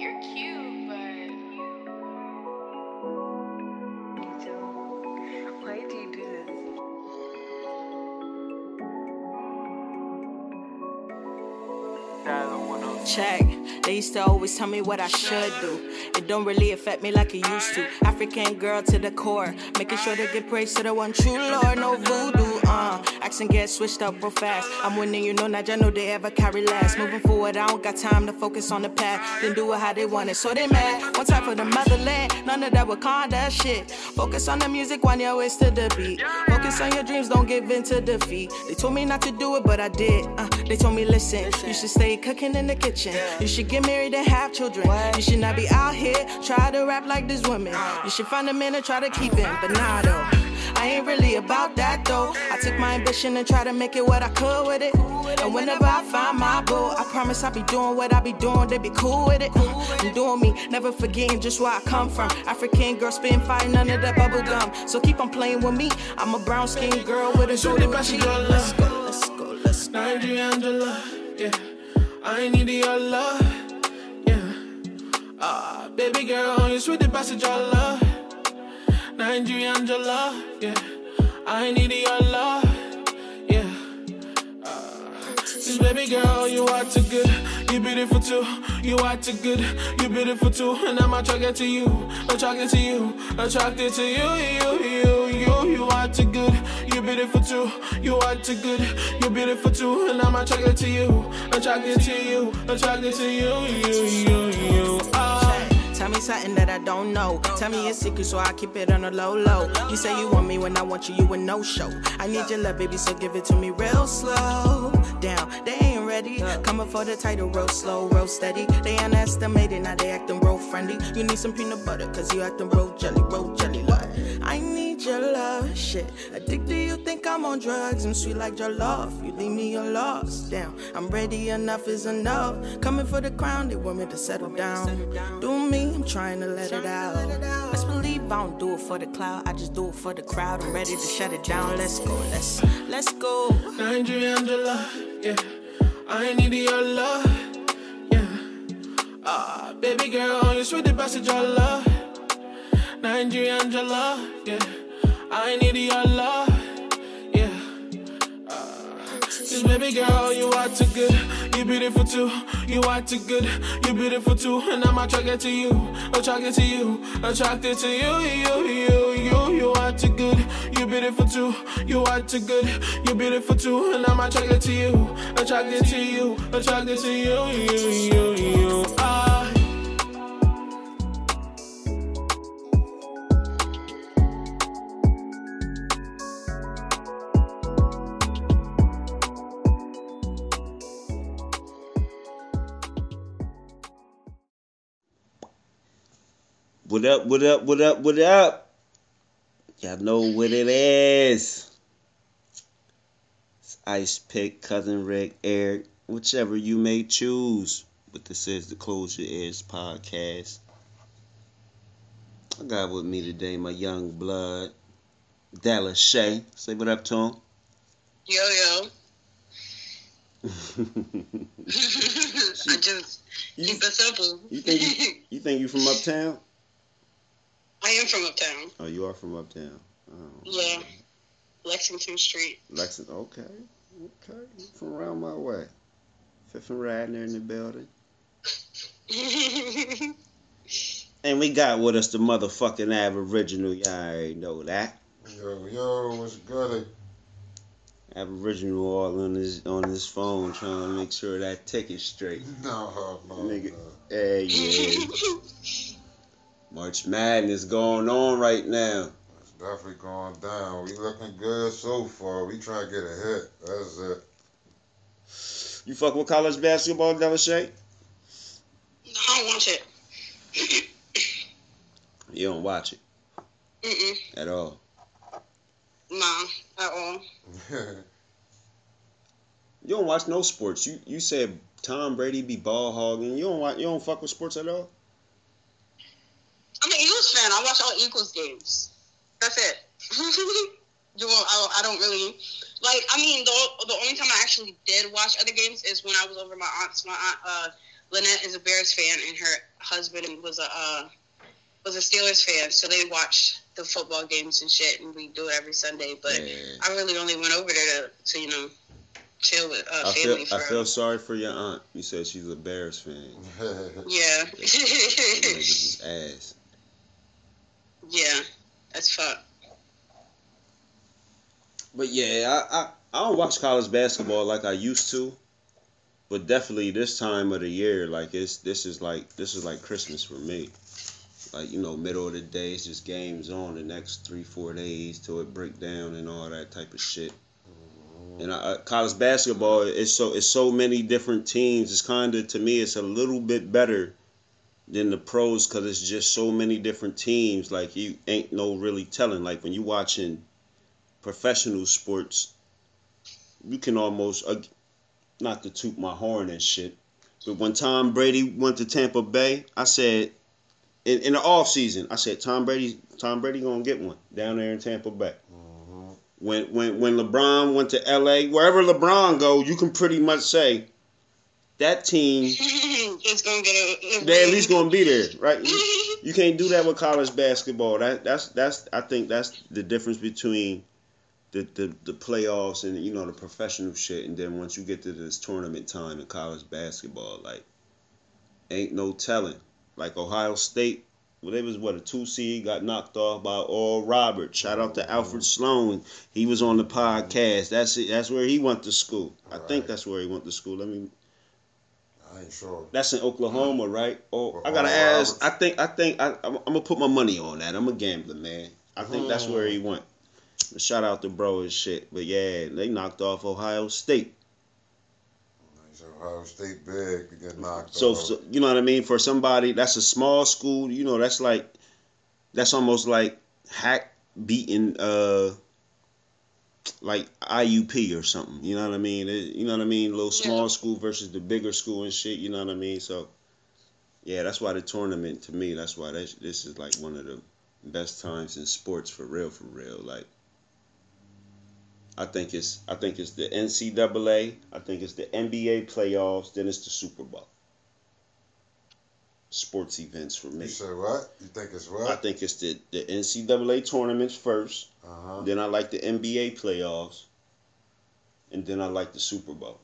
You're cute, but. Why do you do this? Check. They used to always tell me what I should do. It don't really affect me like it used to. African girl to the core, making sure to give praise to the one true Lord, no voodoo. Uh, accent get switched up real fast. I'm winning, you know, not I know they ever carry last. Moving forward, I don't got time to focus on the past. Then do it how they want it, so they mad. One time for the motherland, none of that Wakanda shit. Focus on the music, one your waist to the beat. Focus on your dreams, don't give in to defeat. They told me not to do it, but I did. Uh, they told me, listen, you should stay cooking in the kitchen. You should get married and have children. You should not be out here try to rap like this woman. You should find a man and try to keep him, but nah though. I ain't really about that though. I took my ambition and try to make it what I could with it. And whenever I find my boo, I promise I'll be doing what I be doing. They be cool with it. I'm doing me, never forgetting just where I come from. African girl fire, none of that bubble gum. So keep on playing with me. I'm a brown skinned girl with a Shorty zulu pass cheek. it your Let's go, let's go, let's go. Nigeria Angela, yeah. I need your love, yeah. Ah, baby girl, you sweet the passage love. Nigeria Angela, yeah. I need your love, yeah. Ah, this baby girl, you are too good. You beautiful too. You are too good. You beautiful too. And I'm attracted to you. Attracted to you. Attracted to you. You, you, you. You are too good. You beautiful too. You are too good. You beautiful too. And I'm attracted to you. Attracted to you. Attracted to you. You, you, you. Something that I don't know. Tell me your secret so I keep it on a low low. You say you want me when I want you, you a no show. I need your love, baby, so give it to me real slow. Down, they ain't ready. Coming for the title, real slow, real steady. They underestimated, now they acting real friendly. You need some peanut butter, cause you acting real jelly, real jelly. I need your love, shit. Addicted, you think I'm on drugs. I'm sweet like your love. You leave me, you're lost. Down, I'm ready, enough is enough. Coming for the crown, they want me to settle down. Do me, I'm trying to let it out. Let's believe I don't do it for the cloud. I just do it for the crowd. I'm ready to shut it down. Let's go, let's, let's go. Nigeria Angela, yeah. I need your love, yeah. Ah, baby girl, you sweet the passage your love. Nigeria Angela, yeah. I need your love, yeah. Ah, this baby girl, you are too good. You beautiful too. You are too good. You beautiful too. And I'm attracted to you. Attracted to you. Attracted to you. You, you, you. You are too good. You beautiful too. You are too good. You beautiful too. And I'm attracted to you. Attracted to you. Attracted to you. You, you, you. Ah. What up, what up, what up, what up? Y'all know what it is. It's Ice Pick, Cousin Rick, Eric, whichever you may choose. But this is the Close Your Ears podcast. I got with me today my young blood, Delisha. Say what up to him. Yo yo. I just keep it simple. you think you, you think you from uptown? I am from uptown. Oh, you are from uptown. Oh, Yeah. Lexington Street. Lexington. Okay, okay. You From around my way. Fifth and Radner in the building. And we got with us the motherfucking Aboriginal. Y'all already know that. Yo, yo, what's good? Aboriginal all on his on his phone trying to make sure that ticket's straight. No, no, Nigga. no. Hey, yeah. March Madness going on right now. It's definitely going down. We looking good so far. We trying to get a hit. That's it. You fuck with college basketball, Delisha? I don't watch it. You don't watch it Mm-mm. at all. Nah, at all. You don't watch no sports. You you said Tom Brady be ball hogging. You don't watch, you don't fuck with sports at all. I'm an Eagles fan. I watch all Eagles games. That's it. you won't, I, don't, I don't really like. I mean, the the only time I actually did watch other games is when I was over my aunt's. My aunt uh, Lynette is a Bears fan, and her husband was a uh, was a Steelers fan, so they watch the football games and shit, and we do it every Sunday. But Yeah. I really only went over there to, to you know chill with uh, I family. feel I feel sorry for your aunt. You said she's a Bears fan. yeah, Niggas is ass. Yeah, that's fuck. But yeah, I, I I don't watch college basketball like I used to. But definitely this time of the year, like it's this is like this is like Christmas for me. Like you know, middle of the day, it's just games on the next three four days till it break down and all that type of shit. And I- college basketball, it's so it's so many different teams. It's kind of to me, it's a little bit better than the pros because it's just so many different teams. Like you ain't no really telling. Like when you watching professional sports, you can almost uh, not to toot my horn and shit. But when Tom Brady went to Tampa Bay, I said in, in the off season, I said Tom Brady Tom Brady gonna get one down there in Tampa Bay. Mhm. When when when LeBron went to LA, wherever LeBron go, you can pretty much say that team it's gonna get a. a they at least gonna be there, right? You, you can't do that with college basketball. That that's that's I think that's the difference between the, the the playoffs and you know the professional shit, and then once you get to this tournament time in college basketball, like ain't no telling. Like Ohio State, well, they was what a two seed, got knocked off by Oral Roberts. Shout out to Alfred mm-hmm. Sloan. He was on the podcast. That's it. That's where he went to school. I think that's where he went to school. Let me I ain't sure. that's in Oklahoma, right? Oh, Or- I gotta ask. Roberts. I think. I think. I, I'm, I'm gonna put my money on that. I'm a gambler, man. I think that's where he went. Shout out to bro and shit. But yeah, they knocked off Ohio State. Ohio State big to get knocked So, off. so you know what I mean? For somebody that's a small school, you know, that's like that's almost like hack beating uh like IUP or something. You know what I mean? It- you know what I mean? little small Yeah. school versus the bigger school and shit. You know what I mean? So yeah, that's why the tournament to me. That's why this this is like one of the best times in sports for real, for real. Like I think it's I think it's the NCAA. I think it's the NBA playoffs. Then it's the Super Bowl. Sports events for me. You said what? You think it's what? I think it's the, the NCAA tournaments first. Uh huh. Then I like the NBA playoffs. And then I like the Super Bowl.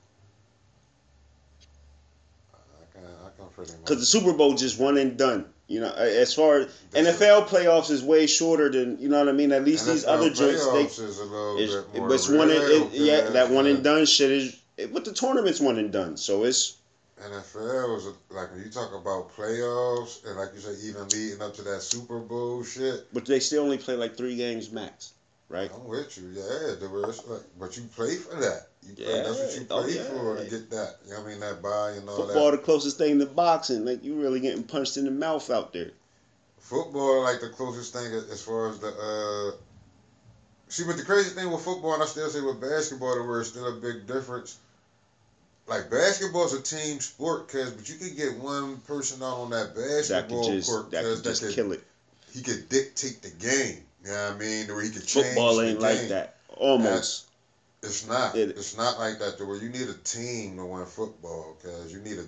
I can, I can pretty much. Because the Super Bowl just one and done. You know, as far as NFL playoffs is way shorter than you know what I mean. At least these other joints, they playoffs is a little it's, bit more but it's one and it, yeah, that one and done shit is. It, but the tournament's one and done, so it's NFL is a, like when you talk about playoffs and like you say, even leading up to that Super Bowl shit. but they still only play like three games max, right? I'm with you, yeah. Was like, but you play for that. You play, that's what you Yeah, oh, play yeah. for to get that. You know what I mean? That buy and all Football, that. Football, the closest thing to boxing. Like you really getting punched in the mouth out there. Football, like the closest thing as as far as the. uh See, but the crazy thing with football, and I still say with basketball, there was still a big difference. Like basketball's a team sport, cause but you could get one person out on that That basketball could just court, that cause could just that could, kill it. he could dictate the game. You know what I mean? Where he could change Football the ain't game. like that. Almost. It's not. It- it's not like that. To where you need a team to win football, cause you need a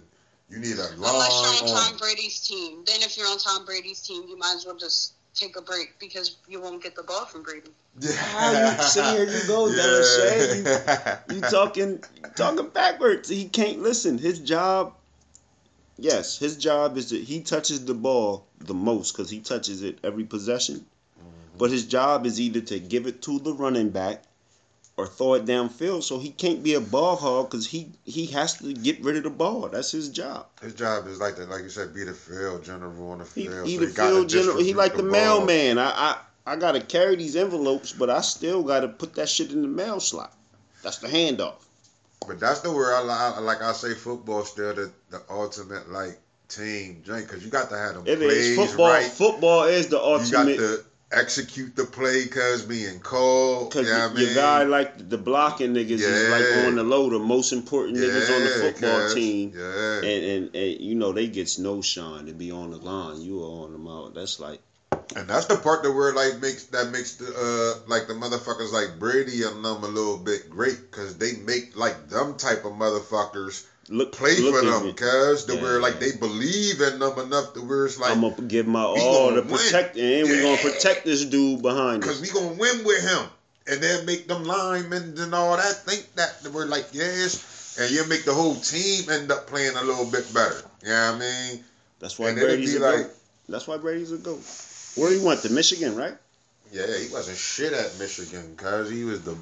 you need a long Unless you're on Tom. Brady's team, then if you're on Tom Brady's team, you might as well just take a break because you won't get the ball from Brady. Yeah. Ah, you- see, here you go, Dylan You talking talking backwards. He can't listen. His job, yes, his job is that he touches the ball the most because he touches it every possession. But his job is either to give it to the running back or throw it downfield. So he can't be a ball hog because he he has to get rid of the ball. That's his job. His job is like that, like you said, be the field general on the field. he so the he field general. He like the, ball. mailman. I, I I gotta carry these envelopes, but I still gotta put that shit in the mail slot. That's the handoff. But that's the where I li- like. I say football still the, the ultimate like team drink because you got to have them It plays is football. right. Football is the You got ultimate. Execute the play because being called. Because you know your mean? guy like the blocking niggas is like on the low, the most important niggas on the football team. Yeah. And, and and you know they gets no shine to be on the line. You are on them out. That's like And that's the part that where like makes that makes the uh like the motherfuckers like Brady and them a little bit great because they make like them type of motherfuckers Look, play for them cause the Yeah, where like they believe in them enough to where it's like I'm gonna give my all to win. protect, and we gonna protect this dude behind Cause us. we gonna win with him, and then make them linemen and all that think that we're like yes, and you make the whole team end up playing a little bit better. You know what I mean? That's why and Brady's be a like, goat. That's why Brady's a goat. Where he went to Michigan, right? yeah, he wasn't shit at Michigan, cause he was the.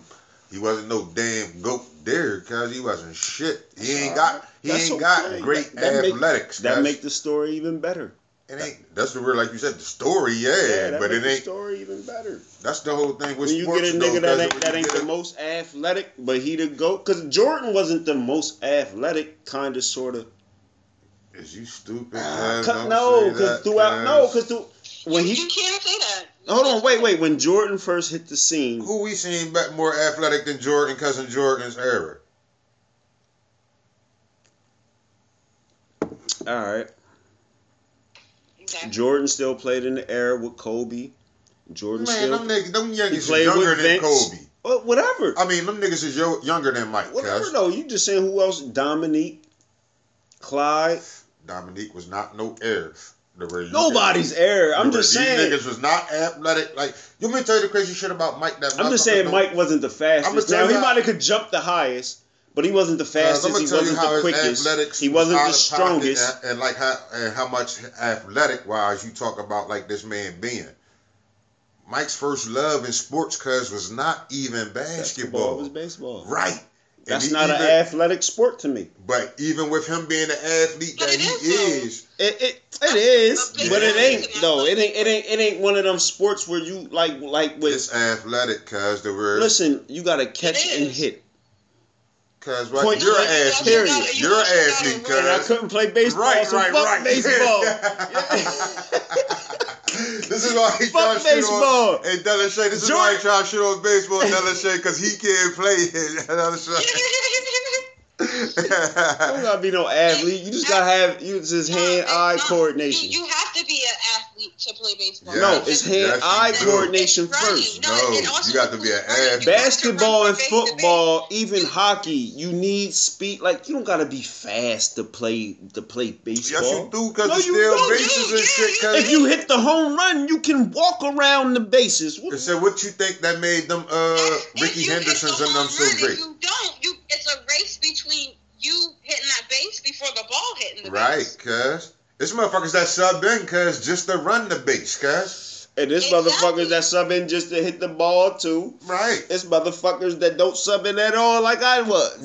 He wasn't no damn goat there, cause he wasn't shit. He ain't got he That's ain't got okay. great That- that make- athletics. That make the story even better. it ain't. That's the word, like you said, the story, yeah, that but make it the ain't. story even better. That's the whole thing with When you sports. get a though, nigga that ain't that ain't the a- most athletic, but he the goat. Cause Jordan wasn't the most athletic, kind of, sort of. Is you stupid? Uh, cuz? no, because that, throughout no, cuz. because when he you can't say that. Hold on, wait, wait. When Jordan first hit the scene, Who we seen back more athletic than Jordan, cousin Jordan's era? all right, Okay. Jordan still played in the era with Kobe. Jordan Man, still, them niggas, them youngins is younger than Vince. Kobe. Well, whatever, I mean, them niggas is yo- younger than Mike. whatever. Cuz Though you just saying who else? Dominique, Clyde. Dominique was not no heir. The way Nobody's heir. I'm just these saying. niggas was not athletic. Like you may tell you the crazy shit about Mike. That I'm just saying Mike wasn't the fastest. Now he might have could jump the highest, but he wasn't the uh, fastest. I'ma He wasn't the quickest. He was wasn't out the strongest. and, and like how and how much athletic wise you talk about like this man being. Mike's first love in sports, cuz was not even Basketball basketball. was baseball. Right. And That's he not even, an athletic sport to me. But even with him being an athlete But that it he is, though. It it, it is, but it ain't though. It ain't it ain't it ain't one of them sports where you like like with. it's athletic, cuz the word. Listen, you gotta catch and hit. Cuz what? Point You're an blank, athlete. period. You You're an gotta athlete, run. I couldn't play baseball, Right, so right, fuck right. baseball. this is why he Fuck trying to shit baseball. on. Hey, Delisha, this is why he trying to shit on baseball, Delisha, because he can't play it. You don't gotta be no athlete. You just gotta have you just hand eye coordination. You, you have to be an athlete to play baseball. Yeah. No, it's hand yes. eye do. coordination It's first. No, No, you got to be an includes running. athlete. You have to Basketball and from base to base. football, even hockey, you need speed. Like you don't gotta be fast to play to play baseball. yes, you do, because No, it's you still don't. bases and Yeah, shit. you Cause If you hit the home run, you can walk around the bases. What- It said, what you think that made them, uh, If- if Ricky you Hendersons the and them so great? If you don't, you it's a race between you hitting that base before the ball hitting the Right, base. cuz. It's motherfuckers that sub in, cuz, just to run the base, cuz. And this Exactly. motherfuckers that sub in just to hit the ball too. Right. It's motherfuckers that don't sub in at all, like I was.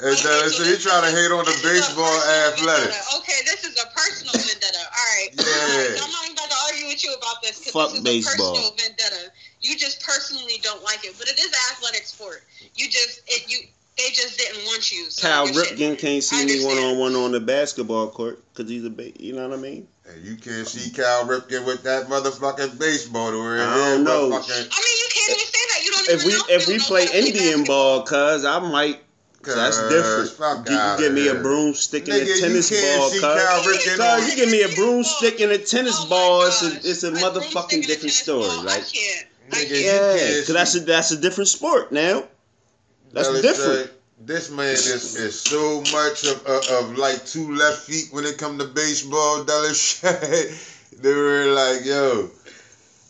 and uh, so he trying to hate on the This is a baseball personal athletics. vendetta. Okay, this is a personal vendetta. All right. Yeah. All right, so I'm not even about to argue with you about this because this is baseball. a personal vendetta. You just personally don't like it, but it is an athletic sport. You just it you they just didn't want you. So Cal Ripken can't see me one on one on the basketball court because he's a ba- you know what I mean. And you can't see Cal Ripken with that motherfucking baseball to where I his don't know. I mean, you can't even say that. You don't If even we know if you we play Indian ball, cuz I might. That's Cuz, different. fuck You, you give me a broomstick and a tennis ball, see cuz. Cal Ripken on Cuz you give me a broomstick and a tennis Oh ball, it's a it's a broomstick motherfucking different story. ball, Like I can't. I Nigga, yeah, can't cause that's a that's a different sport now. That's Well, different. this man is, is so much of, of, of like two left feet when it come to baseball. Dallas they were like, yo,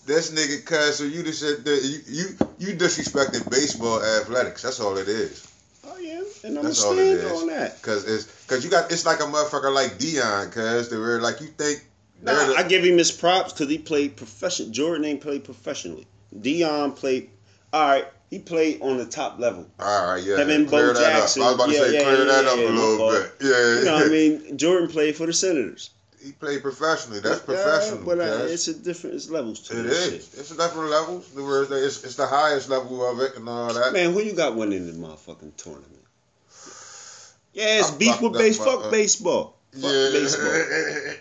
this nigga cuz so you just said that you, you you disrespecting baseball athletics. That's all it is. Oh yeah, and I'm That's gonna all it on that. Cause it's cause you got it's like a motherfucker like Deion, cuz they were like you think they're Nah, the- I give him his props because he played profession. Jordan ain't played professionally. Deion played. All right, he played on the top level. all right, yeah. Him clear Bo that Jackson. up. I was about to Yeah, say yeah, clear yeah, that yeah, up yeah, a little bit. Yeah, You know what I mean? Jordan played for the Senators. He played professionally. That's Yeah, professional. but uh, cuz. it's a different. It's levels to It is. shit. It's different levels. The it's, it's the highest level of it and all that. Man, who you got winning the motherfucking tournament? Yeah, it's I beef with base. my, Fuck uh, baseball. Fuck baseball.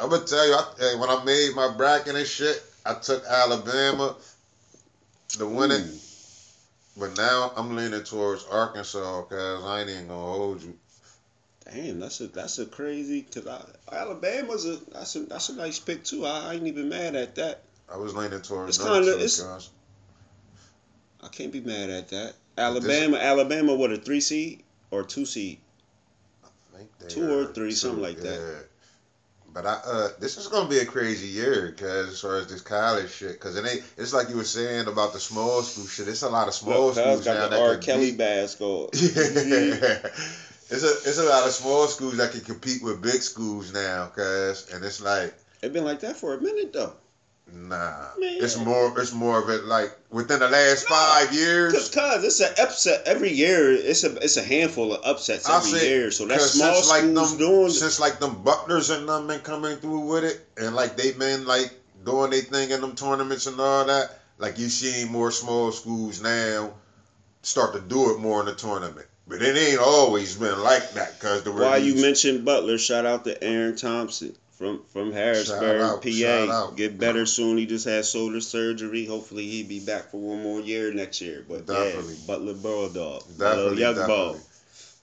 I'm gonna tell you, I, when I made my bracket and shit, I took Alabama to win it, Ooh. But now I'm leaning towards Arkansas because I ain't even gonna hold you. Damn, that's a that's a crazy because Alabama's a that's a that's a nice pick too. I, I ain't even mad at that. I was leaning towards It's kinda- too, it's-. I can't be mad at that. Alabama, Alabama, what a three seed or two seed? I think they Two or three, something like that. But I, uh, this is gonna be a crazy year, cause as far as this college shit, cause it ain't. It's like you were saying about the small school shit. It's a lot of small Look, schools now got the that R. Kelly beat- going. Yeah. It's a it's a lot of small schools that can compete with big schools now, cause and it's like It been like that for a minute though. Nah, Man. it's more it's more of it like within the last No, five years. cause it's an upset every year. It's a it's a handful of upsets every say- year. So that's small since like them doing. since like them Butlers and them been coming through with it, and like they've been like doing their thing in them tournaments and all that. Like you seeing more small schools now start to do it more in the tournament. But it ain't always been like that, cause the why you mentioned Butler, shout out to Aaron Thompson from from Harrisburg, out, PA. Get better soon. He just had shoulder surgery. Hopefully he be back for one more year next year. But Definitely. yeah, Butler Bulldog, Definitely, young definitely. ball.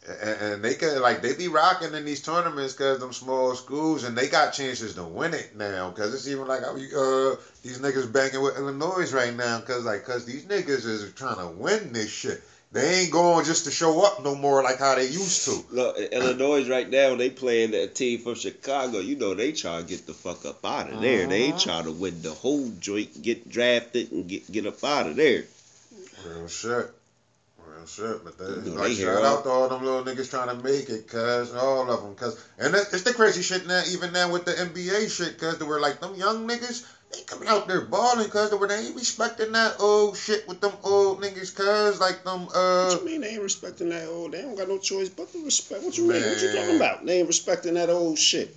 And, and they could like they be rocking in these tournaments because them small schools and they got chances to win it now because it's even like uh these niggas banging with Illinois right now because like because these niggas is trying to win this shit. They ain't going just to show up no more like how they used to. Look, Illinois right now they playing that team from Chicago. You know they try to get the fuck up out of there. They Mhm. try to win the whole joint, get drafted, and get get up out of there. Real shit. Real shit. But they, You know, like they hear shout out to all them little niggas trying to make it, cuz all of them, cuz and it's the crazy shit now. Even now with the NBA shit, cuz they were like them young niggas. They coming out there balling, cuz they were they ain't respecting that old shit with them old niggas, cuz like them uh. What you mean they ain't respecting that old? They don't got no choice but to respect. What you mean? What you talking about? They ain't respecting that old shit.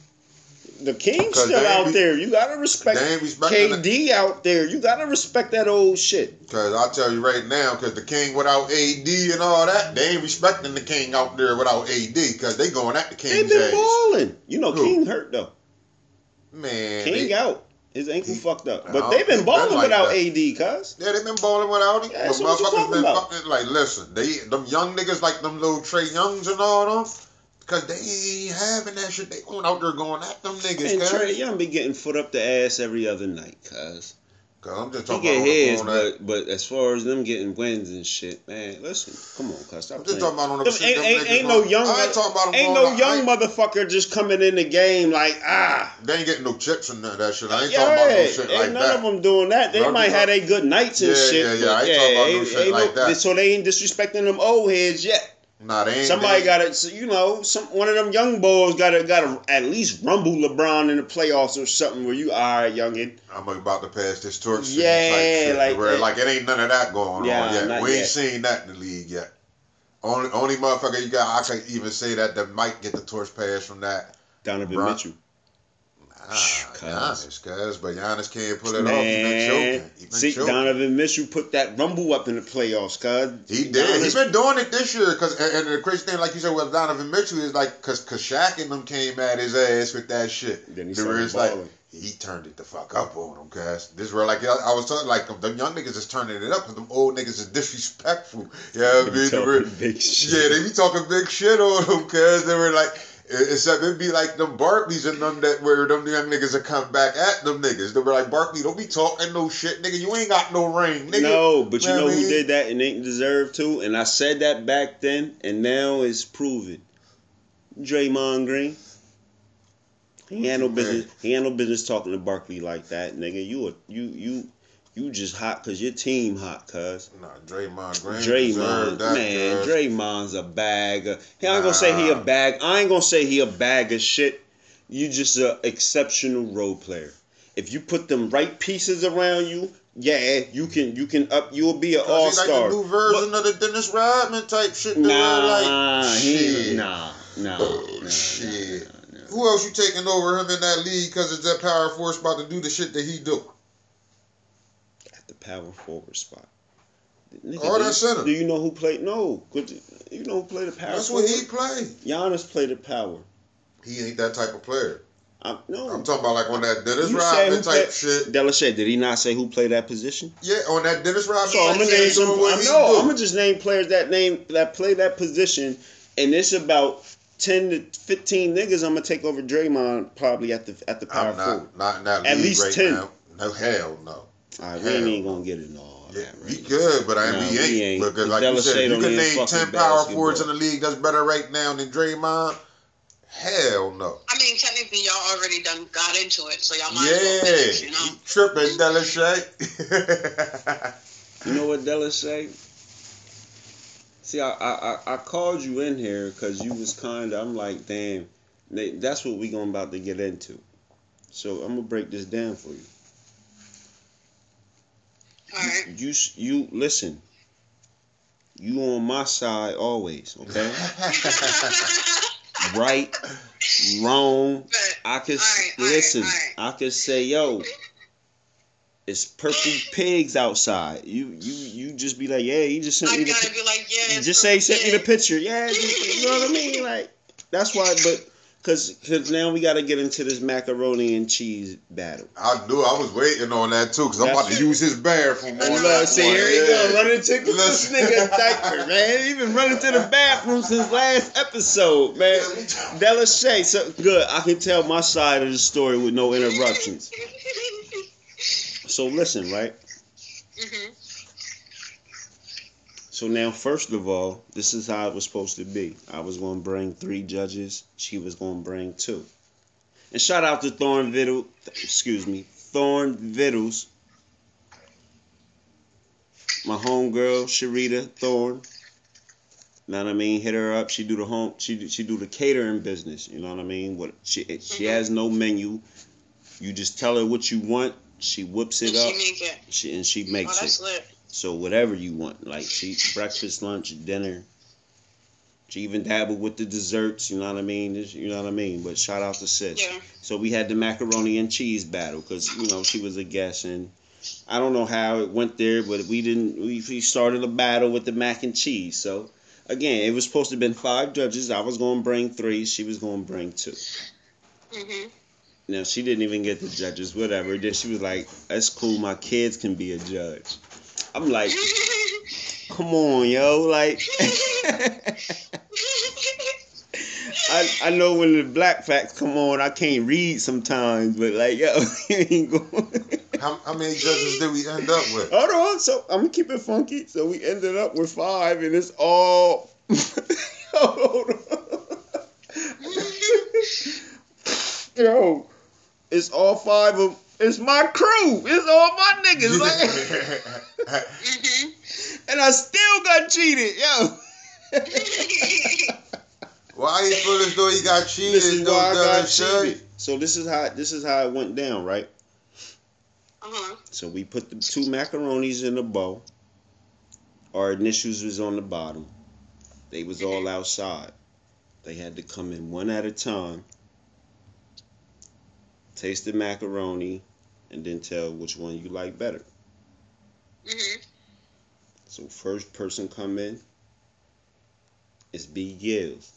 The King's still out be- there. You gotta respect They. KD out there. You gotta respect that old shit. Cause I'll tell you right now, cause the king without AD and all that, they ain't respecting the king out there without AD, cause they going at the They king's been balling. You know, Who? King hurt though. Man, King they- out. His ankle He- fucked up. But don't they been balling like without that. AD, cuz. Yeah, they've been balling without him. Yeah, but so what you motherfuckers been about? fucking like listen, they them young niggas like them little Trae Youngs and all them, cause they ain't having that shit. They going out there going at them niggas, And. Trae Young be getting foot up the ass every other night, cuz. Cause I'm just He talking get about his, on but but as far as them getting wins and shit, man, listen, come on, cuz stop I'm just playing. talking about on the Them shit. ain't, ain't, ain't no young, I ain't talking about them ain't no out- young motherfucker just coming in the game like ah. They ain't getting no chips and that shit. I ain't yeah, talking about no shit ain't like none that. of them doing that. They No, I'm might have their good nights and Yeah, shit. yeah, yeah, but I ain't talking about no shit like that. So they ain't disrespecting them old heads yet. Nah, they ain't. Somebody got to, you know, some one of them young boys got to got to at least rumble LeBron in the playoffs or something. Where you, all right, youngin, I'm about to pass this torch. to Yeah, like where it- like it ain't none of that going Yeah, on yet. We ain't yet. seen that in the league yet. Only only motherfucker you got I could even say that that might get the torch pass from that. Donovan Bron- Mitchell. Ah, Giannis, cuz, but Giannis can't pull it off. He been Man, choking. He been see, choking. Donovan Mitchell put that rumble up in the playoffs, cuz. He did. Giannis- He's been doing it this year. Cause and, and the crazy thing, like you said, with Donovan Mitchell is like, cause, cause Shaq and them came at his ass with that shit. Then he started is like balling. he turned it the fuck up on him, cuz. This where like I I was talking like them, them young niggas is turning it up, cause them old niggas is disrespectful. Yeah, I They mean, be they talking were- big shit. yeah, they be talking big shit on them, cuz they were like. Except it'd be like them Barkleys and them that where them young niggas would come back at them niggas. They were like, Barkley, don't be talking no shit, nigga. You ain't got no ring, nigga. No, but you Man, know who did that and ain't deserve to? And I said that back then, and now it's proven. Draymond Green. He had no business. He had no business talking to Barkley like that, nigga. You a, you you you just hot cause your team hot, cuz. Nah, Draymond Green Draymond, that, man. Draymond's a bag. Of, I ain't gonna say he a bag. I ain't gonna say he a bag of shit. You just a exceptional role player. If you put them right pieces around you, yeah, you can you can up. You'll be an all he like star. the new version of the Dennis Rodman type shit. Nah, like, he shit. nah, nah, oh, nah, nah, Shit. nah, nah. Who else you taking over him in that league? Cause it's that power force about to do the shit that he do. The power forward spot. Nigga, oh, do, that center. do you know who played? No, good. You know who played the power That's forward? what he played. Giannis played the power. He ain't that type of player. I'm, no, I'm talking about like on that Dennis Rodman type shit. Delisha, did he not say who played that position? Yeah, on that Dennis Rodman So I'm gonna name some. I know. I'm gonna just name players that name that play that position, and it's about ten to fifteen niggas, I'm gonna take over Draymond probably at the at the power I'm forward. not, not At least right 10. now. No, hell no. All right, we ain't gonna get it all Yeah, that. we Right? good, but I mean, we we ain't. ain't. Because like you Della said, you can name fucking ten power basketball. forwards in the league that's better right now than Draymond. Hell no. I mean, technically, y'all already done got into it, so y'all might as well finish, you Yeah, know? you tripping, Delisha. You know what Della say? See, I I, I- I called you in here because you was kind of. I'm like, damn, that's what we going about to get into. So I'm gonna break this down for you. All right. You you listen. You on my side always, okay? right, wrong. but I could s Alright, alright, listen. I could say, yo, it's purple pigs outside. You you you just be like, yeah, he just sent I me the. gotta pi- be like, yeah. you just say sent me the picture. Yeah, you, you know what I mean. Like that's why, but because cause now we got to get into this macaroni and cheese battle. I knew I was waiting on that too, cause I'm about to That's- use his bathroom. You on know, that see, one, here he yeah. go, running to this Listen. nigga diaper, man. He been running to the bathroom since last episode, man. Delisha, so good. I can tell my side of the story with no interruptions. So listen, right? Mhm. So now, first of all, this is how it was supposed to be. I was going to bring three judges. She was going to bring two. And shout out to Thorn Vittles. Excuse me, Thorn Vittles. My homegirl Sharita Thorn. Know what I mean? Hit her up. She do the home. She do- she do the catering business. You know what I mean? What she she Mhm. has no menu. You just tell her what you want. She whips it And up. she make it. She and she Oh, makes it. lit. So whatever you want, like she breakfast, lunch, dinner. She even dabbled with the desserts. You know what I mean? You know what I mean? But shout out to sis. Yeah. So we had the macaroni and cheese battle because you know she was a guest and I don't know how it went there, but we didn't. We, we started a battle with the mac and cheese. So again, it was supposed to have been five judges. I was going to bring three. She was going to bring two. Mhm. Now she didn't even get the judges. Whatever. Then she was like, "That's cool. My kids can be a judge." I'm like, "Come on, yo!" Like. I, I know when the black facts come on, I can't read sometimes, but like, yo, you ain't going. How, how many judges did we end up with? Hold on, so I'm gonna keep it funky. So we ended up with five, and it's all. Hold on. Yo, it's all five of. It's my crew. It's all my niggas. Like, Mhm. and I still got cheated, yo. Why you feel as though he got cheated? this is though, why I got cheated. So this is how this is how it went down, right? Uh-huh. So we put the two macaronis in a bowl. Our initials was on the bottom. They was all outside. They had to come in one at a time, taste the macaroni, and then tell which one you like better. Mhm. So first person come in is B Gills.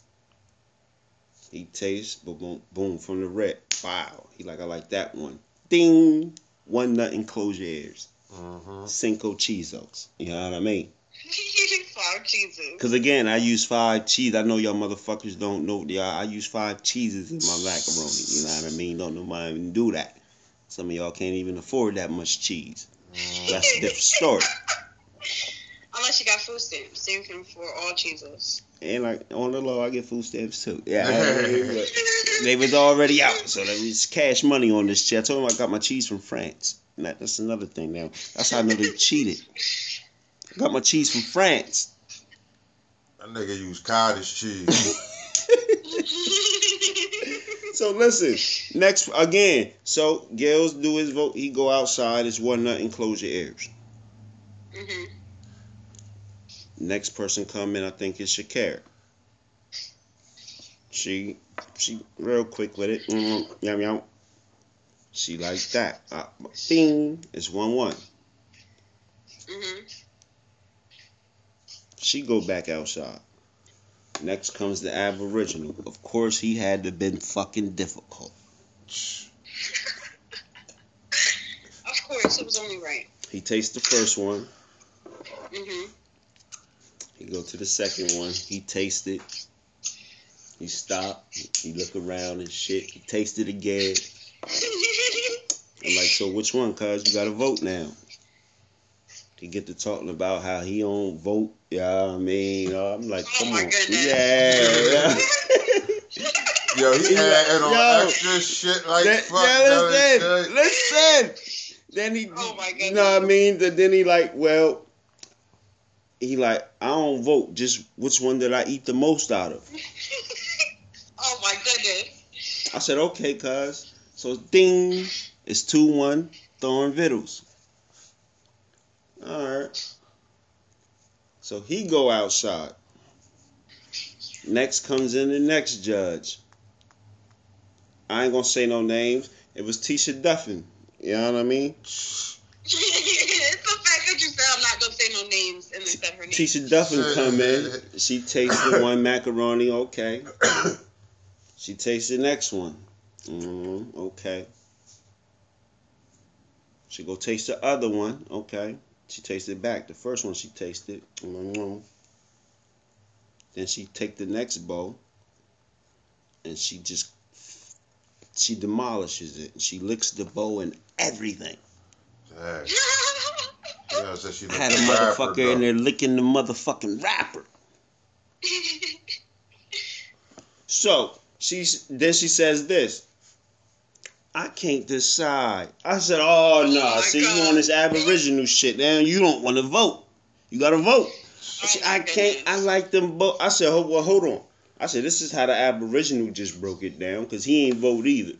He tastes, boom, boom, boom, from the red. Wow. He like, I like that one. Ding. One nut and close your ears. Mhm. Cinco Chizos. You know what I mean? Five cheeses. Because again, I use five cheese. I know y'all motherfuckers don't know. Yeah, I use five cheeses in my macaroni. You know what I mean? Don't nobody even do that. Some of y'all can't even afford that much cheese. That's a different story. Unless you got food stamps. Same thing for all cheeses. And like on the low, I get food stamps too. Yeah, I they was already out, so there was cash money on this shit. I told them I got my cheese from France. That, that's another thing now. That's how I know they cheated. I got my cheese from France. That nigga used cottage cheese. So listen, next again. So Gales do his vote. He go outside. It's one nut and close your ears. Mhm. Next person come in. I think is Shakira. She she real quick with it. Mm, yum yum. She like that. Uh, bing. It's one one. Mhm. She go back outside. Next comes the Aboriginal. Of course, he had to been fucking difficult. Of course, it was only right. He tastes the first one. Mhm. He go to the second one. He tasted. He stop. He look around and shit. He tasted again. I'm like, so which one? Cause you got to vote now. He get to talking about how he don't vote. Yeah, I mean, uh, I'm like, Oh come my on, goodness. yeah. yeah. Yo, he adding on Yo. extra shit like Then- fuck. yeah, listen, listen. Then he, Oh my goodness. you know what I mean? Then then he like, well, he like, I don't vote. Just which one did I eat the most out of? oh my goodness. I said, okay, cuz. So ding, it's two one Thorn Vittles. All right. So he go outside. Next comes in the next judge. I ain't gonna say no names. It was Tisha Duffin. You know what I mean? it's the fact that you said I'm not gonna say no names and then said her name. Tisha Duffin come in. She tasted one macaroni. Okay. She tastes the next one. Mm, okay. She go taste the other one. Okay. She tasted it back. The first one she tasted. Mm. Then she take the next bowl, and she just she demolishes it. She licks the bowl and everything. Dang. Yeah, so she Had a looked rapper, motherfucker though. in there licking the motherfucking wrapper. So she's then she says this. I can't decide. I said, "Oh no, my see you God. on this Aboriginal shit. Now you don't want to vote. You got to vote." Oh She, I can't. I like them both. I said, "Hold well, hold on." I said, "This is how the Aboriginal just broke it down because he ain't vote either."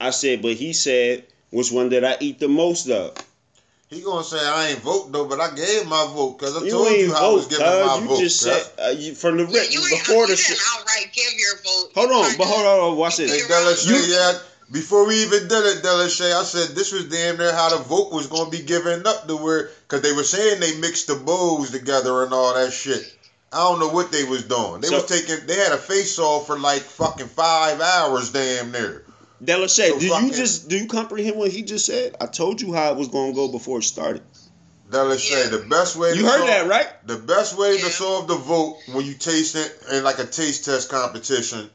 I said, "But he said which one did I eat the most of?" He gonna say I ain't vote though, but I gave my vote because I You told you how I was vote, giving my. You vote. just cuz. said uh, you, from the Yeah, rip you ain't, before you the didn't shit. outright give your vote. Hold You on, but hold on, hold on, watch You this. Hey, Delisha, You- yeah, before we even did it, Delisha, I said this was damn near how the vote was gonna be given up to where, cause they were saying they mixed the bowls together and all that shit. I don't know what they was doing. They So- was taking, they had a face off for like fucking five hours, damn near. Delisha, So did fucking- you just do you comprehend what he just said? I told you how it was gonna go before it started. Delisha, Yeah. the best way You to heard solve, that, right? The best way to solve the vote when you taste it in like a taste test competition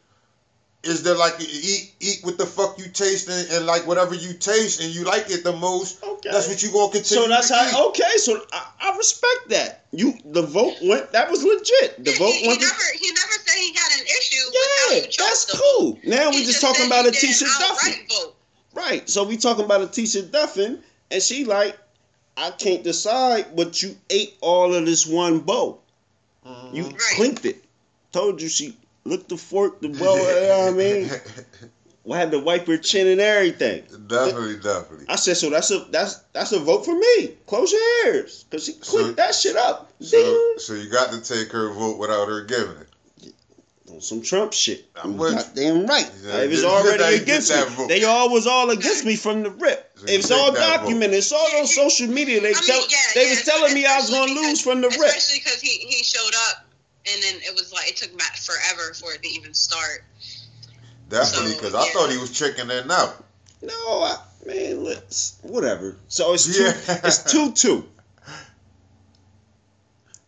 is there like eat eat what the fuck you taste and, and like whatever you taste and you like it the most. Okay. That's what you gonna continue. So that's to eat. how okay, so I, I respect that. You the vote went that was legit. The Yeah, vote he, he went to, never he never said he had an issue with how Yeah, that's the cool. vote. Now we He just said talking about he a Tisha Duffin. vote. Right. So we talking about a Tisha Duffin and she like, I can't decide but you ate all of this one bowl. You Right. clinked it. Told you she licked the fork, the bowl, you know what I mean? We had to wipe her chin and everything. definitely, definitely. I said, so that's a that's that's a vote for me. Close your ears, cause she So- that shit up. So, so you got to take her vote without her giving it. On some Trump shit. I'm I'm with goddamn right. Yeah, it was already against me. vote. They all was all against me from the rip. So you It's all that vote. documented. It's all on social media. They I tell yeah, they yeah, was telling me I was gonna lose from the rip. Especially because he, he showed up and then it was like it took Matt forever for it to even start. Definitely, So, because I thought he was chickening out. No, I, man, let's whatever. So it's two. Yeah. It's two two.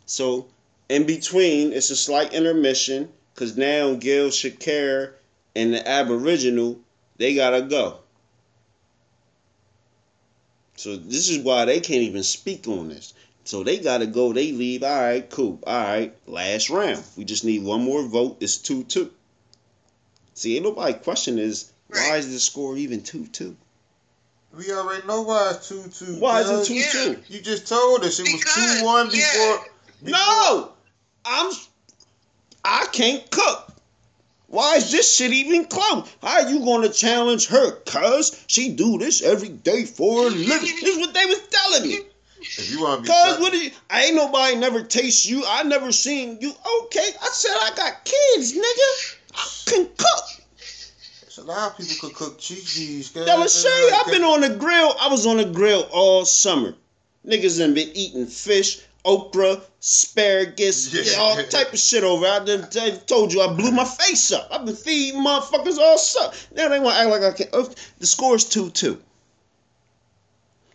So in between, it's a slight intermission because now Gil Shakir and the Aboriginal they gotta go. So this is why they can't even speak on this. So they gotta go. They leave. All right, cool. All right, last round. We just need one more vote. It's two two. See, ain't nobody question is why is the score even two two? We already know why it's two two. Why is it two Yeah. two? You just told us it was two one yeah. before. No, I'm. I can't cook. Why is this shit even close? How you gonna challenge her? Cause she do this every day for a living. This is what they was telling me. If you want to be, Cause what? Is, I ain't nobody never taste you. I never seen you. Okay, I said I got kids, nigga. I can cook. It's a lot of people could cook cheese. cuz. Delisha, I've been on the grill. I was on the grill all summer. Niggas done been eating fish, okra, asparagus, Yeah. all type of shit over. I done I told you I blew my face up. I've been feeding motherfuckers all summer. Now they want to act like I can't. oh, The score is 2 2.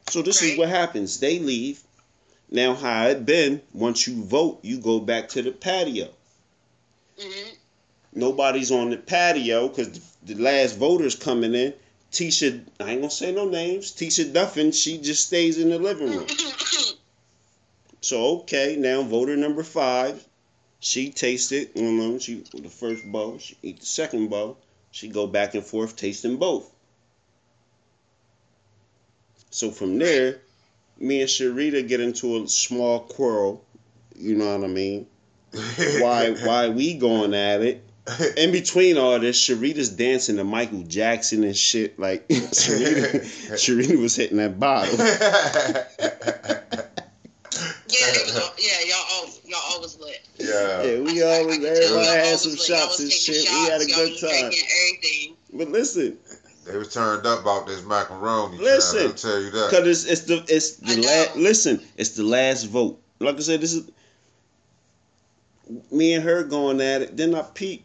So this is what happens. They leave. Now, how it been, once you vote, you go back to the patio. hmm Nobody's on the patio because the last voter's coming in. Tisha, I ain't gonna say no names. Tisha Duffin, she just stays in the living room. So okay, now voter number five, she tasted. You know, she the first bowl. She eat the second bowl. She go back and forth tasting both. So from there, me and Sharita get into a small quarrel. You know what I mean? Why why we going at it? In between all this, Sharita's dancing to Michael Jackson and shit. Like Sharita, Sharita was hitting that bottle. Yeah, was yeah, y'all all y'all always lit. yeah. Yeah, we I- I- always I can everybody had some lit. Shots and taking shit. We had a good time. But listen, They was turned up about this macaroni. Listen, I'll tell you that. Cause it's it's the it's the last listen, it's the last vote. Like I said, this is me and her going at it. Then I peep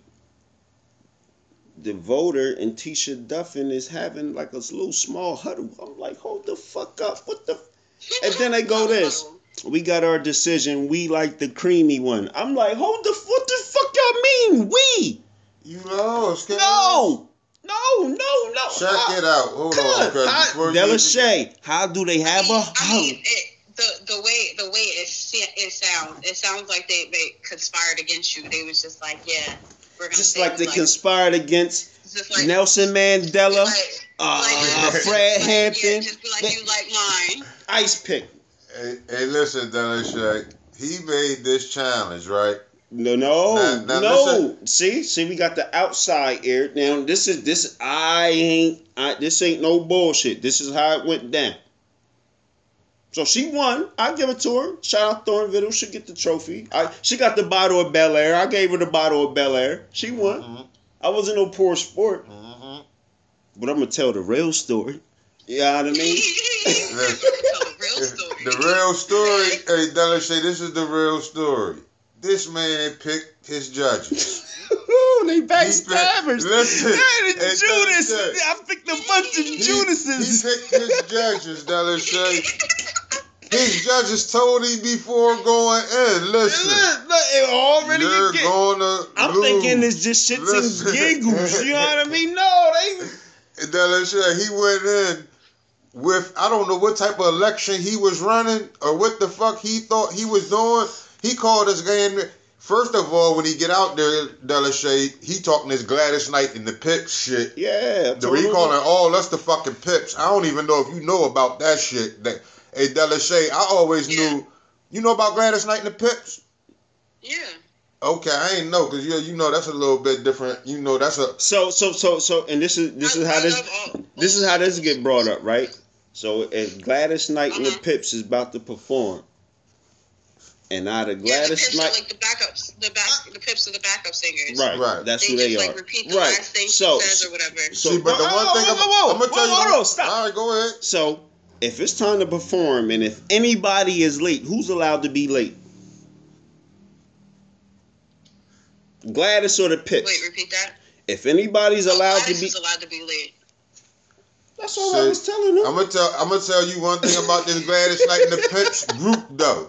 the voter and Tisha Duffin is having like a little small huddle. I'm like, hold the fuck up. What the And then they go this. we got our decision. We like the creamy one. I'm like, hold the what the fuck y'all mean? We You lost. Kevin. no. No, no, no. Check How- it out. Hold on, Good. cause How- Della Shay, how do they have I mean, a I mean, it, the the way the way it it sounds, it sounds like they, they conspired against you. They was just like, yeah, we're gonna just like they like, conspired against like, Nelson Mandela, like, uh, like, just- Fred like, Hampton, Yeah, just be like you like mine. Ice Pick. Hey, hey, listen, Delisha. He made this challenge, right? No, no, Now- now no. listen. See, see, we got the outside air. Now this is this. I ain't. I, this ain't no bullshit. This is how it went down. So she won. I give it to her. Shout out Thorn Thornville. She get the trophy. I, she got the bottle of Belaire. I gave her the bottle of Belaire. She won. Mhm. I wasn't no poor sport, Mhm. but I'm gonna tell the real story. You know what I mean? Tell the real story. The real story, hey, Delisha, this is the real story. This man picked his judges. Ooh, they He backstabbers. picked- listen, the hey, Judas. I picked a bunch of He, Judases. he picked his judges, Delisha. His judges told him before going in, listen, Look, look, it already you're get- gonna I'm lose. thinking it's just shits Listen. and giggles. You know what I mean? No, they. Shay, he went in with I don't know what type of election he was running or what the fuck he thought he was doing. He called us game. First of all, when he get out there, Delisha, he talking this Gladys Knight and the Pips shit. Yeah. The way he calling all us the fucking Pips. I don't even know if you know about that shit. That hey Delisha, I always Yeah. knew. You know about Gladys Knight and the Pips? Yeah. Okay, I ain't know because you you know that's a little bit different. You know that's a So so so so, and this is this I- is how I this this is how this get brought up, right? So if Gladys Knight and the Uh-huh. Pips is about to perform, and out of Yeah, the Gladys pips are like the backups, the back, the pips are the backup singers. right, Right. That's They who just they like are. repeat the right. last thing so she says or whatever. so see. But the whoa, one whoa, thing whoa, I'm, whoa, whoa, I'm gonna tell whoa, you. hold on, stop. All right, go ahead. So if it's time to perform, and if anybody is late, who's allowed to be late? Gladys or the Pips? Wait, repeat that. If anybody's Oh, allowed to be, is allowed to be late. that's all I See, was telling them. I'm gonna tell I'm gonna tell you one thing about this Gladys Knight and the Pips group though.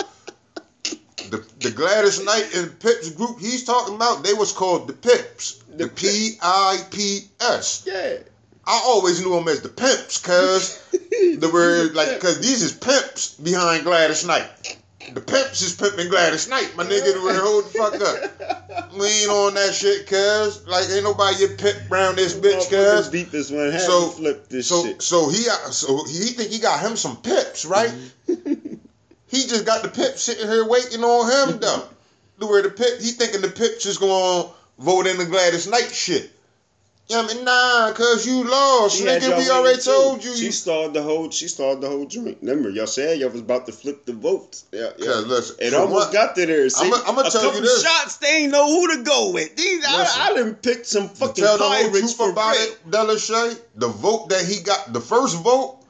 The the Gladys Knight and Pips group he's talking about, they was called the Pips. The The P I P S. yeah. I always knew them as the pimps, cause the word like cause these is pimps behind Gladys Knight. The pimps is pimping Gladys Knight, my nigga. The word hold the fuck up. We ain't on that shit, cuz like ain't nobody get pimp around this bitch, cuz. deepest one. Had So- flip this So shit. so he so he think he got him some pips, right? Mm-hmm. he just got the pips sitting here waiting on him though. Where the pip he thinking the pips is gonna vote in the Gladys Knight shit. Yeah, I mean, nah, cause you lost, She nigga. We already too. told you. She started the whole. She started the whole drink. Remember, y'all said y'all was about to flip the votes. Yeah, yeah. Listen, It almost got to there. See, I'ma- I'ma a tell you this. shots, they ain't know who to go with. These, Listen. I, I didn't pick some fucking tell the whole pirates truth for about it, Delisha, the vote that he got, the first vote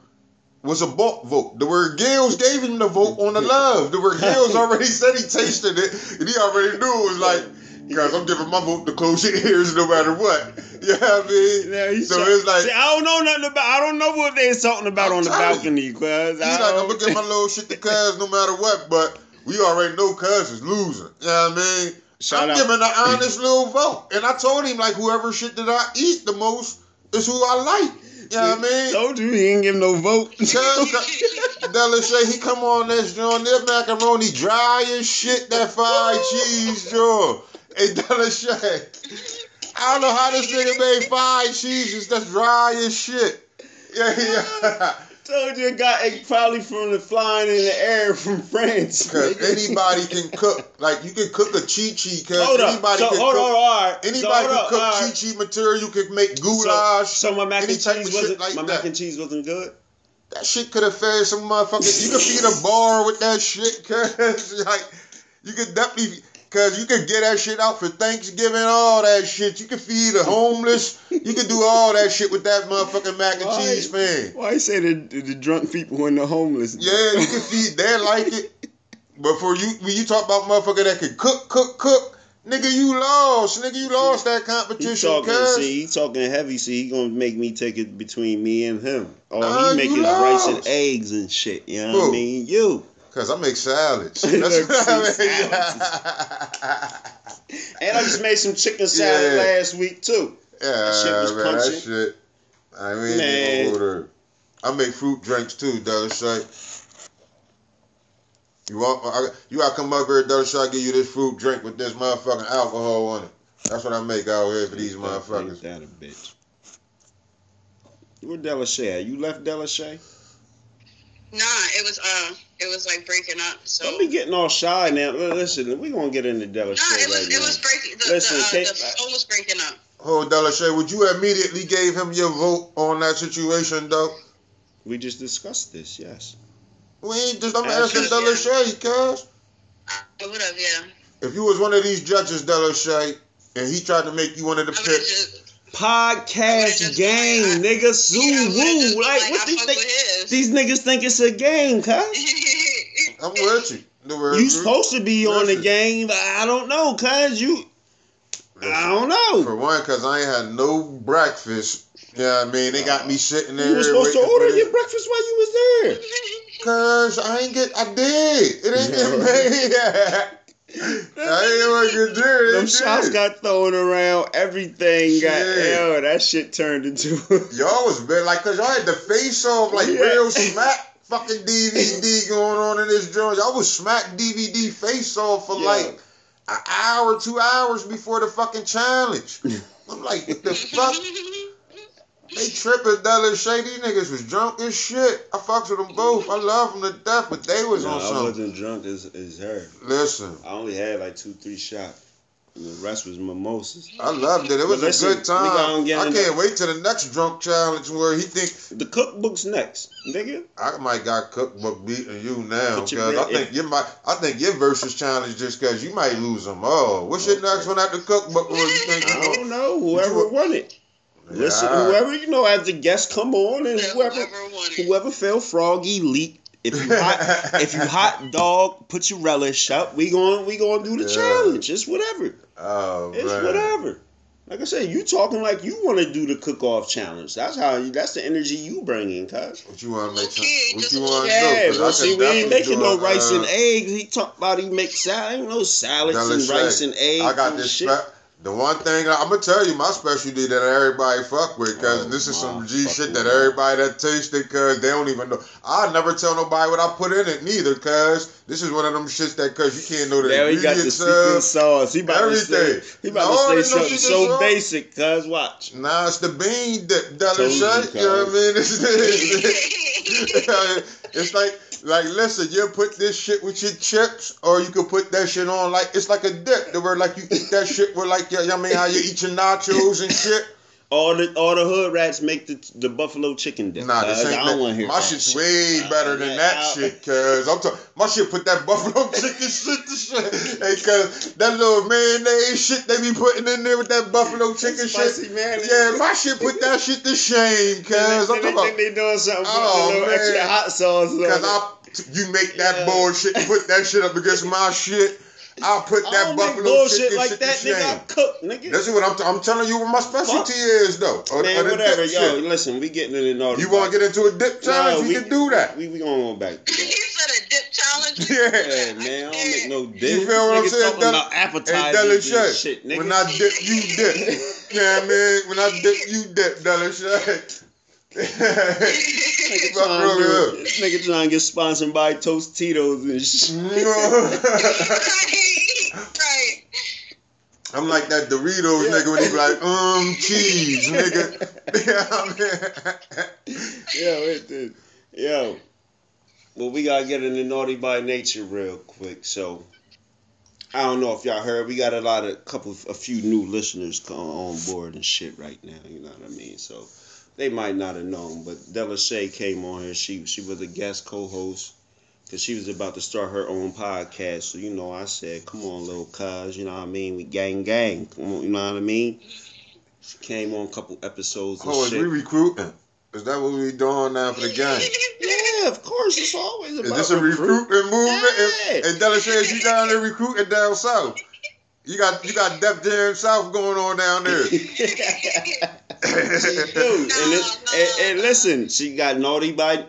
was a bulk vote. The word Gills gave him the vote on the love. The word Gills already said he tasted it, and he already knew it was like, guys, I'm giving my vote to close your ears no matter what. You know what I mean? Yeah, so shot- it's like, See, I don't know nothing about. I don't know what they're talking about I'm on the balcony, cuz. he's like, I'm gonna give my little shit to Cuz no matter what, but we already know Cuz is losing. You know what I mean? Shout I'm out. giving an honest little vote. And I told him, like, whoever shit that I eat the most is who I like. You know what I mean? Told you he didn't give no vote. Delisha, he come on this joint, that macaroni dry as shit, that fried cheese joint. Hey, Delisha, I don't know how this nigga made fried cheeses that's dry as shit. Yeah, yeah. Told you it got it probably from the flying in the air from France. Cause anybody can cook. Like you can cook a chi chi. Cause Hold up. anybody So can hold cook. on, all right. Anybody so, can cook chi right. chi material. You can make goulash. so my mac and cheese wasn't like my that. mac and cheese wasn't good. That shit could have fed some motherfuckers. You could feed a bar with that shit, cause like you could definitely, cause you could get that shit out for Thanksgiving, all that shit. You could feed the homeless. You could do all that shit with that motherfucking mac and Why? cheese fan. Why you say the, the drunk people and the homeless? Yeah, you can feed. They like it. But for you, when you talk about motherfucker that can cook, cook, cook, nigga, you lost. Nigga, you lost that He competition, talking, cuz. see, he talking heavy. See, he gonna make me take it between me and him. Nah, he uh, make you rice and eggs and shit. You know what I mean? You. Cause I make salads. Look, That's what I see, mean. And I just made some chicken salad Yeah. last week too. Yeah, shit was man, punching. that shit. I mean, Man. order. I make fruit drinks too, Dollar Shake. You want? I, you gotta come up here, Dollar Shake. I give you this fruit drink with this motherfucking alcohol on it. That's what I make out here for these Ain't motherfuckers. that a bitch? Where Delisha? at? You left Delisha? Nah, it was uh, it was like breaking up. So Don't be getting all shy now. Listen, we gonna get into Delisha Nah, it was right it now. was breaking. The, Listen, the, uh, Kate- the phone was breaking up. Hold, Dollar Shake. Would you immediately gave him your vote on that situation, though? We just discussed this. Yes. We ain't just. I'm Absolutely. asking Dollar Shake, cuz. I would have, yeah. If you was one of these judges, Dollar Shake, and he tried to make you one of the I would have picks. Just. Podcast game, like, nigga. Sue yeah, woo. Like, like, what these fuck think? These niggas think it's a game, cuz. I'm with you. Word You supposed to be on the game, but I don't know, cuz you. I don't know. For one, cause I ain't had no breakfast. Yeah, I mean, they got me sitting there. You were supposed to order your breakfast while you was there. Cause I ain't get. I did. It ain't get made yet. I ain't even get there. Them shots got thrown around. Everything got. Shit. Yo, that shit turned into. Y'all was bad, like, cause y'all had the face off, like Yeah. real smack fucking DVD going on in this joint. Y'all was smack DVD face off for Yeah. like an hour, two hours before the fucking challenge. I'm like, what the fuck? They tripping Dollar Shady niggas was drunk as shit. I fucks with them both. I love them to death, but they was No, on I something. wasn't drunk as, as her. Listen, I only had like two, three shots. And the rest was mimosas. I loved it. It was listen, a good time. I can't wait till the next drunk challenge where he think The cookbook's next, nigga. I might got cookbook beating you now because I think you might. I think your versus challenge just because you might lose them all. What's your next one after cookbook? Where you think I don't know. Whoever won it. Listen, Yeah, whoever you know as the guests come on and whoever whoever won it. whoever felt froggy leak. If you hot if you hot dog, put your relish up. We going we gonna do the Yeah. challenge. It's whatever. Oh It's man. whatever. Like I said, you talking like you want to do the cook off challenge. That's how you. That's the energy you bring in, cuz. What you want to make? Some, what you want to Yeah, do? 'Cause I well, see, we ain't making no rice uh, and eggs. He talk about he make salad. Ain't no salads and Shake. rice and eggs. I got this. shit. Spe- the one thing I'm gonna tell you, my specialty that everybody fuck with, cause Oh, this is some G shit that that. everybody that tastes it, cause they don't even know. I never tell nobody what I put in it neither, cause this is one of them shits that, cause you can't know the Now he got the ingredients secret of. sauce. He about everything. to say he about No, to say something so sauce. basic. Cuz watch. Nah, it's the bean dip, dollar Told you. You know what I mean? It's, like, like, listen, you put this shit with your chips, or you could put that shit on like it's like a dip. Where like you eat that shit with like, you know what I mean, how you eat your nachos and shit. All the all the hood rats make the the buffalo chicken dip. Nah, this uh, ain't I don't want to hear my shit's shit. way better than that shit, cuz I'm talking. My shit put that buffalo chicken shit to shit. Hey, cuz that little mayonnaise shit they be putting in there with that buffalo chicken Spicy shit. mayonnaise. Yeah, my shit put that shit to shame, cuz I'm talking they, about. think they doing something Oh, with a little oh, man. extra hot sauce. Cause. I, you make that Yeah. bullshit, put that shit up against my shit. I'll put that buffalo bullshit chicken like shit that, to nigga. I shame. cook, nigga. That's what I'm. T- I'm telling you what my specialty is, though. Or, Man, or whatever, yo. shit. Listen, we getting in the naughty. You want to get into a dip challenge? No, we, can do that. We we gonna go back. he said a dip challenge. Yeah. Yeah, man, I don't make no dip. You feel what I'm saying? Talking Del- about Hey, appetizers and Delisha, shit, nigga. when I dip, you dip. yeah, man. When I dip, you dip, Delisha. Nigga trying, to, nigga trying to get sponsored by Tostitos and shit. right. I'm like that Doritos nigga when he be like, um, cheese, nigga. yeah, Yo, it did. Yo. Well, we gotta get into naughty by nature real quick. So, I don't know if y'all heard. We got a lot of couple, a few new listeners on board and shit right now. You know what I mean? So, they might not have known, but Delisha came on here. She she was a guest co-host because she was about to start her own podcast. So you know, I said, "Come on, little cuz," you know what I mean? We gang gang. On, you know what I mean? She came on a couple episodes Oh, is we recruiting? Is that what we doing now for the gang? Yeah, of course. It's always about Is this a recruit. recruitment movement? Yeah. And, and Della says you down there recruiting down south. You got you got Def Jam South going on down there. she do. And, it, and, and listen, she got naughty by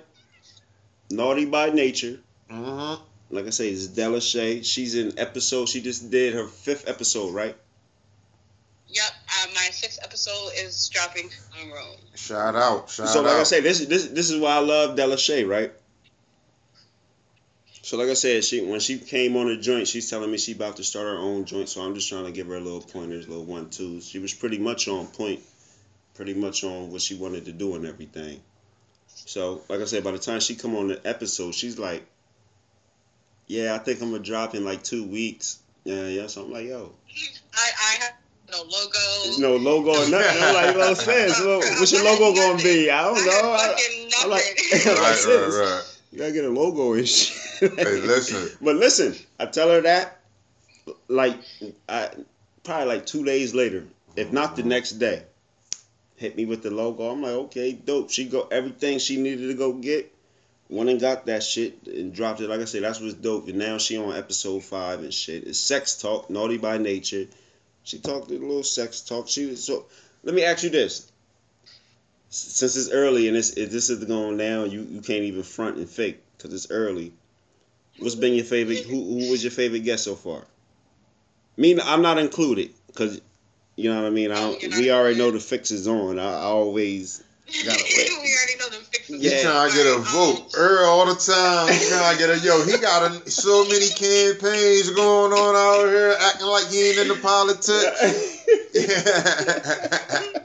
naughty by nature. hmm Like I say, it's Delisha. She's in episode. She just did her fifth episode, right? Yep. Uh, my sixth episode is dropping tomorrow. Shout out, shout out. so, out. like I say, this this this is why I love Delisha, right? So, like I said, she when she came on the joint, she's telling me she about to start her own joint. So I'm just trying to give her a little pointers, little one twos. She was pretty much on point, pretty much on what she wanted to do and everything. So, like I said, by the time she come on the episode, she's like, "Yeah, I think I'm gonna drop in like two weeks." Yeah, yeah. So I'm like, "Yo, I, I have no logo. there's no logo or nothing." I'm like, "You know what I'm saying? So, what's your logo gonna be?" I don't I know. I, I'm like- nothing. Like right, this. right, right. You gotta get a logo and shit. Hey, listen. But listen, I tell her that, like, I probably like two days later, if not the next day, hit me with the logo. I'm like, okay, dope. She go everything she needed to go get. Went and got that shit and dropped it. Like I said, that's what's dope. And now she on episode five and shit. It's sex talk, naughty by nature. She talked a little sex talk. She was so. Let me ask you this. Since it's early and it's, this is going down, you, you can't even front and fake because it's early. What's been your favorite? Who, who was your favorite guest so far? Me, I'm not included because you know what I mean. I we already know the fix is on. I, I always gotta we wait. already know the fixes. He Yeah. trying to get a um, vote. Earl all the time. He trying to get a yo. He got a, so many campaigns going on out here, acting like he ain't in the politics. Yeah.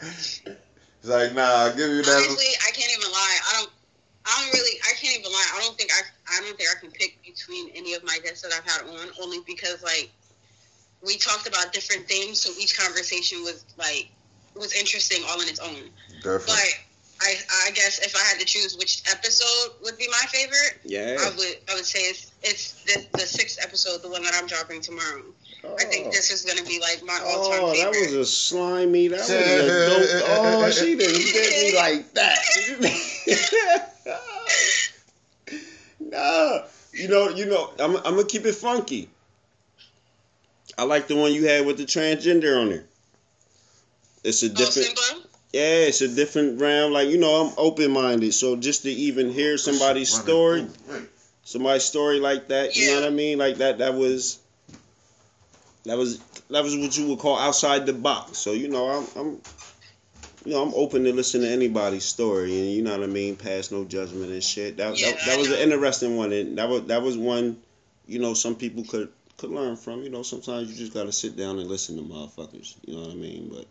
it's like nah, I'll give you that. Honestly, I can't even lie. I don't. I don't really. I can't even lie. I don't think I. I don't think I can pick between any of my guests that I've had on. Only because like we talked about different things, so each conversation was like was interesting all on its own. Definitely. But I, I guess if I had to choose which episode would be my favorite, Yeah. I would. I would say it's it's the, the sixth episode, the one that I'm dropping tomorrow. I think oh. this is gonna be like my all time Oh, that was a slimy. That was a dope. Oh, she didn't did me like that. nah, you know, you know, I'm, I'm gonna keep it funky. I like the one you had with the transgender on there. It's a oh, different, Simba. yeah, it's a different realm. Like you know, I'm open minded, so just to even hear somebody's story, somebody's story like that, you know what I mean? Like that, that was, that was, that was what you would call outside the box. So you know, I'm, I'm, you know, I'm open to listen to anybody's story, and you know what I mean. Pass no judgment and shit. That, Yeah, that, that was an interesting one, and that was that was one, you know, some people could could learn from. You know, sometimes you just gotta sit down and listen to motherfuckers. You know what I mean? But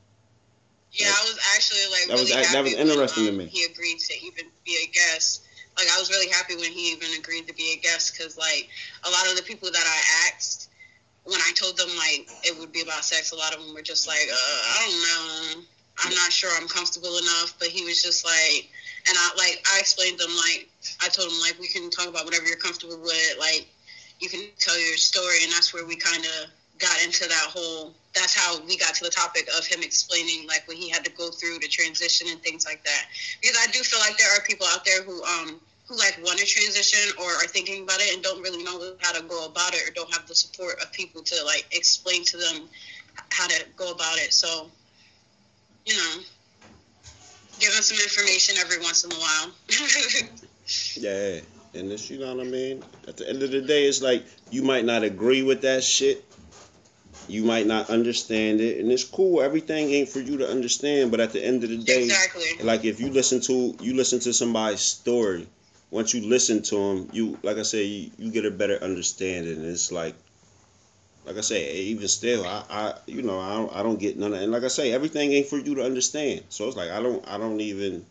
Yeah, I was actually like That was really act- that was interesting when, to um, me. He agreed to even be a guest. Like I was really happy when he even agreed to be a guest because like a lot of the people that I asked when I told them like it would be about sex, a lot of them were just like, uh, I don't know, I'm not sure I'm comfortable enough. But he was just like, and I like I explained them like I told him like we can talk about whatever you're comfortable with, like you can tell your story, and that's where we kind of got into that whole that's how we got to the topic of him explaining like what he had to go through to transition and things like that because i do feel like there are people out there who um who like want to transition or are thinking about it and don't really know how to go about it or don't have the support of people to like explain to them how to go about it. So, you know, give them some information every once in a while. Yeah, and this, you know what I mean. At the end of the day, it's like you might not agree with that shit. You might not understand it, and it's cool. Everything ain't for you to understand, but at the end of the day, exactly. like if you listen to you listen to somebody's story, once you listen to them, you like I say, you, you get a better understanding. It's like, like I say, even still, I, I you know, I don't, I don't get none of, and like I say, everything ain't for you to understand. So it's like I don't, I don't even,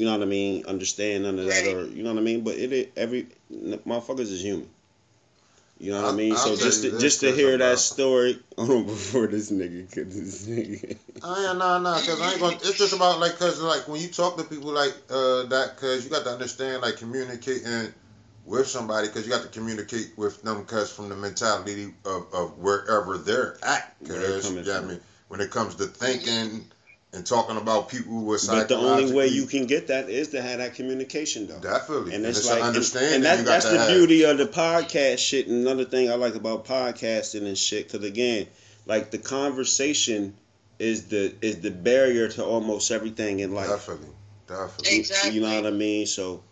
you know what I mean, understand none of that, Right. or you know what I mean. But it, it every motherfuckers is human. You know what I I'll- mean? I'll so just to, this, just to Chris, hear that about- story, hold on before this nigga, cause this nigga. Oh yeah, nah, nah, cause I ain't gonna. It's just about like, cause like when you talk to people like uh that, cause you got to understand like communicating with somebody, cause you got to communicate with them, cause from the mentality of, of wherever they're at, Where they're cause coming yeah, I mean when it comes to thinking and talking about people with But the only way you can get that is to have that communication, though. definitely, and and it's, it's, like an and- understanding. and, that, you got that's to the have. beauty of the podcast shit and another thing i like about podcasting and shit because again like the conversation is the is the barrier to almost everything in life Definitely, definitely. Exactly. you know what i mean so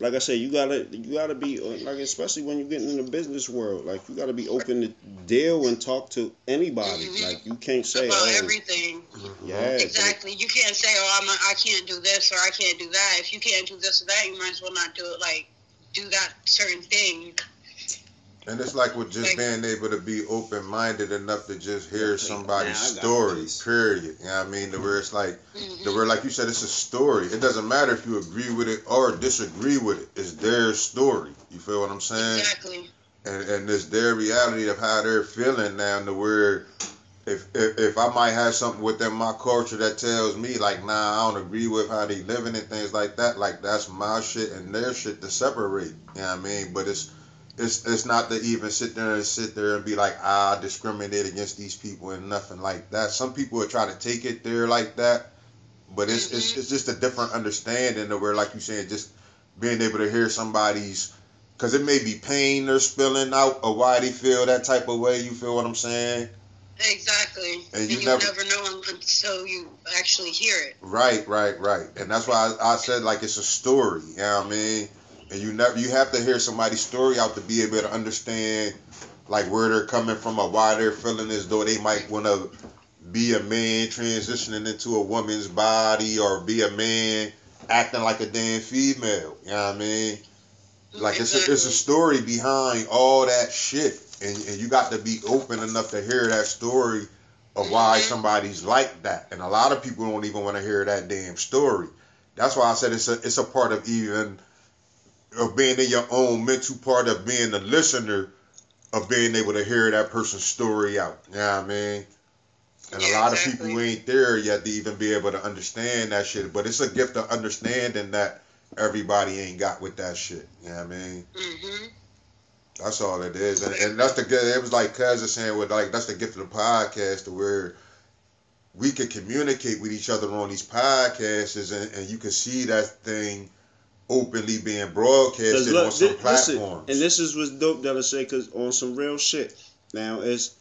like i said you gotta you gotta be uh, like especially when you're getting in the business world like you gotta be open to deal and talk to anybody Mhm. like you can't say about oh everything. yeah but- Exactly. You can't say, "Oh, I'm a, I can't do this" or "I can't do that." If you can't do this or that, you might as well not do it. Like, do that certain thing. And it's like with just Like- being able to be open minded enough to just hear somebody's now story, period. You know what I mean? The where it's like the mm-hmm. where like you said, it's a story. It doesn't matter if you agree with it or disagree with it. It's their story. You feel what I'm saying? Exactly. And and it's their reality of how they're feeling now to where if, if if I might have something within my culture that tells me like nah I don't agree with how they living and things like that, like that's my shit and their shit to separate. You know what I mean? But it's it's it's not to even sit there and sit there and be like ah I discriminate against these people and nothing like that. Some people would try to take it there like that, but it's it's, Mhm. it's just a different understanding of where like you saying just being able to hear somebody's because it may be pain they're spilling out or why they feel that type of way. You feel what I'm saying? Exactly. And And you you, never- never, know until you actually hear it. Right, right, right. And that's why I, I said like it's a story. You know what I mean? And you never you have to hear somebody's story out to be able to understand like where they're coming from or why they're feeling as though they might want to be a man transitioning into a woman's body or be a man acting like a damn female. You know what I mean? Like it's a, it's a story behind all that shit, and, and you got to be open enough to hear that story of why Mhm. somebody's like that. And a lot of people don't even want to hear that damn story. That's why I said it's a it's a part of even of being in your own mental part of being a listener of being able to hear that person's story out. You know what I mean? And a lot exactly. of people ain't there yet to even be able to understand that shit. But it's a gift of understanding that everybody ain't got with that shit. You know what I mean? hmm That's all it is, and, and that's the good. It was like Cuz was saying, with like that's the gift of the podcast, to where we can communicate with each other on these podcasts, and, and you can see that thing openly being broadcasted look, on some thi- listen, platforms. and this is what's dope that I say, cause on some real shit. Now it's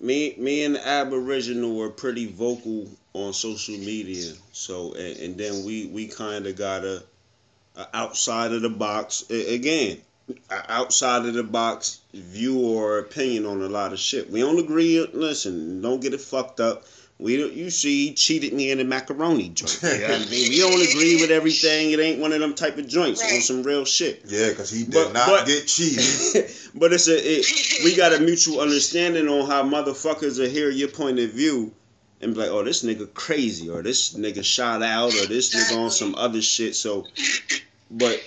me, me and the Aboriginal were pretty vocal on social media. So and, and then we we kind of got a, a outside of the box a- again, outside of the box view or opinion on a lot of shit. We don't agree. Listen, don't get it fucked up. We don't, you see, he cheated me in the macaroni joint. You know I mean, we don't agree with everything. It ain't one of them type of joints on Right. some real shit. yeah, because he did But- not but- get cheated. but it's a it, we got a mutual understanding on how motherfuckers are hear your point of view and be like, oh, this nigga crazy, or this nigga shot out, or this nigga on some other shit. So, but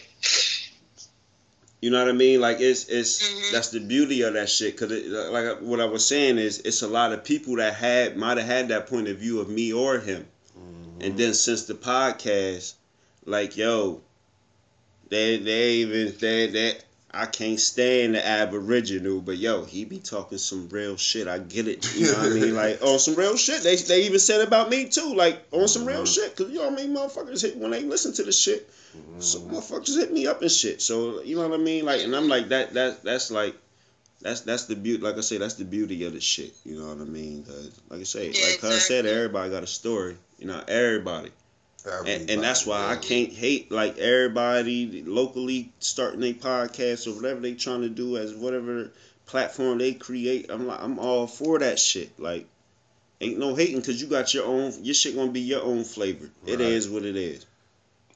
you know what I mean? Like it's it's Mhm. that's the beauty of that shit. Cause it, like what I was saying is, it's a lot of people that had might have had that point of view of me or him, and then since the podcast, like yo, they they even they they I can't stand the Aboriginal, but yo, he be talking some real shit. I get it. You know what I mean? Like on some real shit. They they even said about me too. Like on some real Mhm. shit. Cause you know what I mean? Motherfuckers hit when they listen to the shit. Some motherfuckers hit me up and shit. So you know what I mean? Like, and I'm like that. That that's like. That's that's the beauty. Like I say, that's the beauty of the shit. You know what I mean? 'Cause like I say, Yeah, like I said, everybody got a story. You know, everybody and, and that's why I can't hate like everybody locally starting their podcast or whatever they trying to do as whatever platform they create. I'm like I'm all for that shit. Like ain't no hating because you got your own your shit gonna be your own flavor. It Right. is what it is.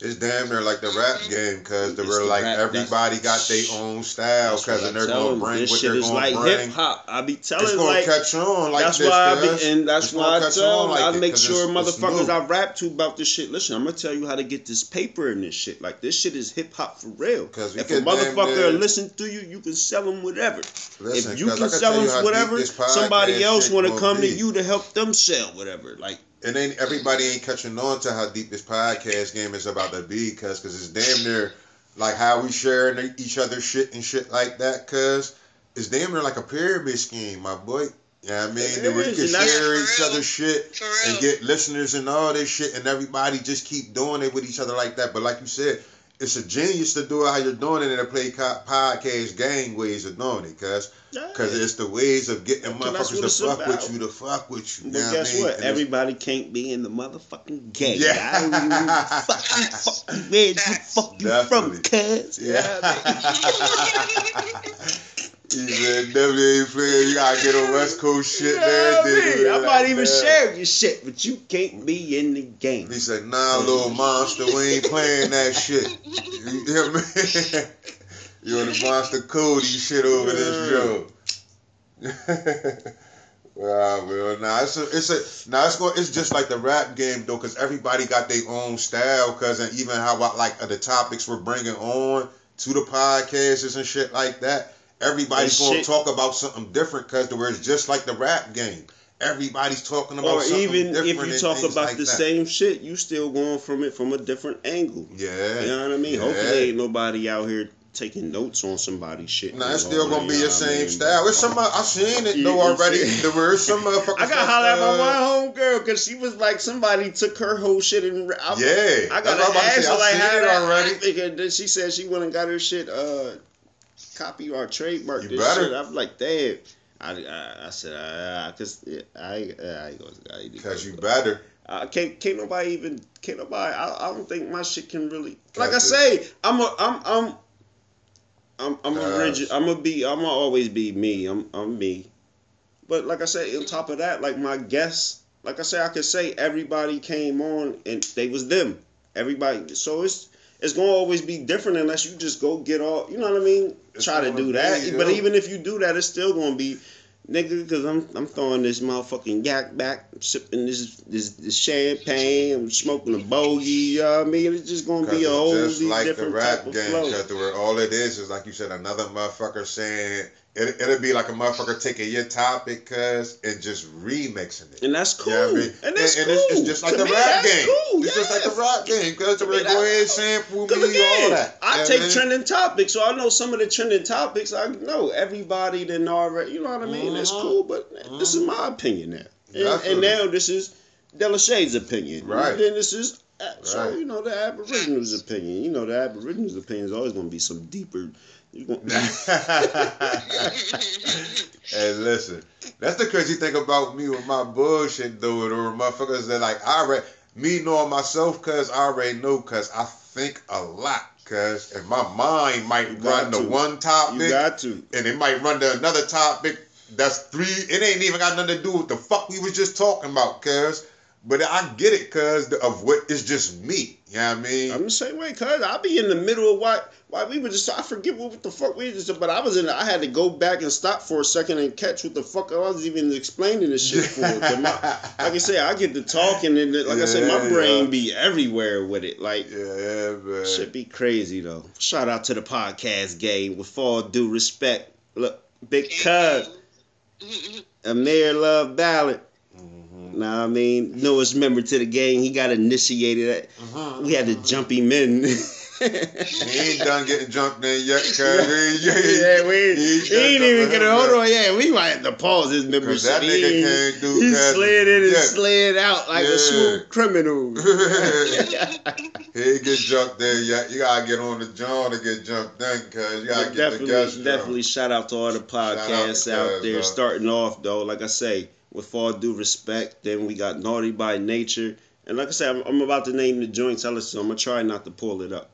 It's damn near like the rap game because they were like rap- everybody got their own style because and they're gonna bring this what shit they're is gonna like bring. hip hop. I be telling It's gonna like catch on like that's this, why I be, and that's why I tell like I make sure it's- motherfuckers. I rap to about this shit. Listen, I'm gonna tell you how to get this paper and this shit. Like this shit is hip hop for real. 'Cause we If a motherfucker listen to you, you can sell them whatever. Listen, if you can can sell them whatever, somebody else want to gonna come to you to help them sell whatever. Like and then everybody ain't catching on to how deep this podcast game is about to be, cause, cause it's damn near like how we sharing each other shit and shit like that, cause it's damn near like a pyramid scheme, my boy. Yeah, I mean, It that we can share each real. other's shit and get listeners and all this shit, and everybody just keep doing it with each other like that. But like you said, it's a genius to do it how you're doing it and to play podcast gang ways of doing it, cause, cause it's the ways of getting motherfuckers to fuck about. with you, to fuck with you. But guess I mean? what? And Everybody can't be in the motherfucking gang. Yeah. I fuck you, fuck you, where the fuck you from, cuz? Yeah. He said, ain't playing. You gotta get on West Coast shit You know what I there. mean? I might even share your shit, but you can't be in the game. He said, nah, little monster, we ain't playing that shit. You hear me? You on the monster Cody shit over this show. Wow, well, nah, it's a, it's a, nah, it's going, it's just like the rap game though, cause everybody got their own style, cause and even how about like the topics we're bringing on to the podcasts and shit like that. Everybody's gonna talk about something different, cause the it's just like the rap game. Everybody's talking about Or even if you talk about like the that. same shit, you still going from it from a different angle. Yeah. You know what I mean? Yeah. Hopefully ain't nobody out here taking notes on somebody's shit. Nah, it's still gonna be your I same mean? style. It's some, I seen it though already. There were some motherfuckers. I got holler at my uh, home girl because she was like somebody took her whole shit and I, Yeah, I got to to ask her like how it that already. and then she said she went and got her shit uh copy or trademark You this better. shit. I'm like, damn. I, I, I said, uh, cause yeah, I, I ain't gonna, I Cause you better. I can't, can't nobody even, can't nobody. I, I don't think my shit can really. Like I say, I'm a, I'm, I'm, I'm, I'm a rigid. I'm gonna be, I'm gonna always be me. I'm, I'm me. But like I say, on top of that, like my guests, like I say, I could say everybody came on and they was them. Everybody. So it's, it's gonna always be different unless you just go get all. You know what I mean? It's Try to do be, that. But yeah. even if you do that, it's still gonna be nigga, because I'm I'm throwing this motherfucking yak back, sipping this this, this champagne, I'm smoking a bogey. You know what I mean? It's just gonna be a whole just like the different rap type of game. flow. The where all it is is like you said, another motherfucker saying it. It'll be like a motherfucker taking your topic, cuz, and just remixing it. And that's cool. You know I mean? And that's and, cool. it's, it's just like To the me, rap that's game. Cool. It's just like the rap game. Cause To me, go ahead, cool. sample me, Cause all that. I take mean? trending topics, so I know some of the trending topics. I know everybody that already, you know what I mean. That's Mhm. cool, but this is my opinion now, and, and now this is Delisha's opinion, Right. And then this is uh, so Right. you know the Aboriginals' opinion. You know the Aboriginals' opinion is always going to be some deeper. Hey, listen, that's the crazy thing about me with my bullshit, though, or motherfuckers that like I already me knowing myself, cause I already know, cause I think a lot, cause and my mind might run to to. one topic, you got to. and it might run to another topic. That's three. It ain't even got nothing to do with the fuck we was just talking about, cause. But I get it, cause of what it's just me. You know what I mean? I'm the same way, cuz I'll be in the middle of what why we were just I forget what the fuck we just but I was in I had to go back and stop for a second and catch what the fuck I was even explaining this shit for. my- like I say, I get to talking and like I said, my brain yeah. be everywhere with it. Like yeah, man. shit be crazy though. Shout out to the podcast game with all due respect. Look, Big Cuz, Amir Love Ballard. Mm-hmm. Nah, I mean, newest member to the gang. He got initiated. Mhm. We had the jumpy men. in. He ain't done getting jumped in yet, cuz. yeah, Yeah, we he he ain't even jumped gonna hold yet. on. Yeah, we might have to pause his membership. that he nigga ain't- can't do he cuz- slid in and yeah. slid out like Yeah. a smooth criminal. he ain't get jumped there yet. You gotta get on the John to get jumped in, cuz. You gotta get the definitely, guest definitely shout out to all the podcasts Shout out to out there. Cuz. Starting off though, like I say, with all due respect, then we got Naughty by Nature, and like I said, I'm, I'm about to name the joints I listen. to. I'm gonna try not to pull it up.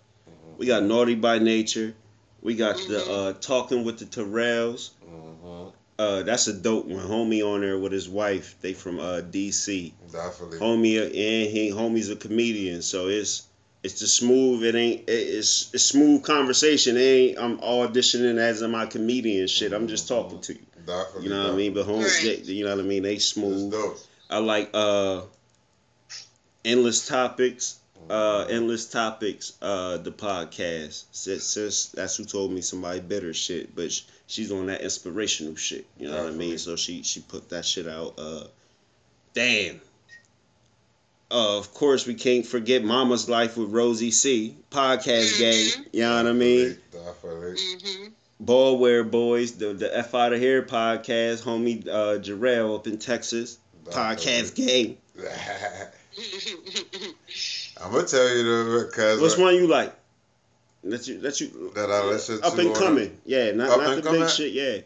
We got Naughty by Nature. We got the uh, Talking with the Terrells. Mhm. Uh, that's a dope one. Homie on there with his wife. They from uh, DC. Definitely. Homie uh, and he homie's a comedian, so it's it's the smooth. It ain't it- it's it's smooth conversation. It ain't I'm auditioning as my comedian shit. I'm just talking to you. Definitely. You know what I mean? But home, Right. they, you know what I mean? They It's smooth. dope. I like uh, endless topics. Uh, endless topics. Uh, the podcast. Sis, sis, that's who told me somebody better shit, but sh- she's on that inspirational shit. You know what I mean? So she she put that shit out. Uh, damn. Uh, of course, we can't forget Mama's Life with Rosie C. Podcast gang. You know what I mean? Definitely. hmm Ballwear Boys, the the F Out of Here podcast, homie uh, Jarrell up in Texas, podcast gang. I'm gonna tell you though, because What's one you like? That you that you that I listen up to and coming, yeah, not not the coming? big shit, yeah.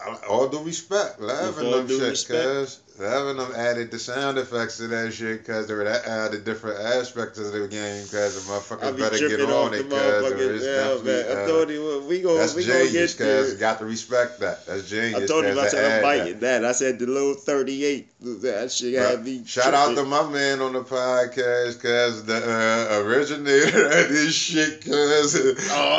I- All due respect, all them shit, respect. cause loving them added the sound effects to that shit, cause they were that added different aspects of the game, cause the motherfuckers be better get on it, cause motherfucking it's yeah, man. I uh, told you we go that's we gonna get there. cause got to respect that. That's genius. I told you cause about to add that. it. That I said the little thirty eight. That shit had me. Shout out to my man on the podcast, cause the uh, originator of this shit, cause Oh,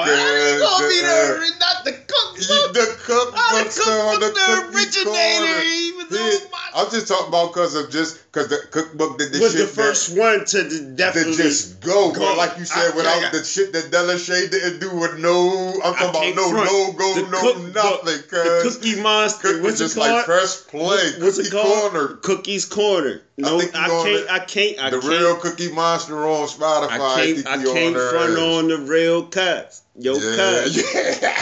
ain't gonna be the not the cookbook. the cookbook store, the the cookie originator. He- though my I'm just talking about because of just because the cookbook did the shit. was the first one to definitely. that just go, go. but like you said, I- without I- the shit that Delisha didn't do with no, I'm I talking about no front. logo, The no cookbook, nothing, the cause Cookie Monster. Cook was What's just it called? like press play, What's cookie it called? corner. Cookies Corner. No, think I can't. the- I can't. I the can't. The real Cookie Monster on Spotify. I can't. I can't front on the real cuts. Yo, yeah, cuz. yeah.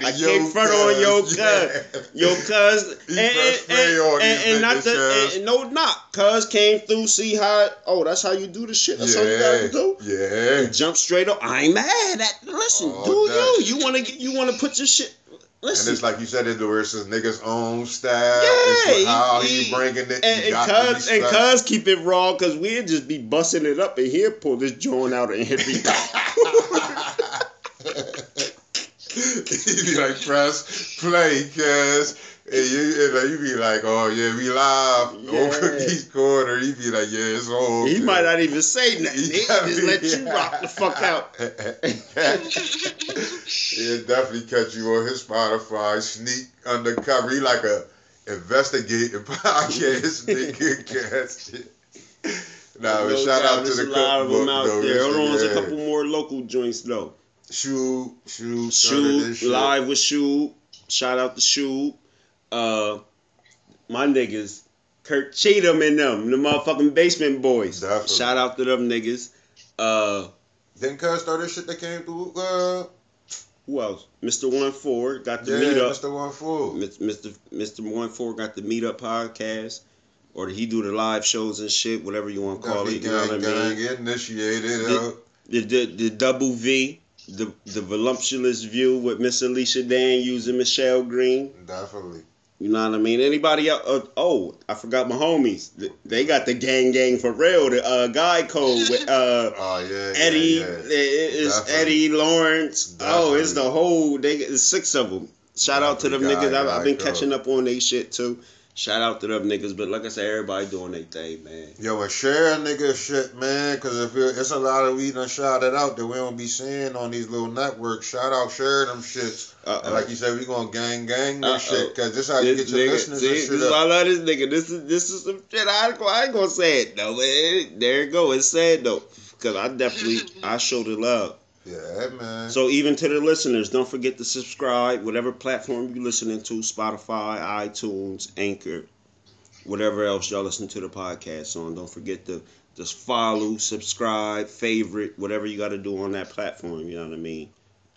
I can't front on yo, cuz. Yo, cuz. And, and, and, and, and not the, and, and no knock. Cuz came through, see how, oh, that's how you do the shit. That's how you gotta do. yeah. Jump straight up. I ain't mad at, listen, Oh, do that- you. You wanna get, you wanna put your shit, And it's like you said, it's where it's his niggas own style. Yeah, it's how he- he, bringing it. and, and cuz and cuz keep it raw because we'd just be busting it up and he'll pull this joint out and hit me. he be like, press play, cuz. And you, and you be like, oh yeah, we live Yeah. on Cookie's Corner. He'd be like, yeah, it's all. he might not even say nothing. He He just let you rock the fuck out. He'll definitely catch you on his Spotify, sneak undercover. He like a investigating podcast nigga. cuz. Nah, No shout out to the a lot of them cookbook. Hold on, there's a couple more local joints though. Shoot, shoot, started Shoot live with Shoot. Shout out to Shoot. Uh, my niggas, Kurt Cheatham and them, the motherfucking basement boys. Definitely. Shout out to them niggas. Uh, Then cuz started shit that came through. Uh, who else? Mr. One Four got the yeah, meet up. Mr. One Four. Mr. Mr. One Four got the meet up podcast, or did he do the live shows and shit, whatever you want to call Definitely it. You know what I mean? gang initiated. The- uh, The the, the double V, the the voluptuous view with Miss Alicia Dan using Michelle Green. definitely. You know what I mean? Anybody else? Uh, oh, I forgot my homies. They got the gang gang for real. The uh, guy code with uh, Oh yeah, yeah, Eddie. yeah. it- It's Definitely. Eddie Lawrence. Oh, it's the whole. They it's six of them. Shout out to them Definitely niggas. guy, I've, I've been guy catching up on they shit too. Shout out to them niggas. But like I said, everybody doing their thing, man. Yo, and share nigga shit, man, because if it, it's a lot of we done shouted out that we don't be seeing on these little networks. Shout out, share them shits. And like you said, we gonna gang gang this Uh-oh. shit, because this how you This get your nigga, listeners see, and this why I up. love this nigga. This is this is some shit. I, ain't gonna- I ain't gonna say it though. But it, there it go. It's sad though, because I definitely I showed the love. Yeah, man. So even to the listeners, don't forget to subscribe, whatever platform you're listening to, Spotify, iTunes, Anchor. whatever else y'all listen to the podcast on. Don't forget to just follow, subscribe, favorite, whatever you got to do on that platform. You know what I mean?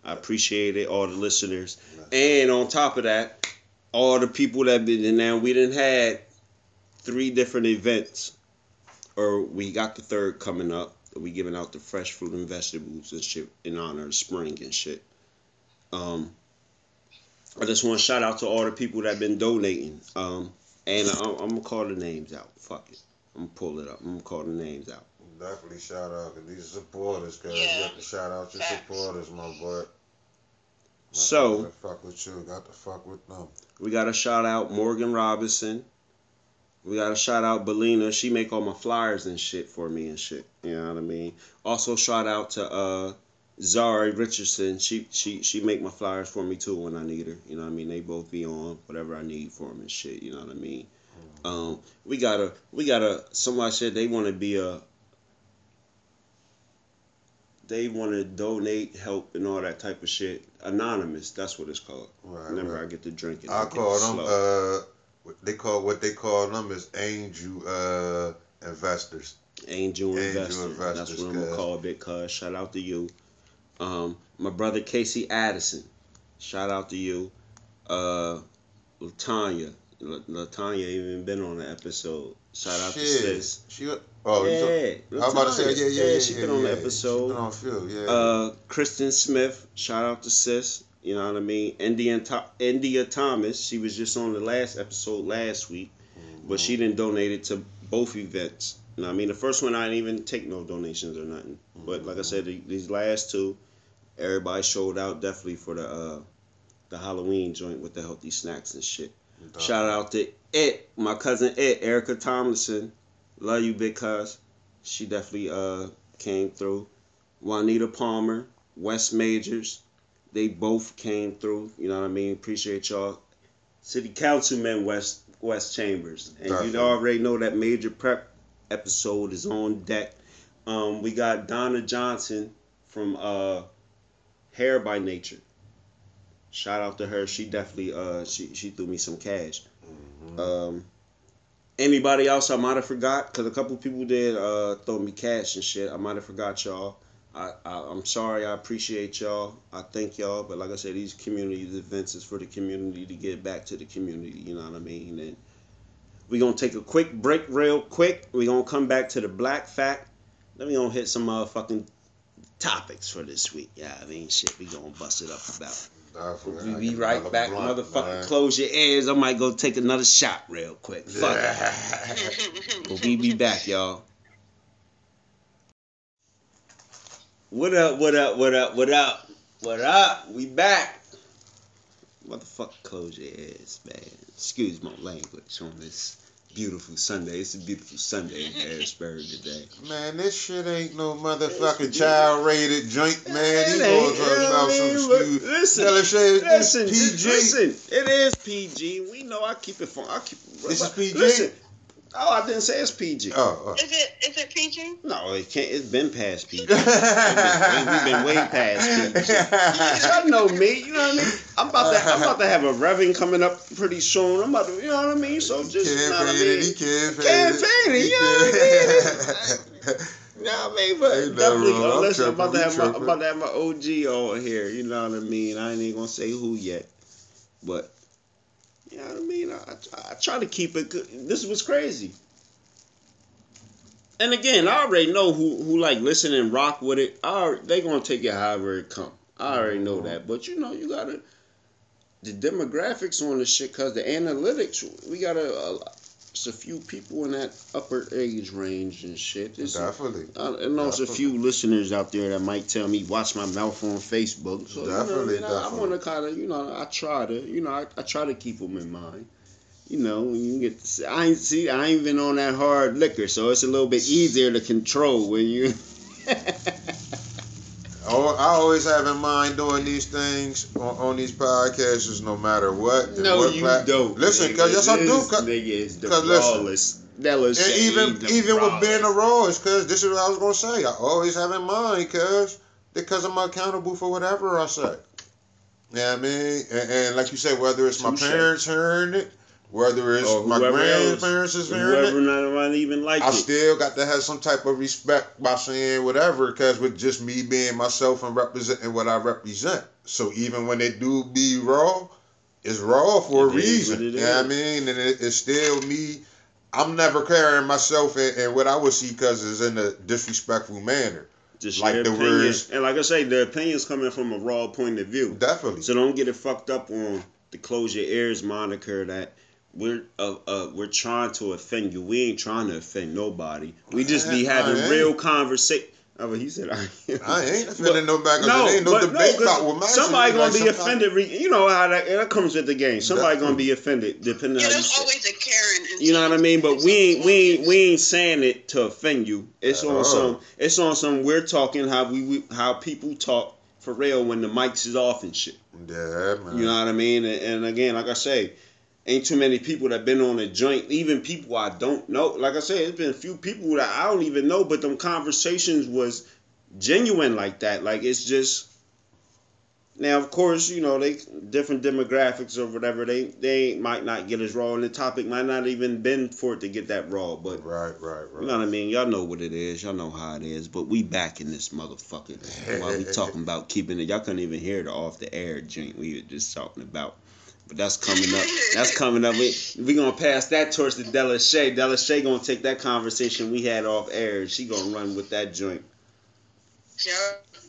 I appreciate it, all the listeners, and on top of that, all the people that been and now we didn't had three different events, or we got the third coming up. We giving out the fresh fruit and vegetables and shit in honor of spring and shit. Um, I just want to shout out to all the people that been donating. Um, and I'm, I'm gonna call the names out. Fuck it. I'm gonna pull it up. I'm gonna call the names out. Definitely shout out to these supporters, cuz Yeah. you have to shout out your Facts. supporters, my boy. So- fuck with you, got to fuck with them. We got to shout out Morgan Robinson. We got to shout out Belina. She make all my flyers and shit for me and shit. You know what I mean? Also shout out to uh Zari Richardson. She she she make my flyers for me too when I need her. You know what I mean? They both be on whatever I need for them and shit. You know what I mean? Um, we gotta we gotta. Somebody said they want to be a. They want to donate, help, and all that type of shit. Anonymous, that's what it's called. Right, Whenever right. I get to drinking, I get call them uh they call what they call them is angel uh investors. Angel, Angel Investor. That's what I'm gonna call it. Cuz. Shout out to you. Um, my brother Casey Addison. Shout out to you. Uh, Latanya. Latanya even been on the episode. Shout out to sis. She oh yeah, I was about to say Latanya. yeah yeah yeah She yeah, been on yeah. the episode. She been on field, yeah. Uh, Kristen Smith, shout out to sis. You know what I mean? India, India Thomas, she was just on the last episode last week, but she didn't donate it to both events. You know what I mean? The first one, I didn't even take no donations or nothing. But like I said, the- these last two, everybody showed out definitely for the uh, the Halloween joint with the healthy snacks and shit. Shout out to it, my cousin it, Erica Tomlinson. Love you, big cuz. She definitely uh came through. Juanita Palmer, West Majors, they both came through. You know what I mean? Appreciate y'all. City Councilman West West Chambers, and you already know that major prep episode is on deck. Um, we got Donna Johnson from uh, Hair by Nature. Shout out to her. She definitely uh she she threw me some cash. Mm-hmm. Um, anybody else I might have forgot because a couple people did uh throw me cash and shit. I might have forgot y'all. I, I I'm sorry. I appreciate y'all. I thank y'all. But like I said, these community events is for the community to get back to the community. You know what I mean? And we're gonna take a quick break, real quick. We're gonna come back to the black fact. Then we gonna hit some motherfucking topics for this week. Yeah, I mean shit. We gonna bust it up about. Definitely. We be right back, Blunt, motherfucker. man. Close your ears. I might go take another shot real quick. Fuck. But we be back, y'all. What up, what up, what up, what up? What up? We back. Motherfucker, close your ears, man. Excuse my language on this beautiful Sunday. It's a beautiful Sunday in Harrisburg today. Man, this shit ain't no motherfucking child rated joint, man. These It ain't, boys you talking know about what I some mean? But. Listen, Tell her, say it's listen, PG. listen. It is PG. We know I keep it fun. I keep. It right. This is PG? Listen. Oh, I didn't say it's PG. Oh, Is it is it PG? No, it can't. It's been past PG. oh. We've been way past PG. Y'all know me. You know what I mean. I'm about to. I'm about to have a revving coming up pretty soon. I'm about to. You know what I mean. So just. You know what I Can't fade it, he mean. can't fade it. fade it, He you know what I can't- You know what I mean? But Ain't definitely. wrong. I'm listen, I'm about to have we my. I'm about to have my OG on here. You know what I mean. I ain't even gonna say who yet, but. You know what I mean? I, I, try to keep it good. This was crazy. And again, I already know who who like listen and rock with it. I they gonna take it however it come. I already know that. But you know, you gotta the demographics on this shit, cause the analytics, we gotta a it's a few people in that upper age range and shit. It's, Definitely. I, I know there's a few listeners out there that might tell me watch my mouth on Facebook. So Definitely, you know, I, mean? I, I want to kind of you know I try to you know I, I try to keep them in mind. You know, you get to see, I ain't see I ain't been on that hard liquor, so it's a little bit easier to control when you. Oh, I always have in mind doing these things on, on these podcasts, is no matter what. no, what you plat- don't. Listen, cause yes, I do. 'cause- nigga is the listen, rawest. Della And even even with being a raw, cause this is what I was gonna say. I always have in mind, cause because I'm accountable for whatever I say. Yeah, I mean, and, and like you said, whether it's my parents hearing it, Whether it's my grandparents is hearing Whoever it, not, even like I it. still got to have some type of respect by saying whatever, because with just me being myself and representing what I represent. So even when it do be raw, it's raw for a reason. You know what I mean? And it, it's still me. I'm never carrying myself in, in what I would see because it's in a disrespectful manner. Just like the opinion. words- And like I say, the opinion's coming from a raw point of view. Definitely. So don't get it fucked up on the close your ears moniker that we're uh, uh we're trying to offend you. We ain't trying to offend nobody. We just be having real conversation. Oh, he said I. I ain't offending nobody. 'cause No, it ain't no debate no, 'cause about what my somebody gonna is. be sometimes- offended. re- You know how that, that comes with the game. Somebody gonna be offended depending Yeah, on how you there's say. always a Karen. in You know what I mean? But we ain't we ain't we ain't saying it to offend you. It's on Oh. some it's on some we're talking how we, we how people talk for real when the mics is off and shit. Yeah, man. You know what I mean? And, and again, like I say, ain't too many people that been on a joint. Even people I don't know. Like I said, it's been a few people that I don't even know, but them conversations was genuine like that. Like it's just. Now, of course, you know they different demographics or whatever. They they might not get as raw, and the topic might not even been for it to get that raw. But Right, right, right. you know what I mean? Y'all know what it is. Y'all know how it is. But we back in this motherfucker. While we talking about keeping it, y'all couldn't even hear the off the air joint we were just talking about. But that's coming up. That's coming up. We we gonna pass that torch to Delisha. Della Shay gonna take that conversation we had off air. She gonna run with that joint. Sure.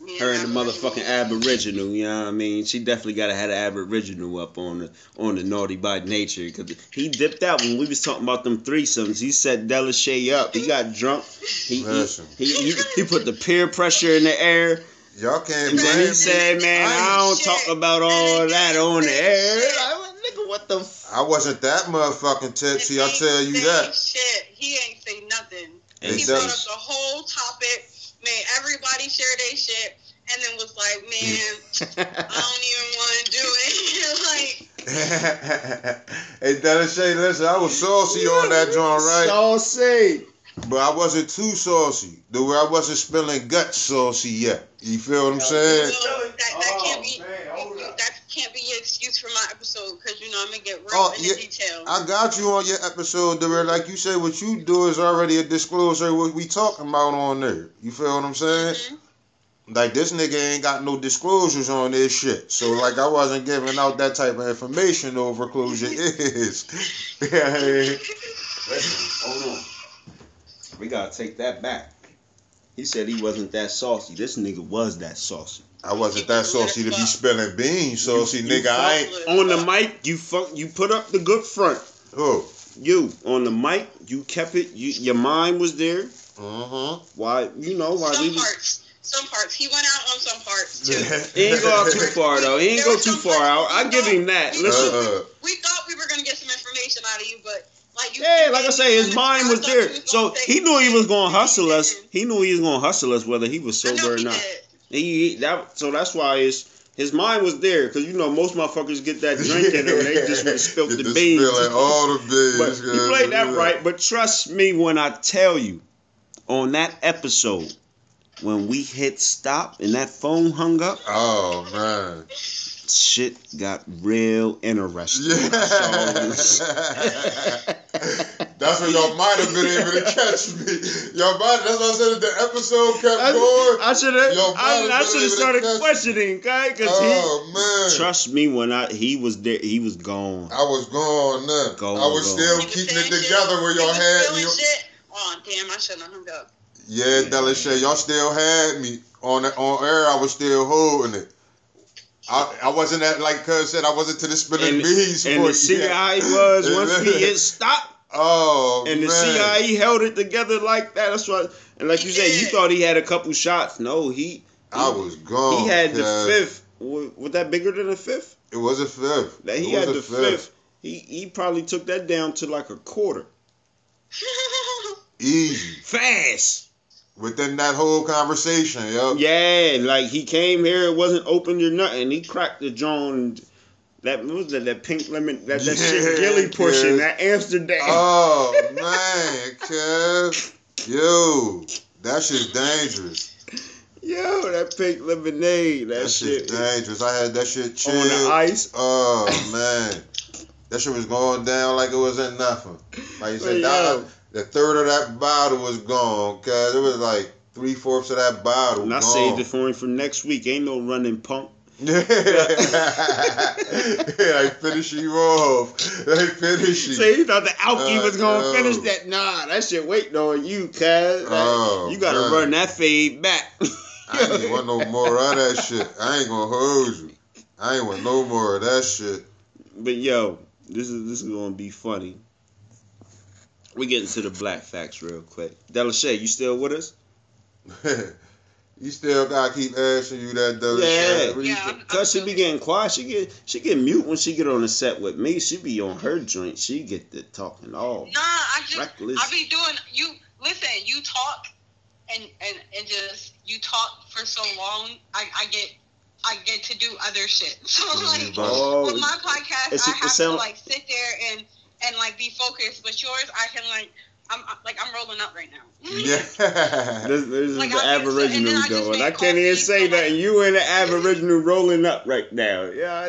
yeah, Her and the motherfucking Aboriginal. You know what I mean? She definitely gotta have the Aboriginal up on the on the naughty by nature because he dipped out when we was talking about them threesomes. He set Delisha up. He got drunk. He he, he, he, he put the peer pressure in the air. Y'all can't And then blame he me. said, "Man, I don't talk about all that on the air." Like, what, nigga, what the? F-? I wasn't that motherfucking tipsy. I And tell you say that. Shit, he ain't say nothing. And he brought up the whole topic, made everybody share their shit, and then was like, "Man, I don't even want to do it." like, hey, Delisha, listen, I was saucy on that joint, right? Saucy. But I wasn't too saucy. The way I wasn't spilling guts saucy yet. You feel what I'm saying? no, that, that Oh, can't be. man, hold that can't be your excuse for my episode because you know I'm gonna get real Oh, into yeah, detail. I got you on your episode, where like you say, what you do is already a disclosure what we talking about on there. You feel what I'm saying? Mhm. Like this nigga ain't got no disclosures on this shit. So like I wasn't giving out that type of information over closure is. yeah. Listen, hold on. We gotta take that back. He said he wasn't that saucy. This nigga was that saucy. I wasn't that saucy to be spilling beans, saucy You- you nigga. I ain't. On the mic, you fuck. You put up the good front. Oh. You on the mic, you kept it. You your mind was there. Uh huh. Why you know why we some was. parts. Some parts. He went out on some parts too. huh. He ain't go out too far though. He ain't There go too some far out. I give him that. we Listen. thought- Uh, We thought we were gonna get some information out of you, but like you. Yeah, you like I say, his mind was there. you was So he knew he was gonna hustle us. He knew he was gonna hustle us whether he was I know sober or not. did. He that so that's why it's his mind was there because you know most motherfuckers get that drink in them and they just would spill the to beans. spilling all the beans. But he played that right. But trust me when I tell you, on that episode, when we hit stop and that phone hung up, Oh man. Shit got real interesting. Yeah. that's when y'all might have been able to catch me. Y'all might. That's what I said. The episode kept I, going. I should have. Yo, I, Brian I was should have able to started catch me. questioning, okay? Because Oh man. trust me when I he was there. He was gone. I was gone then. Go, I was go. still was keeping saying it shit. together where He y'all was had me. spilling shit. Oh damn! I shouldn't have hung up. Yeah, Delisha, y'all still had me on the, on air. I was still holding it. I, I wasn't at like Cuz said I wasn't to the spinning And, bees. and the you. Was once we hit stop. Oh And the man. CIE held it together like that. That's why. And like you said, you thought he had a couple shots. No, he I was gone. he had the fifth. Was that bigger than a fifth? It was a fifth. That he had the a fifth. He he probably took that down to like a quarter. Easy. Fast. Within that whole conversation, yo. Yeah, like he came here, it wasn't open or nothing. He cracked the joint. That was that that pink lemon that that shit Gilly pushing kid. that Amsterdam. Oh man, cuz. Yo, that shit's dangerous. Yo, that pink lemonade, that, That, shit shit's dangerous. I had that shit on chilled. the ice. Oh man. That shit was going down like it wasn't nothing. Like you said, that, the third of that bottle was gone, cause it was like three fourths of that bottle. And I gone. saved it for him for next week. Ain't no running pump. Yeah, I finish you off. They finish you. So you thought the alky Uh, was gonna no. finish that? Nah, that shit waiting on you, cuz. Oh, you gotta man. run that fade back. I ain't want no more of that shit. I ain't gonna hold you. I ain't want no more of that shit. But yo, this is this is gonna be funny. We get into the black facts real quick. Delisha, you still with us? you still gotta keep asking you that though. Yeah. shit. What you Yeah. I'm- Cause she be getting quiet. She get she get mute when she get on the set with me. She be on her joint. She get the talking all Nah, I just reckless. I be doing you. Listen, you talk and and and just you talk for so long. I I get. I get to do other shit. So like Oh, with my podcast, it's- I have sound- to like sit there and and like be focused. But yours, I can like I'm I'm- like I'm rolling up right now. Yeah. This, this is the I get- and then Aboriginal I just doing. make I can't even say so, that. like- You and the Aboriginal rolling up right now. Yeah, I,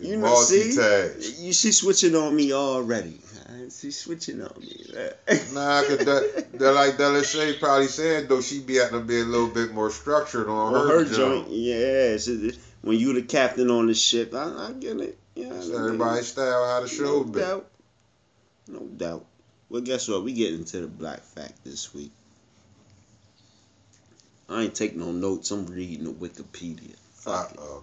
you know. See, Multitask. you, she switching on me already. Uh, She's switching on me. Uh, nah, cause that, that like Delisha probably said though, she be having to be a little bit more structured on, on her, her joint. joint, yeah. she- when you the captain on the ship, I, I get it. Yeah, So everybody's style how the show no be. doubt, no doubt. Well, guess what? We get into the black fact this week. I ain't taking no notes. I'm reading the Wikipedia. Fuck it. oh.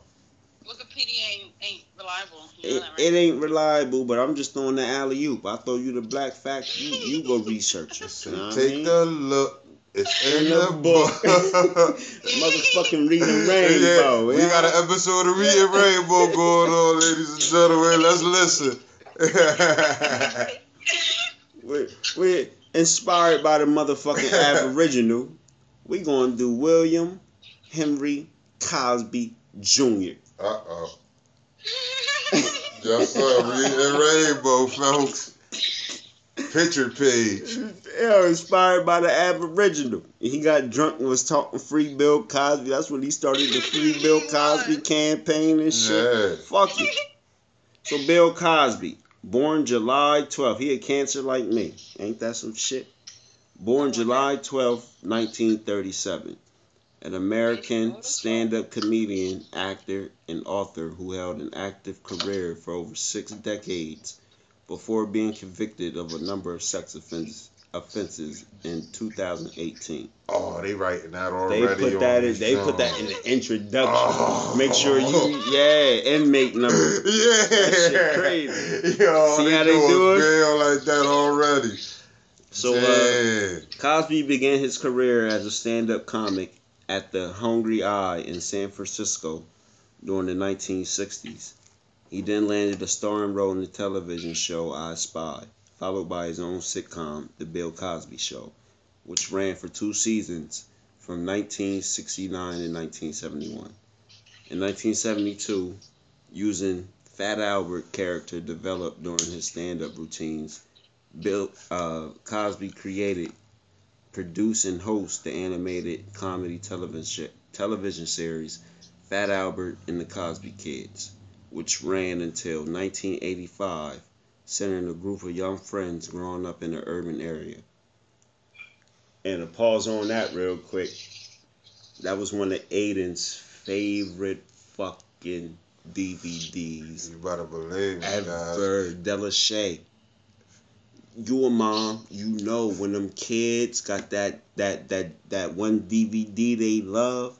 Wikipedia ain't ain't reliable. You know It, right? it ain't reliable, but I'm just throwing the alley oop. I throw you the black fact. You you go research it. You know what I Take mean? a look. It's in, In the, the book. book. Motherfucking reading rainbow. yeah, we got an episode of Reading Rainbow going on, ladies and gentlemen. Let's listen. We're, we're inspired by the motherfucking Aboriginal. We gonna do William Henry Cosby Jr. uh oh. Yes, sir. Reading Rainbow, folks. Picture page. Yeah, inspired by the Aboriginal. He got drunk and was talking free Bill Cosby. That's when he started the free Bill Cosby campaign and shit. Yeah. Fuck it. So Bill Cosby, born July 12th. He had cancer like me. Ain't that some shit? Born July 12th, 1937. An American stand-up comedian, actor, and author who held an active career for over six decades before being convicted of a number of sex offenses offenses in 2018. Oh, they writing that They already. put that in. They put that in the introduction. Oh. Make sure you, yeah, inmate number. Yeah. shit crazy. Yo, See they how they do it? Like that already. So uh. Cosby began his career as a stand-up comic at the Hungry Eye in San Francisco during the 1960s. He then landed a starring role in the television show I Spy, followed by his own sitcom, The Bill Cosby Show, which ran for two seasons from 1969 to 1971. In 1972, using Fat Albert character developed during his stand-up routines, Bill uh, Cosby created, produced, and host the animated comedy television series Fat Albert and the Cosby Kids, which ran until 1985, centering a group of young friends growing up in an urban area. And to pause on that real quick, that was one of Aiden's favorite fucking DVDs You better believe me, guys. ever. Delisha. You a mom, you know when them kids got that that that that one DVD they love,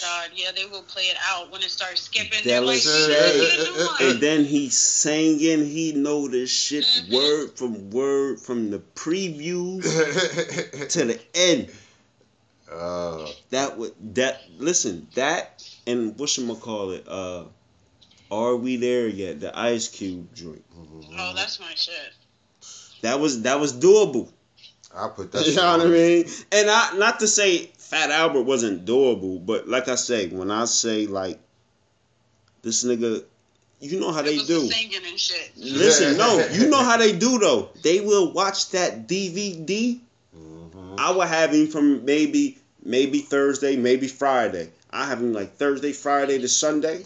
God, yeah, they will play it out when it starts skipping. They're like, Delisha. and then he singing, he know the shit Mhm. word from word from the preview to the end. uh, That would that listen that and what should call it? Uh, are we there yet? The Ice Cube drink. oh, that's my shit. That was that was doable. I put that. You know what I on. mean? And I not to say Fat Albert wasn't doable, but like I say, when I say like this nigga, you know how It they was do. the singing and shit. Listen, no, you know how they do though. They will watch that DVD. Mhm. I will have him from maybe maybe Thursday, maybe Friday. I have him like Thursday, Friday to Sunday.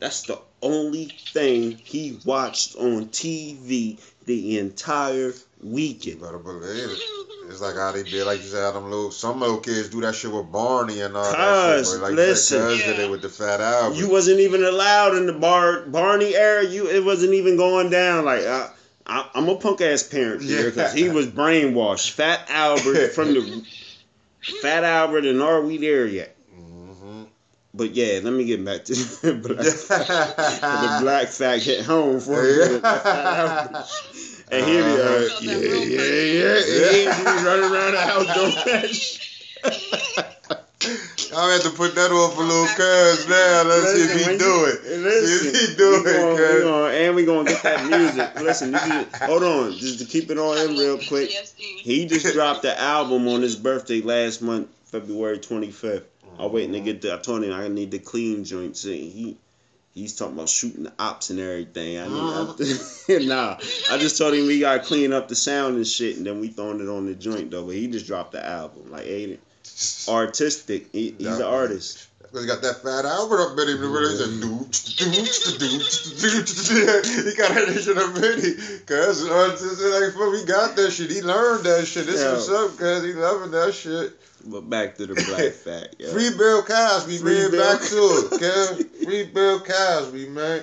That's the only thing he watched on TV the entire You weekend. better believe it. It's like how they did, like you said, them little some little kids do that shit with Barney and all that shit. Like listen. Cuz did Yeah. it with the Fat Albert. You wasn't even allowed in the bar Barney era. You it wasn't even going down. Like I, I, I'm a punk ass parent here because he was brainwashed. Fat Albert from the Fat Albert and Norweed area. hmm But yeah, let me get back to the black, the black fact hit home for. Fat Albert. And here we are. Uh-huh. Yeah, yeah, yeah. yeah. He was running around the house doing that shit. I had to put that on for little cuz now. Let's see if he do you- it. Listen, See if he do we it, gonna- cuz. we gonna- and we gonna get that music. Listen, you just, hold on, just to keep it on him real quick. He just dropped the album on his birthday last month, February 25th. I'm waiting to get the. I told him I need the clean joints. And he he's talking about shooting the ops and everything. I need, I, uh-huh. nah, I just told him we gotta clean up the sound and shit, and then we throwing it on the joint though. But he just dropped the album, like Aiden, artistic. He, he's an artist. Cause he got that fat Albert up in him. Really said, dooch, dooch, dooch, dooch. He got that shit up in him. Cause uh, just like fuck, he got that shit. He learned that shit. This Yeah. what's up, cause he loving that shit. But back to the black fact. Yeah. Free Bill Cosby, Free man. Bill. Back to it. Free Bill Cosby, man.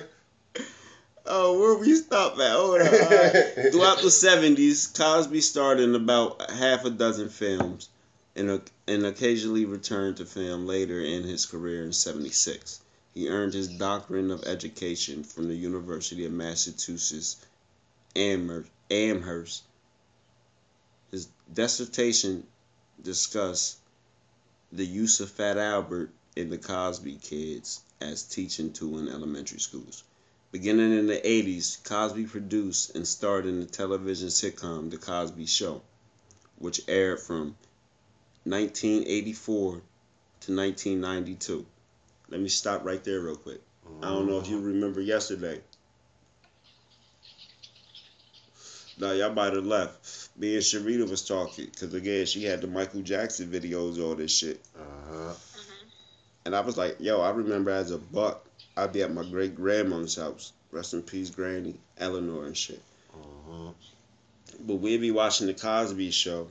Oh, where we stop at? Hold on. Right. Throughout the seventies, Cosby starred in about half a dozen films, and and occasionally returned to film later in his career in '76. He earned his doctorate of education from the University of Massachusetts, Amherst. His dissertation discussed the use of Fat Albert in the Cosby Kids as teaching tool in elementary schools. Beginning in the 80s, Cosby produced and starred in the television sitcom The Cosby Show, which aired from 1984 to 1992. Let me stop right there real quick. I don't know if you remember yesterday. Now y'all might have left. Me and Sharita was talking because again she had the Michael Jackson videos, all this shit, Uh-huh. and I was like, "Yo, I remember as a buck, I'd be at my great grandmother's house. Rest in peace, Granny, Eleanor, and shit. Uh-huh. But we'd be watching the Cosby Show,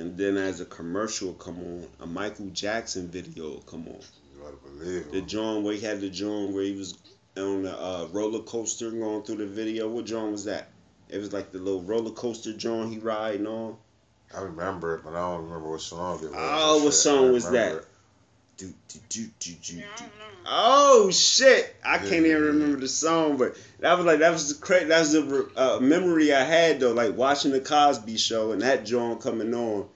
and then as a commercial come on, a Michael Jackson video come on. You gotta believe The. John where he had the John where he was on the uh, roller coaster going through the video. What John was that? It was like the little roller coaster John he riding on. I remember it, but I don't remember what song it was. Oh, what song was that? It. Do, do, do, do, do, do. Oh shit! I can't even remember the song, but that was like that was the cra- that was the uh, memory I had though, like watching the Cosby Show and that John coming on.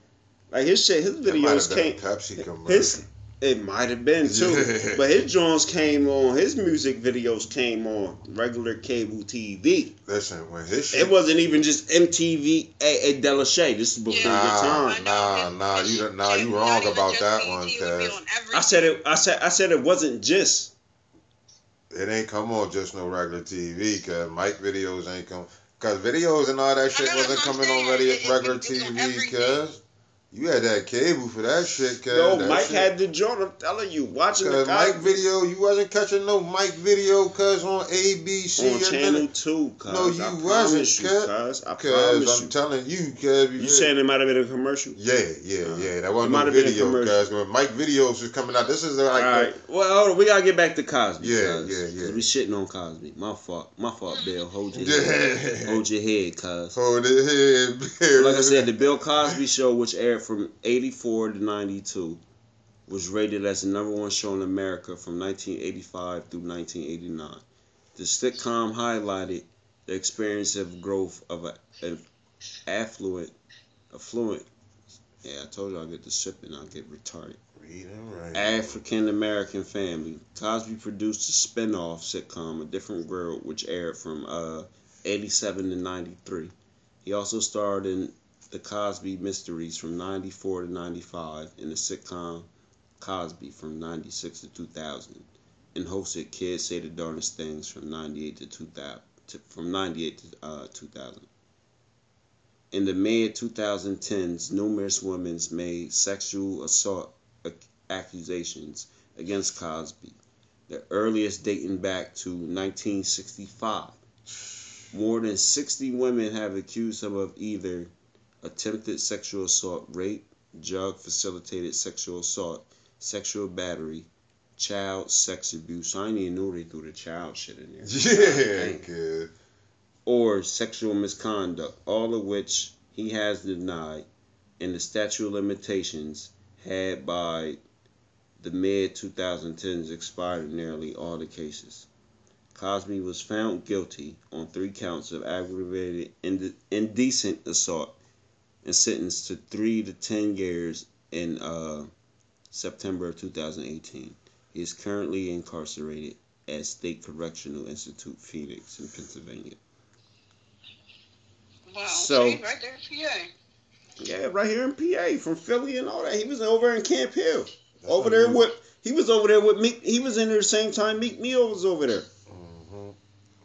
Like his shit, his That might have videos came. Pepsi commercial. His it might have been too, but his Johns came on. His music videos came on regular cable TV. Listen, when his shit It wasn't even just MTV. A, a Delisha. This is before Yeah. your time. nah, his- nah, you shit- nah, you wrong about that BET, one, it cuz. on I said it. I said. I said it wasn't just. it ain't come on just no regular TV, cause Mike videos ain't come. Cause videos and all that shit wasn't that's what I'm coming on saying. regu- It- it- regular it was on TV, everything. Cuz. You had that cable for that shit, cuz. Yo, that Mike shit- had the joint. I'm telling you, watching the Mike video, you wasn't catching no Mike video, cuz on ABC on channel two. Cause No, you I wasn't, you, cuz. cuz. I promise I'm you. telling you, cuz. You saying it might have been a commercial? Yeah, yeah, Uh, yeah. That wasn't no have been a video, cuz. When Mike videos was coming out, this is like All the- Well, hold on. We gotta get back to Cosby. Yeah, cuz, yeah, yeah. 'cause We shitting on Cosby. My fault. My fault, Bill. Hold your head. Hold your head, cuz. Hold it here. Like I said, the Bill Cosby Show, which aired from '84 to '92, was rated as the number one show in America from 1985 through 1989. The sitcom highlighted the experience of growth of a, an affluent, affluent. Yeah, I told you I'll get the sipping, I'll get retarded. Write. African American family. Cosby produced a spin-off sitcom, A Different World, which aired from uh, 87 to 93. He also starred in The Cosby Mysteries from 94 to 95 and the sitcom Cosby from 96 to 2000 and hosted Kids Say the Darndest Things from 98 to 2000 to, from 98 to uh, 2000. In the mid 2010s, numerous women made sexual assault accusations against Cosby, the earliest dating back to 1965. More than 60 women have accused him of either attempted sexual assault, rape, drug facilitated sexual assault, sexual battery, child sex abuse. I didn't even know they threw the child shit in there. Yeah, kid. Or sexual misconduct, all of which he has denied, and the statute of limitations had by the mid 2010s expired in nearly all the cases. Cosby was found guilty on three counts of aggravated inde- indecent assault and sentenced to three to ten years in uh, September of 2018. He is currently incarcerated at State Correctional Institute, Phoenix, in Pennsylvania. Wow. So- see, right there, PA. Yeah, right here in PA, from Philly and all that. He was over in Camp Hill, over there with. He was over there with Meek. He was in there the same time Meek Mill was over there. hmm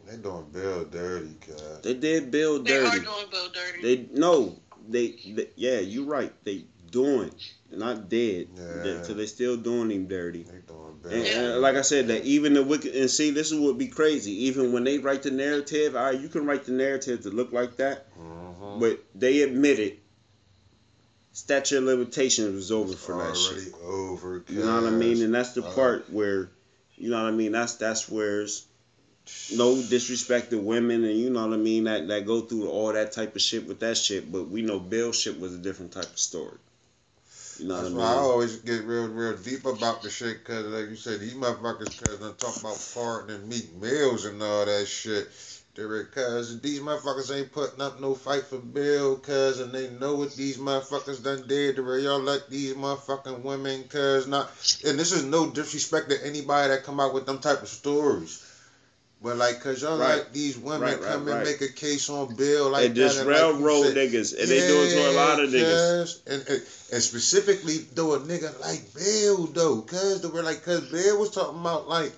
They doing Bill dirty, cuz. They did Bill dirty. They are doing Bill dirty. They no, they, they yeah, you're right. They doing, not dead, Yeah. because they still doing him dirty. They doing Bill. And, and like I said, that even the wicked and see, this is what would be crazy. Even when they write the narrative, all right, you can write the narrative to look like that, hmm but they admitted statute of limitations was over for that shit. Over. You know what I mean? And that's the Uh, part where, you know what I mean. That's that's where it's no disrespect to women, and you know what I mean. That that go through all that type of shit with that shit. But we know Bill shit was a different type of story. You know That's what why I I always get real, real deep about the shit, cause like you said, these motherfuckers, cause they talk about farting and meat meals and all that shit. They're cause these motherfuckers ain't putting up no fight for Bill, cause and they know what these motherfuckers done did. To where y'all let these motherfucking women, cause not, and this is no disrespect to anybody that come out with them type of stories. But like, cause y'all Right. let these women Right, come right. and make a case on Bill like and just that, and like railroad said- niggas, and they do it to a lot of niggas. And, and and specifically though a nigga like Bill though, cause they were like, cause Bill was talking about like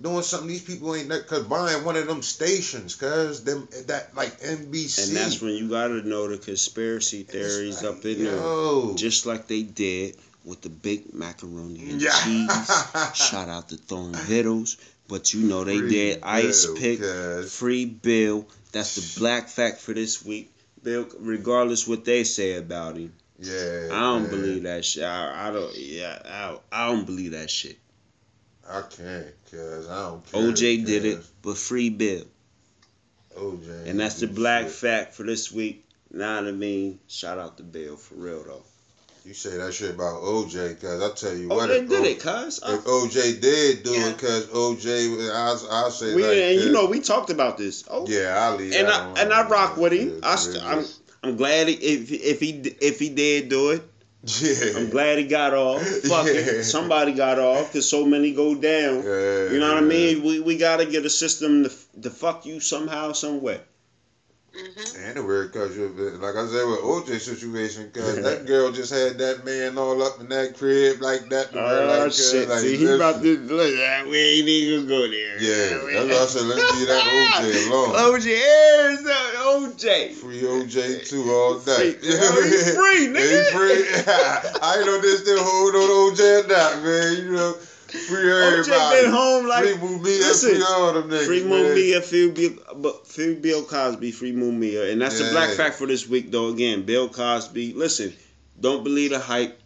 doing something these people ain't that, cause buying one of them stations, cause them that like NBC. And that's when you gotta know the conspiracy theories like, up in yo. there, just like they did with the big macaroni and Yeah. cheese. Shout out to Thorn Vittles, but you know they Free did Ice Bill, Pick. cuz. Free Bill. That's the black fact for this week. Bill, regardless what they say about him, Yeah, I don't man. believe that shit. I, I don't. Yeah, I, don't- I don't believe that shit. I can't, cause I don't care. OJ did it, but free Bill, OJ, and that's the black shit. fact for this week. Know what I mean? Shout out to Bill for real though. You say that shit about OJ, cause I tell you Oh, what, they did it, cuz. Uh, if OJ did do Yeah. it, cause OJ, I I say We, like, and you know we talked about this. Oh, yeah, I leave. and that I and I rock with him. I st- I'm I'm glad he, if if he if he did do it. yeah, I'm glad he got off. Fuck Yeah. it, somebody got off because so many go down. Yeah, You know what I mean? We we gotta get a system to to fuck you somehow, some way. hmm And the weird cause you, like I said with OJ situation, cause that girl just had that man all up in that crib like that. to where, Oh like, cuz, shit! like, See, he about to look. that We ain't even gonna go there. Yeah, uh, that's why I said let's leave that OJ alone. OJ, here's the OJ. Free OJ too all day. Free. Oh, he free, nigga. He free. I ain't know they still hold on OJ or not, man. You know, free everybody. OJ been home like free Mumia, listen, free all them niggas. Free. Mumia, free Bill, but free Bill Cosby, free Mumia, and that's the black fact for this week though. Again, Bill Cosby. Listen, don't believe the hype.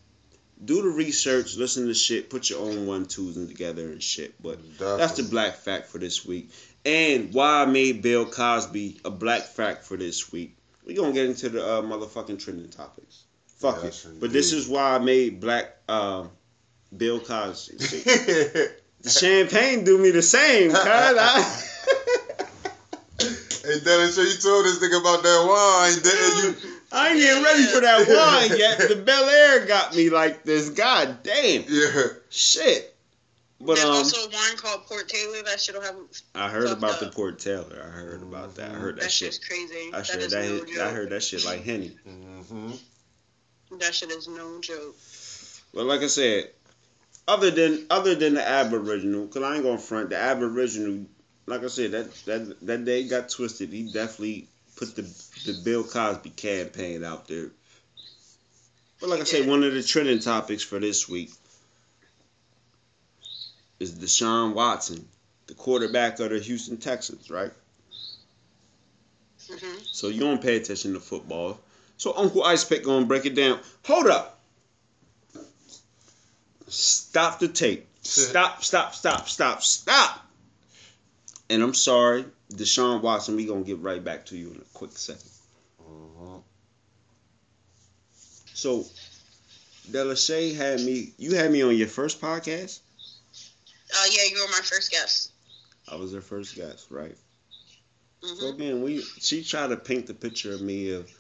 Do the research, listen to shit, put your own one twos together and shit. But that's the black fact for this week. And why I made Bill Cosby a black fact for this week. We gonna get into the uh, motherfucking trending topics. Fuck it. But this is why I made black uh, Bill Cosby. The champagne do me the same, cuz. I- Hey, Dennis, so you told this nigga about that wine, didn't you? I ain't even ready for that wine yet. The Belaire got me like this. God damn. Yeah. Shit. But There's um also a wine called Port Taylor that shit'll have I heard fucked about the. Port Taylor. I heard about that. I heard that that shit. shit's crazy. I that heard is that no hit- I heard that shit like Henny. Mm-hmm. That shit is no joke. But like I said, other than other than the Aboriginal, cause I ain't gonna front the Aboriginal. Like I said, that that that day got twisted. He definitely put the the Bill Cosby campaign out there. But like I said, one of the trending topics for this week. is Deshaun Watson, the quarterback of the Houston Texans, right? hmm So you don't pay attention to football. So Uncle Ice Pick gonna break it down. Hold up. Stop the tape. Stop, stop, stop, stop, stop. And I'm sorry, Deshaun Watson, we gonna get right back to you in a quick second. Mhm. So Delisha had me you had me on your first podcast? Uh, yeah, you were my first guest. I was her first guest, right? Mm-hmm. So again, we she tried to paint the picture of me of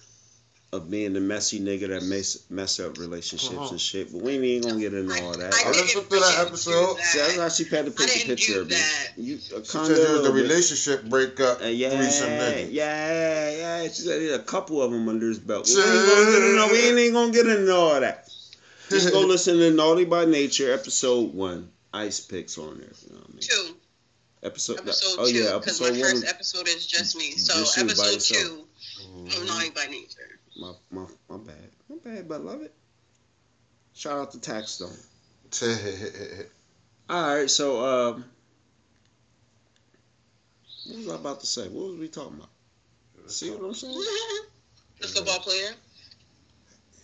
of being the messy nigga that mess mess up relationships Uh-huh. and shit. But we ain't gonna get into all that. I I listened to that episode. that. See, that's how she had to paint the didn't picture of me. that. You uh, She said you was the relationship breakup uh, yeah, threesome yeah, yeah. She said there's a couple of them under his belt. We ain't gonna get into, we ain't gonna get into all that. Just go listen to Naughty by Nature episode one. Ice picks on there. You know what I mean? Two. Episode. Episode oh two. yeah, Because episode my one. first episode is just me. So Just episode yourself. two of Naughty by Nature. My my my bad. My bad, but love it. Shout out to Taxstone. All right, so um, what was I about to say? What was we talking about? See what I'm saying? the football player.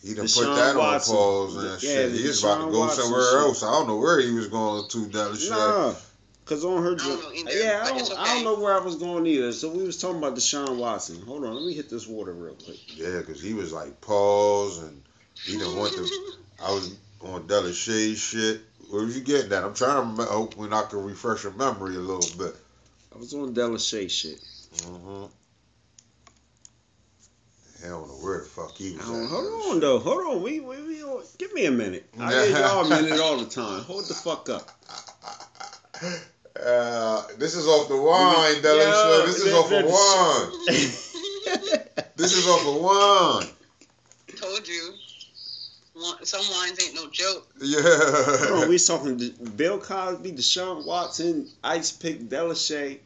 He done Deshaun put that Watson. on pause and Yeah, shit. the He was about to go Watson somewhere shit. else. I don't know where he was going to, Dallas shit. Nah, cause on her, I don't know either, yeah, I don't, I don't know where I was going either. So we was talking about Deshaun Watson. Hold on, let me hit this water real quick. Yeah, because he was like pause and he didn't want to. I was on Dallas Shade shit. Where was you getting that? I'm trying to remember, hope when I can refresh your memory a little bit. I was on Delisha shit. Mm-hmm. I don't know where the fuck he I was at. hold on though, hold on. We, we, we give me a minute. I give y'all a minute all the time. Hold the fuck up. Uh, this is off the wine, Dallas. Yo, This is off the that- wine. This is off of wine. Told you. Some wines ain't no joke. Hold on, Yeah. we talking to Bill Cosby, Deshaun Watson, Ice Pick, Delisha.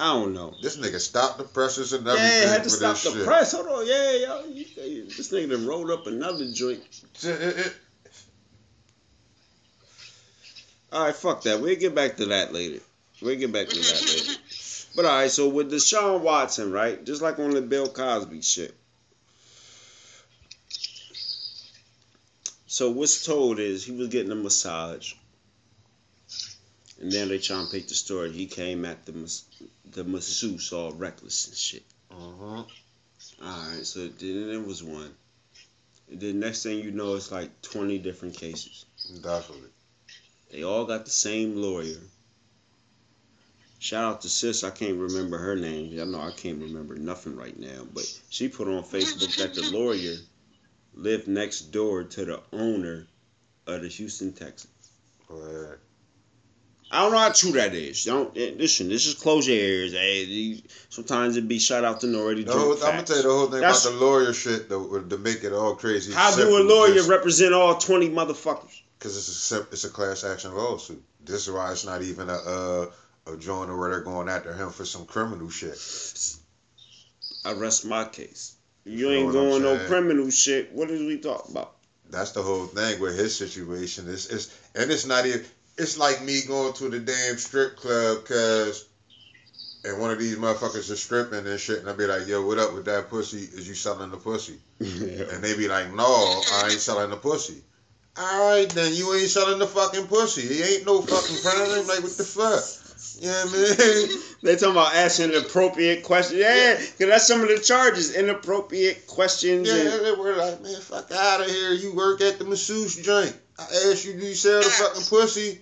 I don't know. This nigga stopped the presses and Yeah, everything had to for stop this the shit. press. Hold on, yeah, yo, this nigga done rolled up another joint. All right, fuck that. We'll get back to that later. We'll get back to that later. But all right, so with Deshaun Watson, right, just like on the Bill Cosby shit. So what's told is he was getting a massage, and then they try and paint the story. He came at the mas- the masseuse all reckless and shit. Mhm. All right, so then there was one. And then next thing you know, it's like twenty different cases. Definitely. They all got the same lawyer. Shout out to sis, I can't remember her name. I know I can't remember nothing right now, but she put on Facebook that the lawyer lived next door to the owner of the Houston Texans. I don't know how true that is. Don't eh, listen. This is close your ears. Hey, sometimes it be shout out to already the whole, I'm gonna tell you the whole thing That's- about the lawyer shit to, to make it all crazy. How do a lawyer represent all twenty motherfuckers? Because it's a it's a class action lawsuit. This is why it's not even a uh, a joint where they're going after him for some criminal shit. I rest my case. You You ain't going no criminal shit. What is we talking about? That's the whole thing with his situation. Is it's and it's not even. It's like me going to the damn strip club because. And one of these motherfuckers is stripping and shit, and I be like, "Yo, what up with that pussy? Is you selling the pussy?" And they be like, "No, I ain't selling the pussy." All right, then you ain't selling the fucking pussy. He ain't no fucking crime. Like what the fuck? You know what I mean? They talking about asking inappropriate questions. Yeah, because that's some of the charges. Inappropriate questions. Yeah, and, they were like, man, fuck out of here. You work at the masseuse joint. I asked you, do you sell the ah. fucking pussy?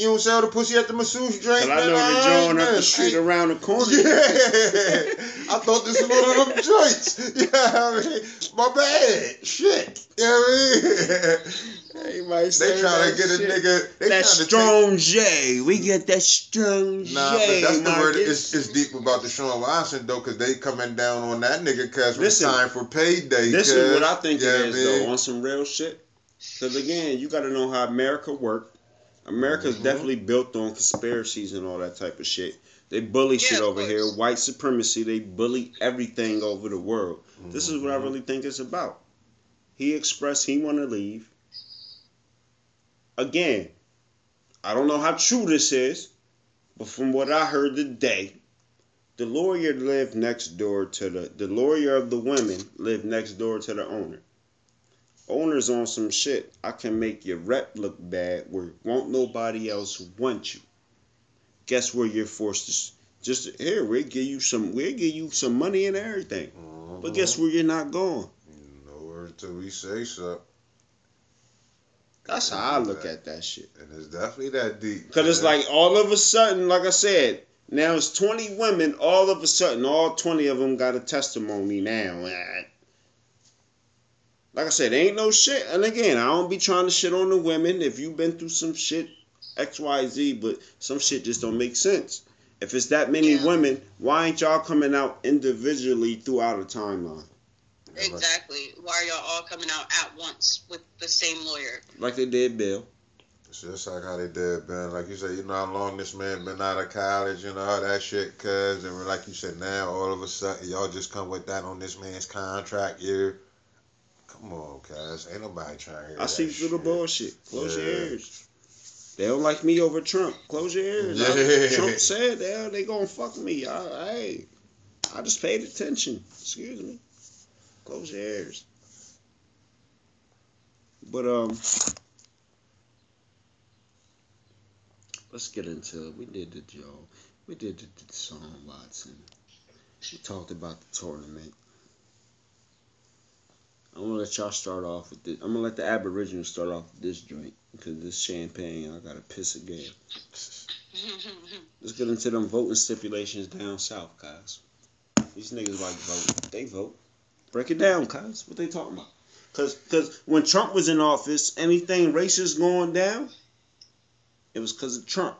You don't sell the pussy at the masseuse joint, but I know the joint up the street I- around the corner. Yeah, I thought this was one of them joints. Yeah, I mean, my bad. Shit. You know what I mean? Hey, might say They trying to get a nigga. They That trying to take- strong J. We get that strong Nah, but that's the word. It's, it's deep about Deshaun Watson though, because they coming down on that nigga because we Listen, signed for payday. This is what I think yeah, it is, man. though, on some real shit. Because again, you got to know how America work. America's Mhm. definitely built on conspiracies and all that type of shit. They bully Yeah, shit over here. White supremacy. They bully everything over the world. This is what I Mhm. really think it's about. He expressed he want to leave. again, I don't know how true this is, but from what I heard today, the lawyer lived next door to the the lawyer of the women lived next door to the owner. Owner's on some shit. I can make your rep look bad where won't nobody else want you. Guess where you're forced to just here we'll give you some we'll give you some money and everything. But mm-hmm. guess where you're not going. Nowhere till we say so. That's how I look at that shit. And it's definitely that deep. Cause it's like all of a sudden, like I said, now it's twenty women. All of a sudden, all twenty of them got a testimony now. Like I said, ain't no shit. And again, I don't be trying to shit on the women. If you've been through some shit, X, Y, Z, but some shit just don't make sense. If it's that many Yeah. women, why ain't y'all coming out individually throughout a timeline Exactly. Why are y'all all coming out at once with the same lawyer? like they did Bill? It's just like how they did, Ben. Like you said, you know how long this man been out of college and all that shit, cuz. And like you said, now all of a sudden, y'all just come with that on this man's contract year. Come on, cuz. Ain't nobody trying to hear I see through the bullshit. Close your ears. They don't like me over Trump. Close your ears. I- Trump said they they gonna fuck me. I, hey, I just paid attention. Excuse me. Close your ears. But um, let's get into it. We did the Joe. We did the, the Deshaun Watson. We talked about the tournament. I'm gonna let y'all start off with this. I'm gonna let the Aboriginals start off with this drink because this champagne. I gotta piss again. Let's get into them voting stipulations down south, guys. These niggas like vote. They vote. Break it down, guys. What they talking about? Cause, cause when Trump was in office, anything racist going down, it was cause of Trump.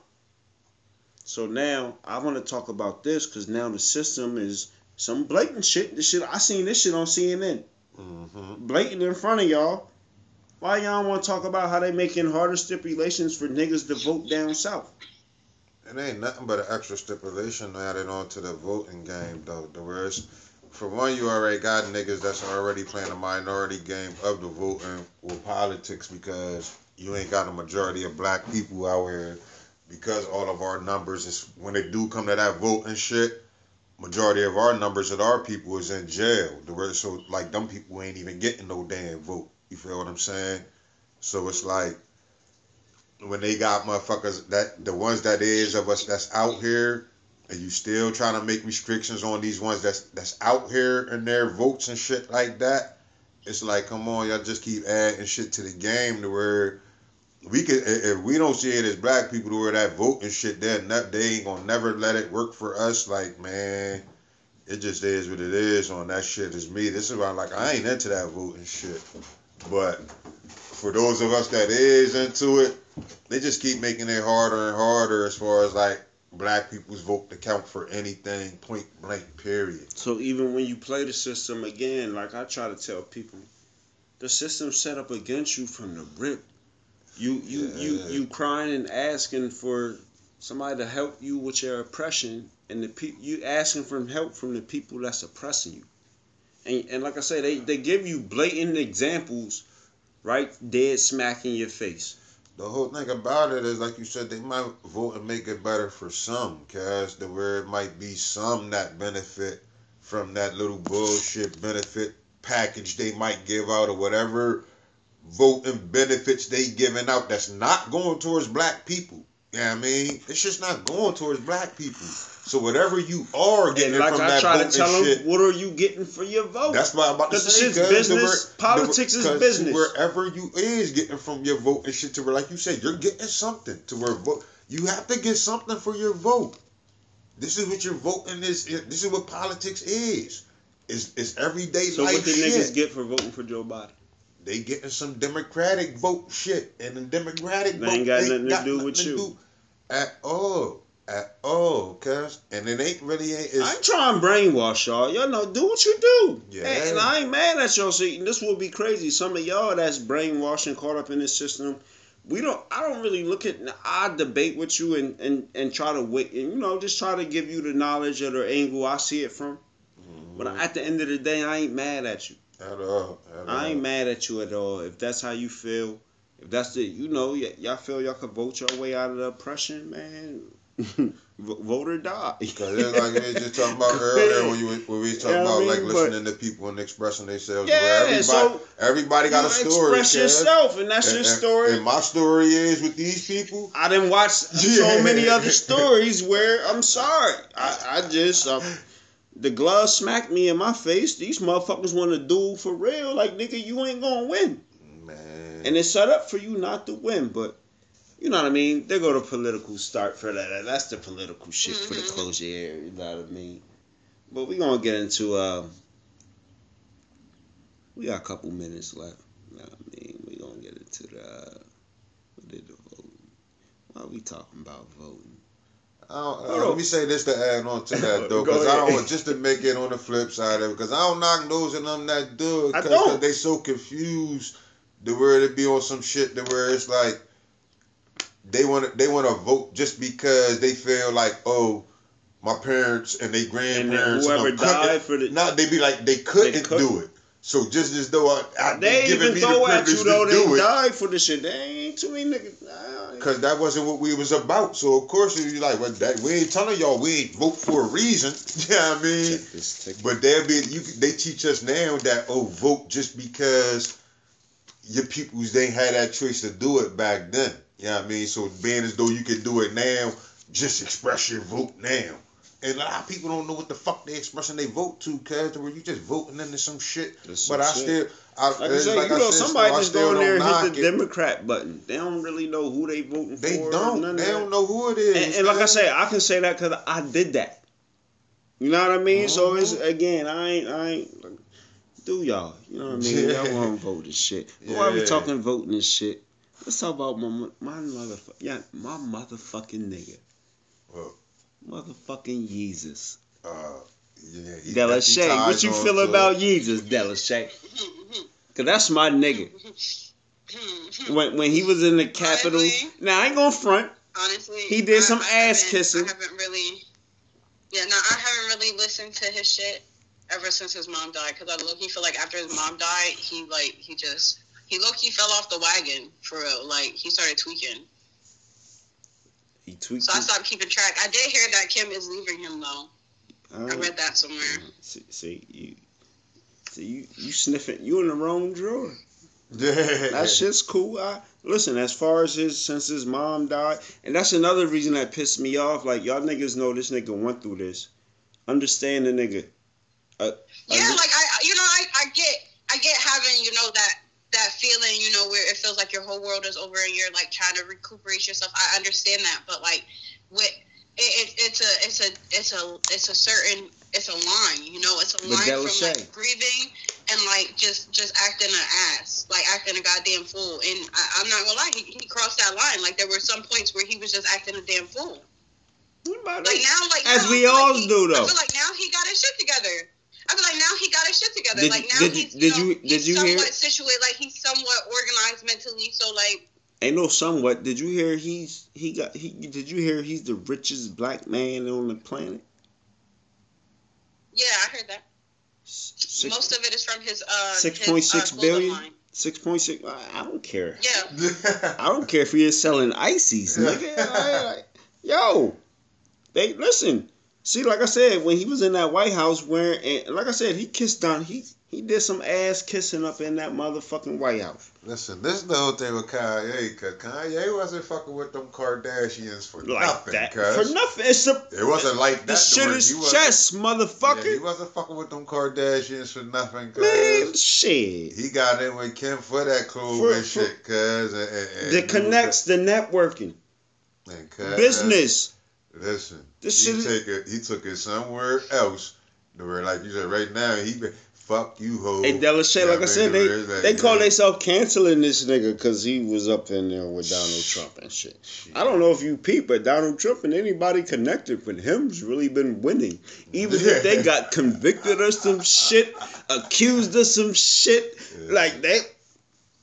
So now I want to talk about this because now the system is some blatant shit. This shit I seen this shit on CNN Mm-hmm. blatant in front of y'all. Why y'all want to talk about how they making harder stipulations for niggas to vote down south? It ain't nothing but an extra stipulation added on to the voting game, though. The worst, for one, you already got niggas that's already playing a minority game of the voting with politics because you ain't got a majority of black people out here. Because all of our numbers is when they do come to that voting shit, majority of our numbers of our people is in jail. The worst, so like them people ain't even getting no damn vote. You feel what I'm saying? So it's like when they got motherfuckers that the ones that is of us that's out here and you still trying to make restrictions on these ones that's that's out here and their votes and shit like that it's like come on y'all just keep adding shit to the game to where we could if we don't see it as black people to where that vote and shit there they ain't gonna never let it work for us. Like man it just is what it is on that shit is me. This is why like i ain't into that voting shit. But for those of us that is into it they just keep making it harder and harder as far as like black people's vote to count for anything point blank period. So even when you play the system again, like I try to tell people, the system set up against you from the rip. You you you you crying and asking for somebody to help you with your oppression, and the pe- you asking for help from the people that's oppressing you. And and like I say, they they give you blatant examples, right, dead smack in your face. the whole thing about it is like you said they might vote and make it better for some cause the where it might be some that benefit from that little bullshit benefit package they might give out or whatever voting benefits they giving out that's not going towards black people you know what I mean? It's just not going towards black people. So whatever you are getting And like from I that try to tell them, shit, what are you getting for your vote? That's what I'm about to say. shit's 'cause the business. Politics is business. Wherever you is getting from your vote and shit to where, like you said, you're getting something to where vote. You have to get something for your vote. This is what your voting is. This is what politics is. It's, it's everyday so life So what the shit. niggas get for voting for Joe Biden? They getting some democratic vote shit, and the democratic They vote ain't got nothing to got do nothing with to you. do at all, at all, cuz. And it ain't really ain't. I ain't trying to brainwash y'all. Y'all know, do what you do. Yeah. And, and I ain't mad at y'all. See, this will be crazy. Some of y'all that's brainwashing, caught up in this system. We don't. I don't really look at. I debate with you and and and try to wait and you know just try to give you the knowledge or the angle I see it from. But mm-hmm. at the end of the day, I ain't mad at you. At all. At. I ain't mad at you at all. If that's how you feel, If that's the, you know, y- y'all feel y'all could vote your way out of the oppression, man. v- vote or die. Cause it's like we just talking about earlier when you when we talking Yeah, I about mean, like but- listening to people and expressing themselves. Yeah, everybody, so everybody got a story. Express yourself, and that's And- your story. And my story is with these people. I didn't watch so many other stories where I'm sorry. I, I just uh, the glove smacked me in my face. These motherfuckers want to do for real. Like nigga, you ain't gonna win. Man. And it's set up for you not to win, but you know what I mean. They go to political start for that. That's the political shit for the Mhm. closure area. You know what I mean. But we gonna get into. Uh, we got a couple minutes left. You know what I mean. We gonna get into the. Uh, what did the voting? Why are we talking about voting? I don't, uh, let me say this to add on to that though, because I don't want just to make it on the flip side of it, because I don't knock those and them that do because they so confused the where it be on some shit to where it's like they want to they want to vote just because they feel like oh my parents and they And grandparents and whoever died for the. Not they be like they couldn't couldn't. do it. So just as though I, I They giving even me throw the at you though. to do They it. died for the shit. They ain't too many niggas. Nah, Cause that wasn't what we was about. So of course you like, well, that we ain't telling y'all we ain't vote for a reason. you know I mean? Check this ticket. But they'll be you. They teach us now that oh, vote just because your peoples they had that choice to do it back then. You know I mean? So being as though you can do it now, just express your vote now. And a lot of people don't know what the fuck they expressing they vote to, cause where you just voting into some shit. That's But some I shit. still, I, Like said, like you I know, said, somebody just go in there and hit the it. Democrat button. They don't really know who they voting for. They don't. They don't know who it is. And, and like I say, I can say that because I did that. You know what I mean? So mm-hmm. it's again, I ain't, I ain't. like, Do y'all? You know what I mean? Yeah. Y'all want to vote and shit. But Why are we talking voting and shit? Let's talk about my my motherfucker. Yeah, my motherfucking nigga. What? Motherfucking Yeezus. Uh, yeah, he Delisha. What you feel about Yeezus, Delisha? Cause that's my nigga. When when he was in the Capitol. Honestly? Now I ain't gonna front. Honestly, He did I- some I ass kissing. I haven't really. Yeah, no, I haven't really listened to his shit ever since his mom died. Cause I look, he feel like after his mom died, he like he just he low he fell off the wagon for real. Like he started tweaking. He tweaked. So I stopped keeping track. I did hear that Kim is leaving him though. I read that somewhere. See, see you, see you, you sniffing. You in the wrong drawer. Yeah. That shit's cool. I listen. As far as his since his mom died, and that's another reason that pissed me off. Like y'all niggas know this nigga went through this. Understand the nigga. Uh, Yeah, uh, like I, I- you know, I, I get, I get having, you know, that that feeling, you know, where it feels like your whole world is over and you're like trying to recuperate yourself. I understand that, but like, with it, it, it's a, it's a, it's a, it's a certain, it's a line, you know, it's a line from like grieving and like just, just acting an ass, like acting a goddamn fool. And I, I'm not gonna lie, he, he crossed that line. Like there were some points where he was just acting a damn fool. what about Like it? now, like As now, we all like he- do, I though. feel like now he got his shit together. I feel like now he got his shit together. Did- like now did he's, did know, you- he's did you hear- somewhat situated, like he's somewhat organized mentally. So like, Ain't no somewhat. Did you hear he's he got he? Did you hear he's the richest black man on the planet? yeah, I heard that. Six Most of it is from his uh six his, point uh, six clothing billion. line. Six point six. I I don't care. Yeah, I don't care if he is selling ices, nigga. I- I- Yo, they listen. See, like I said, when he was in that White House, wearing, and like I said, he kissed down. He he did some ass kissing up in that motherfucking White House. Listen, this is the whole thing with Kanye, cause Kanye wasn't fucking with them Kardashians for Like nothing, that cuz. for nothing. It's a It wasn't like that. this to shit is chess, Yeah, motherfucker. he wasn't fucking with them Kardashians for nothing, cuz. Man, shit. He got in with Kim for that clothes For- and for- shit, cuz. And, and, and The connects, the networking, business. Listen, This he shit take it. He took it somewhere else. To where, like you said, right now he fuck you, ho. Hey, Delisha, Yeah, like I said, they like, they call yeah. themselves canceling this nigga because he was up in there with Donald Trump and shit. I don't know if you peep, but Donald Trump and anybody connected with him's really been winning. Even if they got convicted of some shit, accused of some shit, Yeah. like they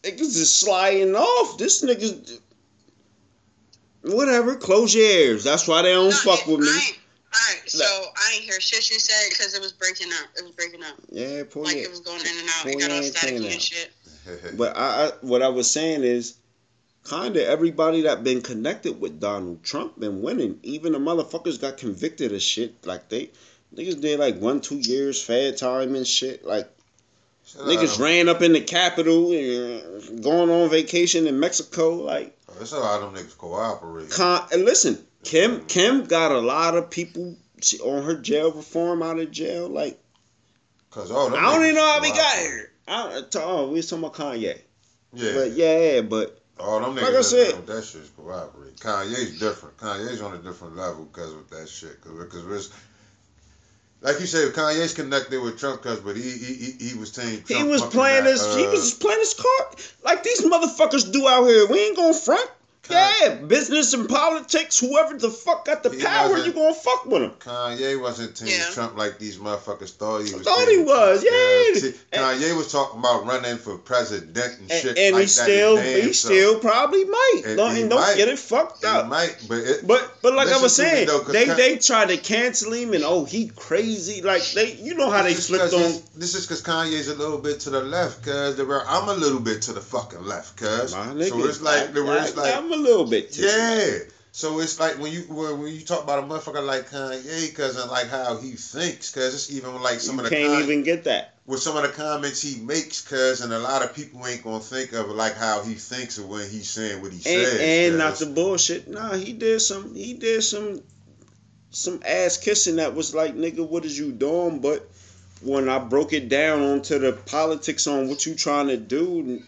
niggas just sliding off. This nigga, whatever, close your ears. That's why they don't No, fuck it- with me. Alright, so I ain't hear shit you said because it was breaking up. It was breaking up. Yeah, pull Like your it was going in and out. pull It got all antenna staticky out. and shit. But I, I what I was saying is kinda everybody that been connected with Donald Trump been winning. Even the motherfuckers got convicted of shit. Like they niggas did like one, two years fed time and shit. Like Shit, I niggas don't- ran up in the Capitol and going on vacation in Mexico. Like That's a lot of them niggas cooperate. con and listen, Kim Kim got a lot of people she, on her jail reform out of jail. Like Cause oh, all I don't even know how we got here. I oh, we was talking about Kanye. Yeah. But yeah, but All them niggas Like I said- that shit's cooperate. Kanye's different. Kanye's on a different level because of that shit. Cause, because it's, like you said, Kanye's connected with Trump, cause but he he he, he was team. he Trump was playing his he uh, was just playing his card like these motherfuckers do out here. We ain't gonna front. Yeah, business and politics, whoever the fuck got the He power, you gonna fuck with him. Kanye wasn't team Yeah. Trump like these motherfuckers thought he was. Thought he was, yeah. cuz. See, Kanye was talking about running for president and, And, shit and like he that. still his damn he self. still probably might. And don't he and don't might. get it fucked He up. might, but it, But but like I was saying, though, 'cause they Ka- they tried to cancel him and oh he crazy like they you know how they This is flipped 'cause on This is because Kanye's a little bit to the left, cause the I'm a little bit to the fucking left, cause so it's like the where it's like I'm a little bit tipsy. yeah. So it's like when you when when you talk about a motherfucker like Kanye, cause like how he thinks, cause it's even like some You of the can't even get that. with some of the comments he makes, cause and a lot of people ain't gonna think of it like how he thinks of when he's saying what he And, says. and not the bullshit. Nah, he did some. He did some. Some ass kissing that was like, nigga, what is you doing? But when I broke it down onto the politics on what you trying to do,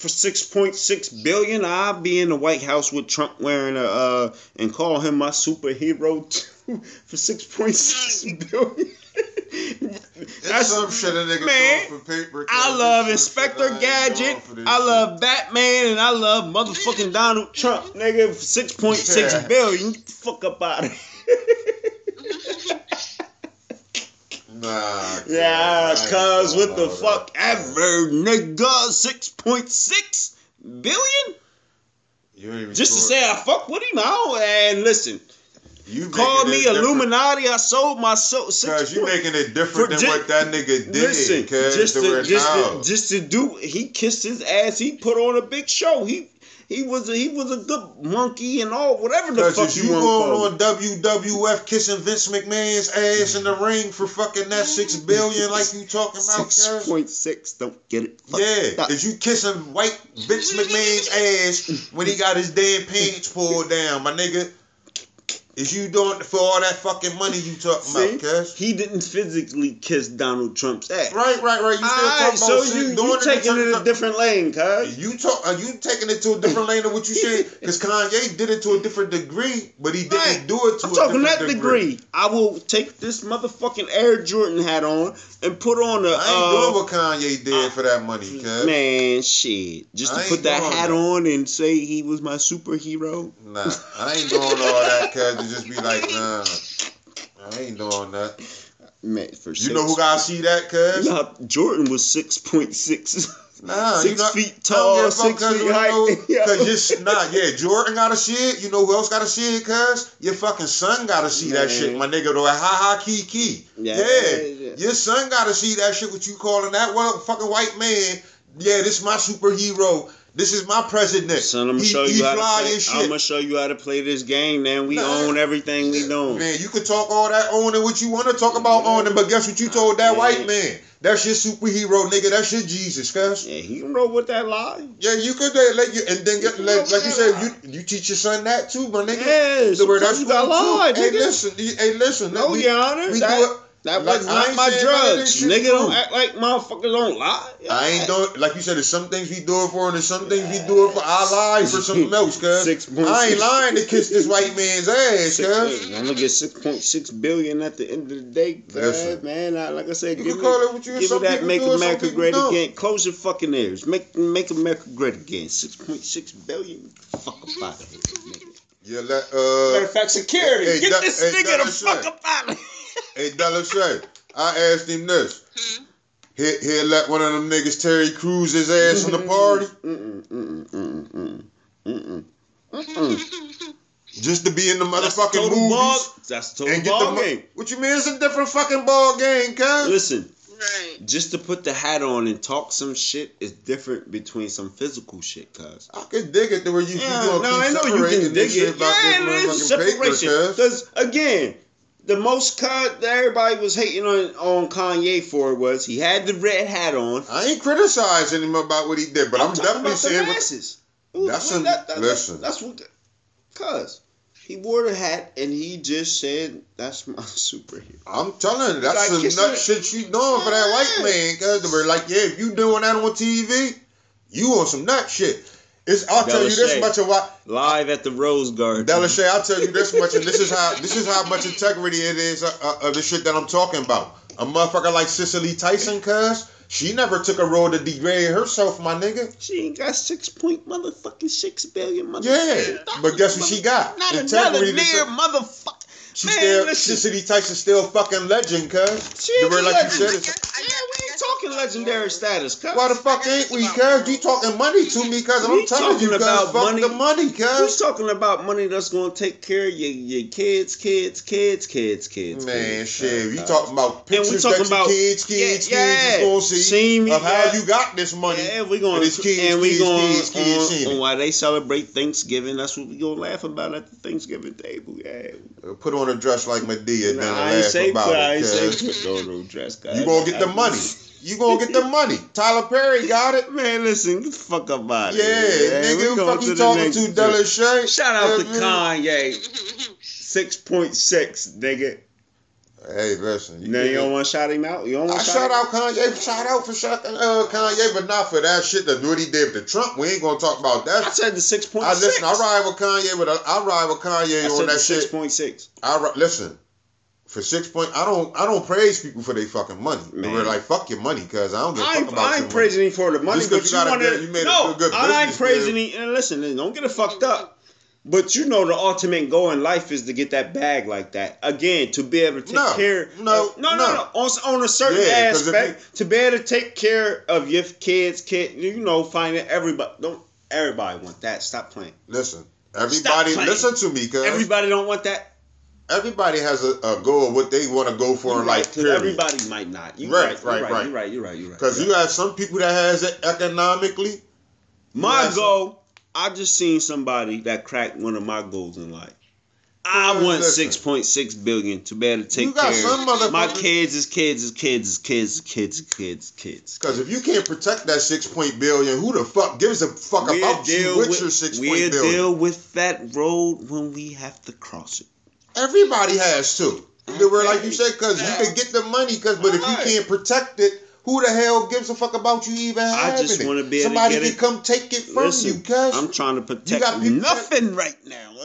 for six point six billion, I'll be in the White House with Trump wearing a uh, and call him my superhero too for six point six billion. It's some shit a nigga man, for paper. I love shit Inspector Gadget. doing for this I shit. love Batman, and I love motherfucking Donald Trump, nigga. For six point six billion. Fuck up out of here. Nah. yeah, doing what the fuck that. ever, nigga. Six point six billion. You ain't even Just to say I fuck with him. I don't. And listen, You call making me Illuminati. I sold my soul. Cause you making it different than ju- what that nigga did. Listen, just to, just to, just to do, he kissed his ass. He put on a big show. He he was a, he was a good monkey and all whatever the fuck you you want going on WWF kissing Vince McMahon's ass in the ring for fucking that six billion like you talking about, Six point six. Don't get it. fucked Yeah, up. is you kissing white Vince McMahon's ass when he got his damn pants pulled down, my nigga? Is you doing for all that fucking money you talking See, about, cuz? he didn't physically kiss Donald Trump's ass. Right, right, right. You still talking so about shit, you you it taking in it a different lane, cuz. You talk? Are you taking it to a different lane than what you said? Because Kanye did it to a different degree, but he didn't Right. do it to I'm a talking different that degree. I will take this motherfucking Air Jordan hat on and put on a. I ain't uh, doing what Kanye did for that money, cuz. Man, shit. Just to put that hat that. on and say he was my superhero. Nah, I ain't doing all that, cuz to just be like, nah, I ain't doing that. Man, for You know who gotta see that, cuz? Jordan was six point six. Nah, Six you know, feet tall, six cuz, feet you know, Cause you sh- nah, yeah, Jordan gotta see it. You know who else gotta see it, cuz? Your fucking son gotta see that shit, my nigga. Though, ha ha kiki. Yeah, Yeah, yeah. your son gotta see that shit. What you calling that one fucking white man? Yeah, this my superhero. This is my president. Son, I'm gonna show you how to play. shit. I'm gonna show you how to play this game. Man, we Nah. own everything we doing. Man, you can talk all that owning what you want to talk about Yeah. owning, but guess what you told that white man? That's your superhero, nigga. That's your Jesus, cuz. Yeah, he know what that lie. Yeah, you could uh, let you and then get like, like you said, you you teach your son that too, my nigga. Yeah, word sometimes that's you got cool, too. lie, Hey, listen, hey, listen. No, your honor. we that, do it. That like, was not my saying none of drugs. Nigga, don't act like motherfuckers don't lie. I ain't doing like you said. There's some things we do it for, and there's some things we do it for. I lie for something else, cuz. I ain't lying to kiss this white man's ass, cuz. I'm gonna get six point six billion at the end of the day, man. I, like I said, You give me, call it what you give me that. Make it, America great don't. again. Close your fucking ears. Make make America great again. Six point six billion. Fuck up out of here, nigga. Yeah, let uh. Matter of fact, security, Hey, get that- this hey, nigga the fuck up out of here. Hey, Delisha, I asked him this. Hmm? He he let one of them niggas Terry Crews his ass in the party Mm-mm, mm-mm, mm-mm, mm-mm, mm-mm. just to be in the That's motherfucking total movies ball. That's the and get ball mo- game. What you mean? It's a different fucking ball game, cuz. Listen, Right. Just to put the hat on and talk some shit is different between some physical shit, cuz. I can dig it the way you Yeah, you gonna no, keep I know you separating can dig it. about Yeah, this there's a motherfucking paper, separation. Because again, the most cut that everybody was hating on on Kanye for was he had the red hat on. I ain't criticizing him about what he did, but I'm, talking definitely saying what, masses. That's Well, a- listen. That's what. Cuz he wore the hat and he just said, "That's my superhero." I'm telling you, that's Like, some nut shit you doing for that white man. Cause they're like, yeah, if you doing that on TV, you on some nut shit. It's, I'll tell you this Delisha. much of what Live at the Rose Garden. Delisha, I'll tell you this much, and this is how this is how much integrity it is uh, uh, of the shit that I'm talking about. A motherfucker like Cicely Tyson, cuz she never took a road to degrade herself, my nigga. She ain't got six point motherfucking six billion motherfucking. Yeah, but guess what she got? Not Integrity another near motherfucker. She Man, still listen. Cicely Tyson still fucking legend, cuz. She The is word a like you said I is guess- I Yeah, guess- we I ain't guess talking legendary status, cuz. Why the fuck ain't we, cuz? You talking money to me, cuz? I'm telling you, talking about fuck money. the money, cuz. talking about money that's gonna take care of your, your kids, kids, kids, kids, kids? Man, kids, shit, you talking about And we pictures talking that your about- kids, kids, Yeah, kids yeah. gonna see See me, of how yeah. you got this money. Yeah, we gonna And it's kids, and we kids, going kids, kids on, on why they celebrate Thanksgiving. That's what we gonna laugh about at the Thanksgiving table. Yeah, uh, Put on a dress like Madea, Nah, then laugh about I it, ain't say put no no dress. guys. You gonna get the money. You gonna get the money. Tyler Perry got it. Man, listen, get the fuck up out Yeah, here. man. nigga, who fuck you talking to, shit. Delisha? Shout out to Kanye. Six point six, nigga. Hey, listen. now you don't want to shout him out. You don't want I to shout out Kanye. Shout out for shouting uh, Kanye, but not for that shit that what he did to Trump. We ain't gonna talk about that. I said the six I listen. I ride with Kanye, but I, I ride with Kanye I on said the that six shit. point six. I listen for six point. I don't. I don't praise people for their fucking money. Man. We're like fuck your money, cause I don't give a I fuck about I ain't praising him for the money, Just but you you a want good- you made a no, good- good I ain't praising him. And listen, don't get it fucked up. But you know the ultimate goal in life is to get that bag like that. Again, to be able to take No, care. no, no, no, no. no. On, on a certain Yeah, aspect, to be able to take care of your kids, kid, you know, finding everybody. Don't everybody want that? Stop playing. Listen, everybody, playing. listen to me, cause Everybody don't want that. Everybody has a, a goal of what they want to go for in right, life. Period. everybody might not. You Right, right, right, you're right. You're right. You're right. You're right. Because you have some people that has it economically. My goal, I just seen somebody that cracked one of my goals in life. I want six point six billion to be able to take care some of my kids, is kids, is kids, is kids, is kids, is kids, kids. Because if you can't protect that six point billion, who the fuck gives a fuck We'll about you with, with, your six we'll point billion? deal with that road when we have to cross it. Everybody has to. They were like you said, because you can get the money, because but if you can't protect it, who the hell gives a fuck about you even I having just it? wanna be able to Somebody can it- come take it from Listen, you, cuz. I'm trying to protect that- nothing right now.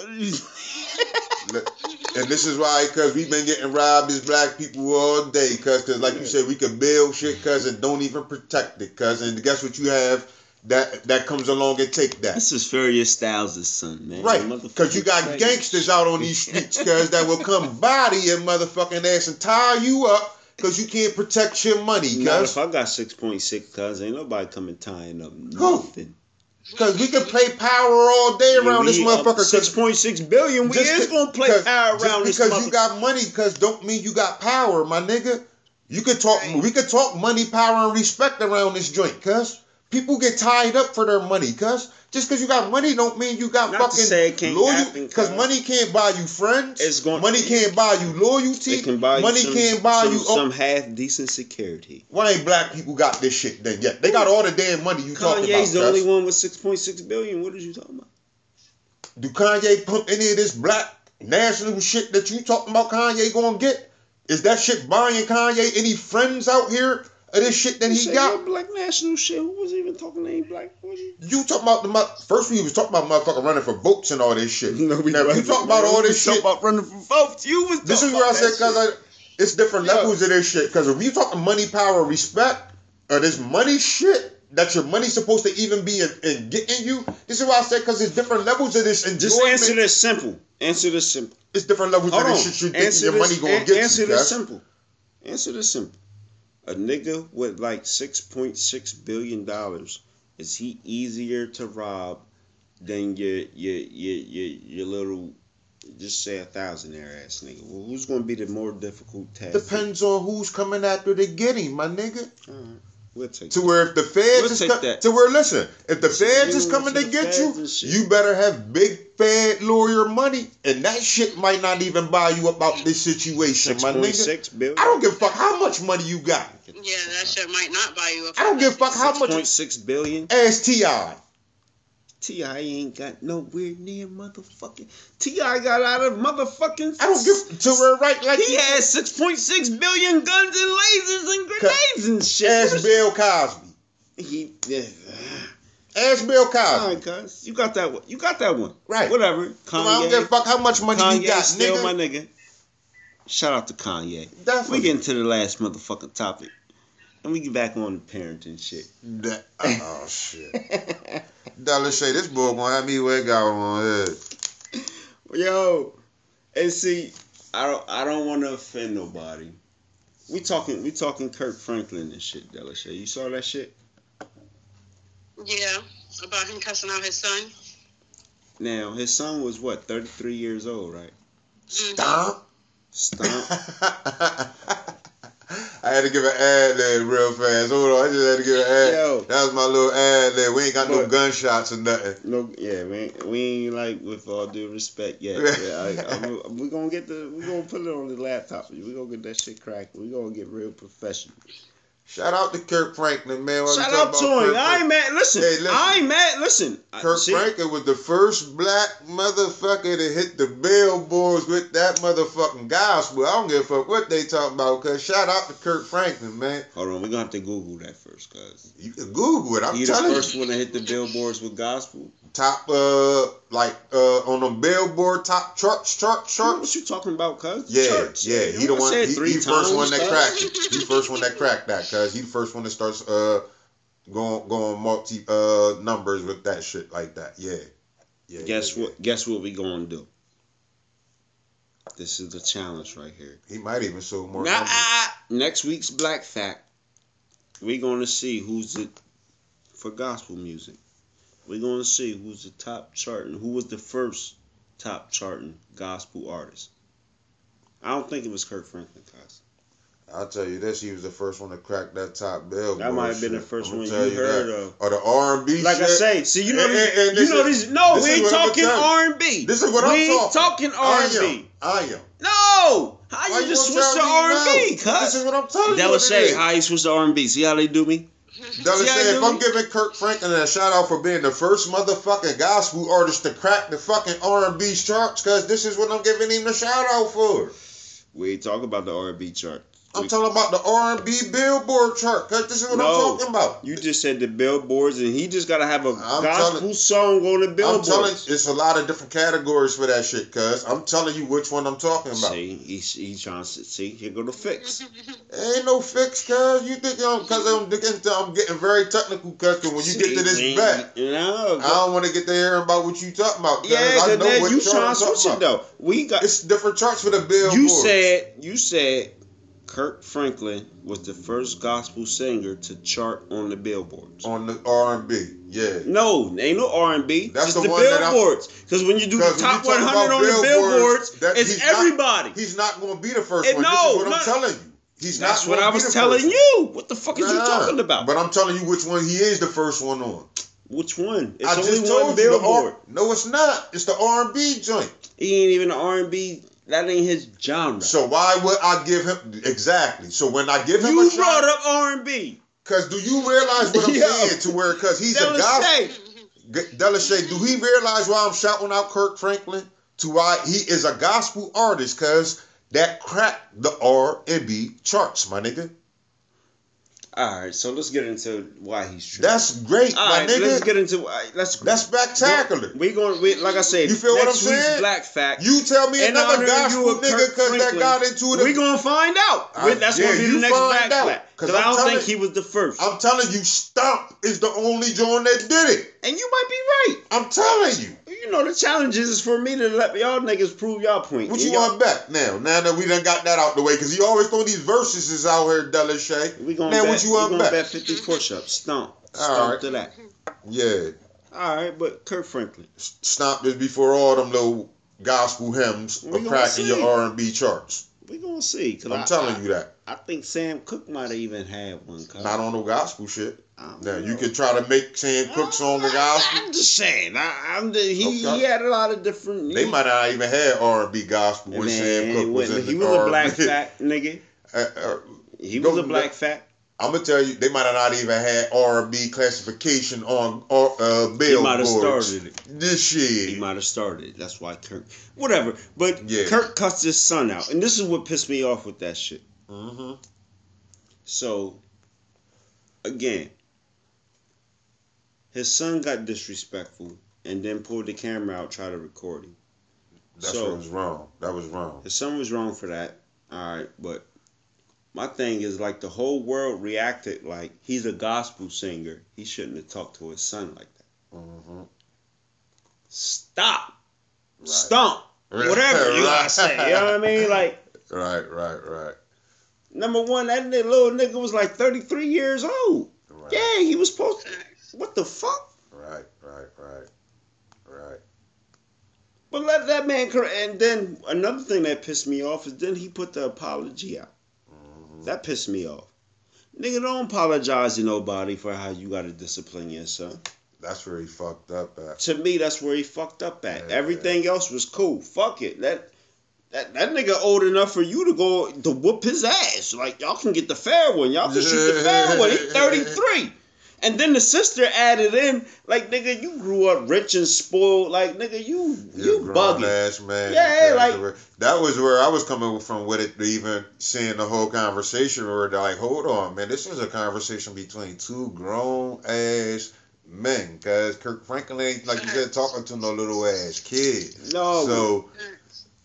And this is why, cause we've been getting robbed as black people all day, cause, cause like you said, we can build shit, cause and don't even protect it, cause and guess what you have that that comes along and take that. this is Furious Styles' son, man. Right, because you got crazy. gangsters out on these streets, cuz that will come body your motherfucking ass and tie you up because you can't protect your money, Not cuz. if I got six point six, cuz ain't nobody coming tying up nothing. Because we can play power all day around this motherfucker. Six 'cause point six billion. We is gonna play power just around this because motherfucker. you got money, because don't mean you got power, my nigga. You could talk. Right. We could talk money, power, and respect around this joint, cuz. People get tied up for their money, cuz. Just because you got money don't mean you got Not to fucking say it can't loyalty. Because money can't buy you friends. It's gon- money can't buy you loyalty. It can buy you money some, can't buy some, you. some half decent security. Why ain't black people got this shit then yet? They got all the damn money you talking about. Kanye's the cuz. only one with six point six billion. What are you talking about? Do Kanye pump any of this black national shit that you talking about Kanye gonna get? Is that shit buying Kanye any friends out here of this shit that he got? black national shit. Who was even talking to any black? What you? Talking about the first we was talking about motherfucker running for votes and all this shit. No, we now, you talking about man. all this shit. about running for votes. You was. This is where I said because shit. it's different levels of this shit. Because if you talking money, power, respect, or this money shit that your money's supposed to even be in, in getting you, this is why I said because there's different levels of this enjoyment. Just answer this simple. Answer this simple. It's different levels Hold of on. this shit you think Answer your this, money gonna an- get answer you. this cuz. simple. Answer this simple. A nigga with like six point six billion dollars is he easier to rob than your your your your, your little Just say a thousandaire ass nigga. Well, who's gonna be the more difficult task? Depends on who's coming after to get him, my nigga. Alright, we'll take To that. where if the feds We'll is take co- that. to where listen, if the feds is you coming to to get you, you better have big fed lawyer money, and that shit might not even buy you about this situation, Six my point nigga. six billion. I don't give a fuck how much money you got. Yeah, that shit might not buy you a I don't give a fuck how Six much. point six billion. Ask Ti. Ain't got nowhere near motherfucking. Ti got out of motherfucking. I don't give to her right like He had six point six billion guns and lasers and grenades and shit. Ask Bill Cosby. He. Yeah. Ask Bill Cosby. All right, cuz you got that one. You got that one. Right. Whatever. Kanye. I don't give a fuck how much money Kanye you got, still nigga. my nigga. Shout out to Kanye. Definitely. We getting to the last motherfucking topic, and we get back on the parenting shit. That- oh shit. Dollar say this boy gonna have me wake out on head. Yo, and see, I don't, I don't want to offend nobody. We talking, we talking Kirk Franklin and shit, Delisha. You saw that shit? Yeah, about him cussing out his son. Now his son was what, thirty three years old, right? Mm-hmm. Stomp. Stomp. I had to give an ad lib real fast. Hold on, I just had to give an ad. Yo. That was my little ad lib. We ain't got no gunshots or nothing. no, yeah, we ain't, we ain't like with all due respect yet. Yeah, I, we gonna get the, we gonna put it on the laptop. We gonna get that shit cracked. We gonna get real professional. Shout out to Kirk Franklin, man. While Shout out to him. Kirk I ain't mad. Listen, Hey, listen. I ain't mad. Listen, I- Kirk see, Franklin was the first black motherfucker to hit the billboards with that motherfucking gospel. I don't give a fuck what they talking about, cause shout out to Kirk Franklin, man. Hold on, we're gonna have to Google that first, cause You can Google it. I'm he the first you. one to hit the billboards with gospel. Top uh like uh on them billboard top charts, charts, What you talking about, cuz? Yeah, Church. yeah, You he the one. He, he first one that cuz? cracked it. He first one that cracked that, cause he the first one that starts uh going going multi uh numbers with that shit like that. Yeah, yeah. Guess yeah, what? Guess what we gonna do? This is the challenge right here. He might even sold more. Nah, ah, next week's Black Fact, we gonna see who's it for gospel music. We gonna see who's the top charting, who was the first top charting gospel artist. I don't think it was Kirk Franklin, cuz. I'll tell you this: he was the first one to crack that top bill. That might have been the first one tell you heard that. of. Or the R and B. Like I say, see, you know, And- these, and- and you this know is- these. No, this we ain't talking. R and B. This is what we I'm ain't talking. talking R and I B. I am. No, how Why you just switch to R and B? no? This is what I'm telling you. Della what it Shay, how you switch to R and B? See how they do me? Della See how if I'm giving Kirk Franklin a shout out for being the first motherfucking gospel artist to crack the fucking R and B charts, cause this is what I'm giving him the shout out for. We ain't talking about the R and B chart. I'm talking about the R and B Billboard chart, cause this is what No. I'm talking about. You just said the billboards, and he just gotta have a I'm gospel telling- song on the billboard. I'm telling it's a lot of different categories for that shit, cuz I'm telling you which one I'm talking about. See, he's he trying to see. Here go the fix. Ain't no fix, cuz you think I'm cuz I'm getting I'm getting very technical, cause when you get to this See, back, you know, I don't want to get to hearing about what you talking about. Cuz yeah, I know what you trying to switch it though. We got It's different charts for the billboard. you said you said Kirk Franklin was the first gospel singer to chart on the billboards. on the R and B, yeah. No, ain't no R and B. That's the the, one billboards. Because when you do the top 100 about on the billboards, that- it's he's not- everybody. He's not going to be the first And one. no, this is what no. I'm telling you. He's That's not what I was telling you. What the fuck is one. you talking about? But I'm telling you which one he is the first one on. Which one? It's I only just one told you the billboard. R. No, it's not. It's the R and B joint. He ain't even R and B. That ain't his genre. So why would I give him exactly? So when I give him you a brought up R and B. Cause do you realize what I'm Yo. saying? To where, cause he's a gospel. safe. Delisha, do he realize why I'm shouting out Kirk Franklin? To why he is a gospel artist? Cause that cracked the R and B charts, my nigga. All right, so let's get into why he's true. That's great, all my right. nigga. Let's get into why. Let's. That's spectacular. We going. We, like I said. You feel what I'm saying? Black fact. You tell me in another gospel nigga because that got into it. We gonna find out. I- That's yeah, gonna be the next Black fact. 'cause Because I don't telling- think he was the first. I'm telling you, Stomp is the only joint that did it. and you might be right. I'm telling you. You know the challenge is for me to let y'all niggas prove y'all point. What you y'all- want back now? Now that we done got that out the way, because you always throw these verses is out here, Delisha. We gonna Now bet, what you we want gonna back? bet fifty push-ups. Stomp. All Stomp right. to that. Yeah, All right, but Kirk Franklin. Stomp this before all them little gospel hymns We are cracking see. your R and B charts. We gonna see. Cause I'm I, telling I, you that. I think Sam Cooke might have even had one. Cause Not on no gospel shit. I Now you know. can try to make Sam Cooke song a gospel. I'm just saying. I, I'm the, he, Okay. he had a lot of different. They might not even had R and B gospel when Sam Cooke was in he the was R&B. a black fat nigga. Uh, uh, He was a black fat. I'm gonna tell you, they might have not even had R and B classification on uh, He might have started it. This shit. He might have started it. That's why Kirk. Whatever. But Yeah. Kirk cuts his son out, and this is what pissed me off with that shit. hmm So, again, his son got disrespectful and then pulled the camera out, tried to record him. That's So- what was wrong. That was wrong. His son was wrong for that. All right, but my thing is like the whole world reacted like he's a gospel singer. He shouldn't have talked to his son like that. hmm Stop. Right. Stomp. Whatever you gotta say. You know what I mean? Like Right, right, right, number one, that little nigga was like 33 years old. right. Yeah, he was supposed to. What the fuck? Right, right, right, right. But let that man. And then another thing that pissed me off is then he put the apology out. Mhm. That pissed me off. Nigga, don't apologize to nobody for how you gotta discipline your son. That's where he fucked up at. To me, that's where he fucked up at. Yeah. Everything else was cool. Fuck it. That that that nigga old enough for you to go to whoop his ass. Like y'all can get the fair one. Y'all can shoot the fair one. He thirty three. And then the sister added in, like nigga, you grew up rich and spoiled. Like nigga, you You're you bugging. ass man. Yeah, That was like- where- that was where I was coming from with it. Even seeing the whole conversation, where they're like, "Hold on, man, this is a conversation between two grown ass men." Cause Kirk Franklin ain't like you said talking to no little ass kid. No, So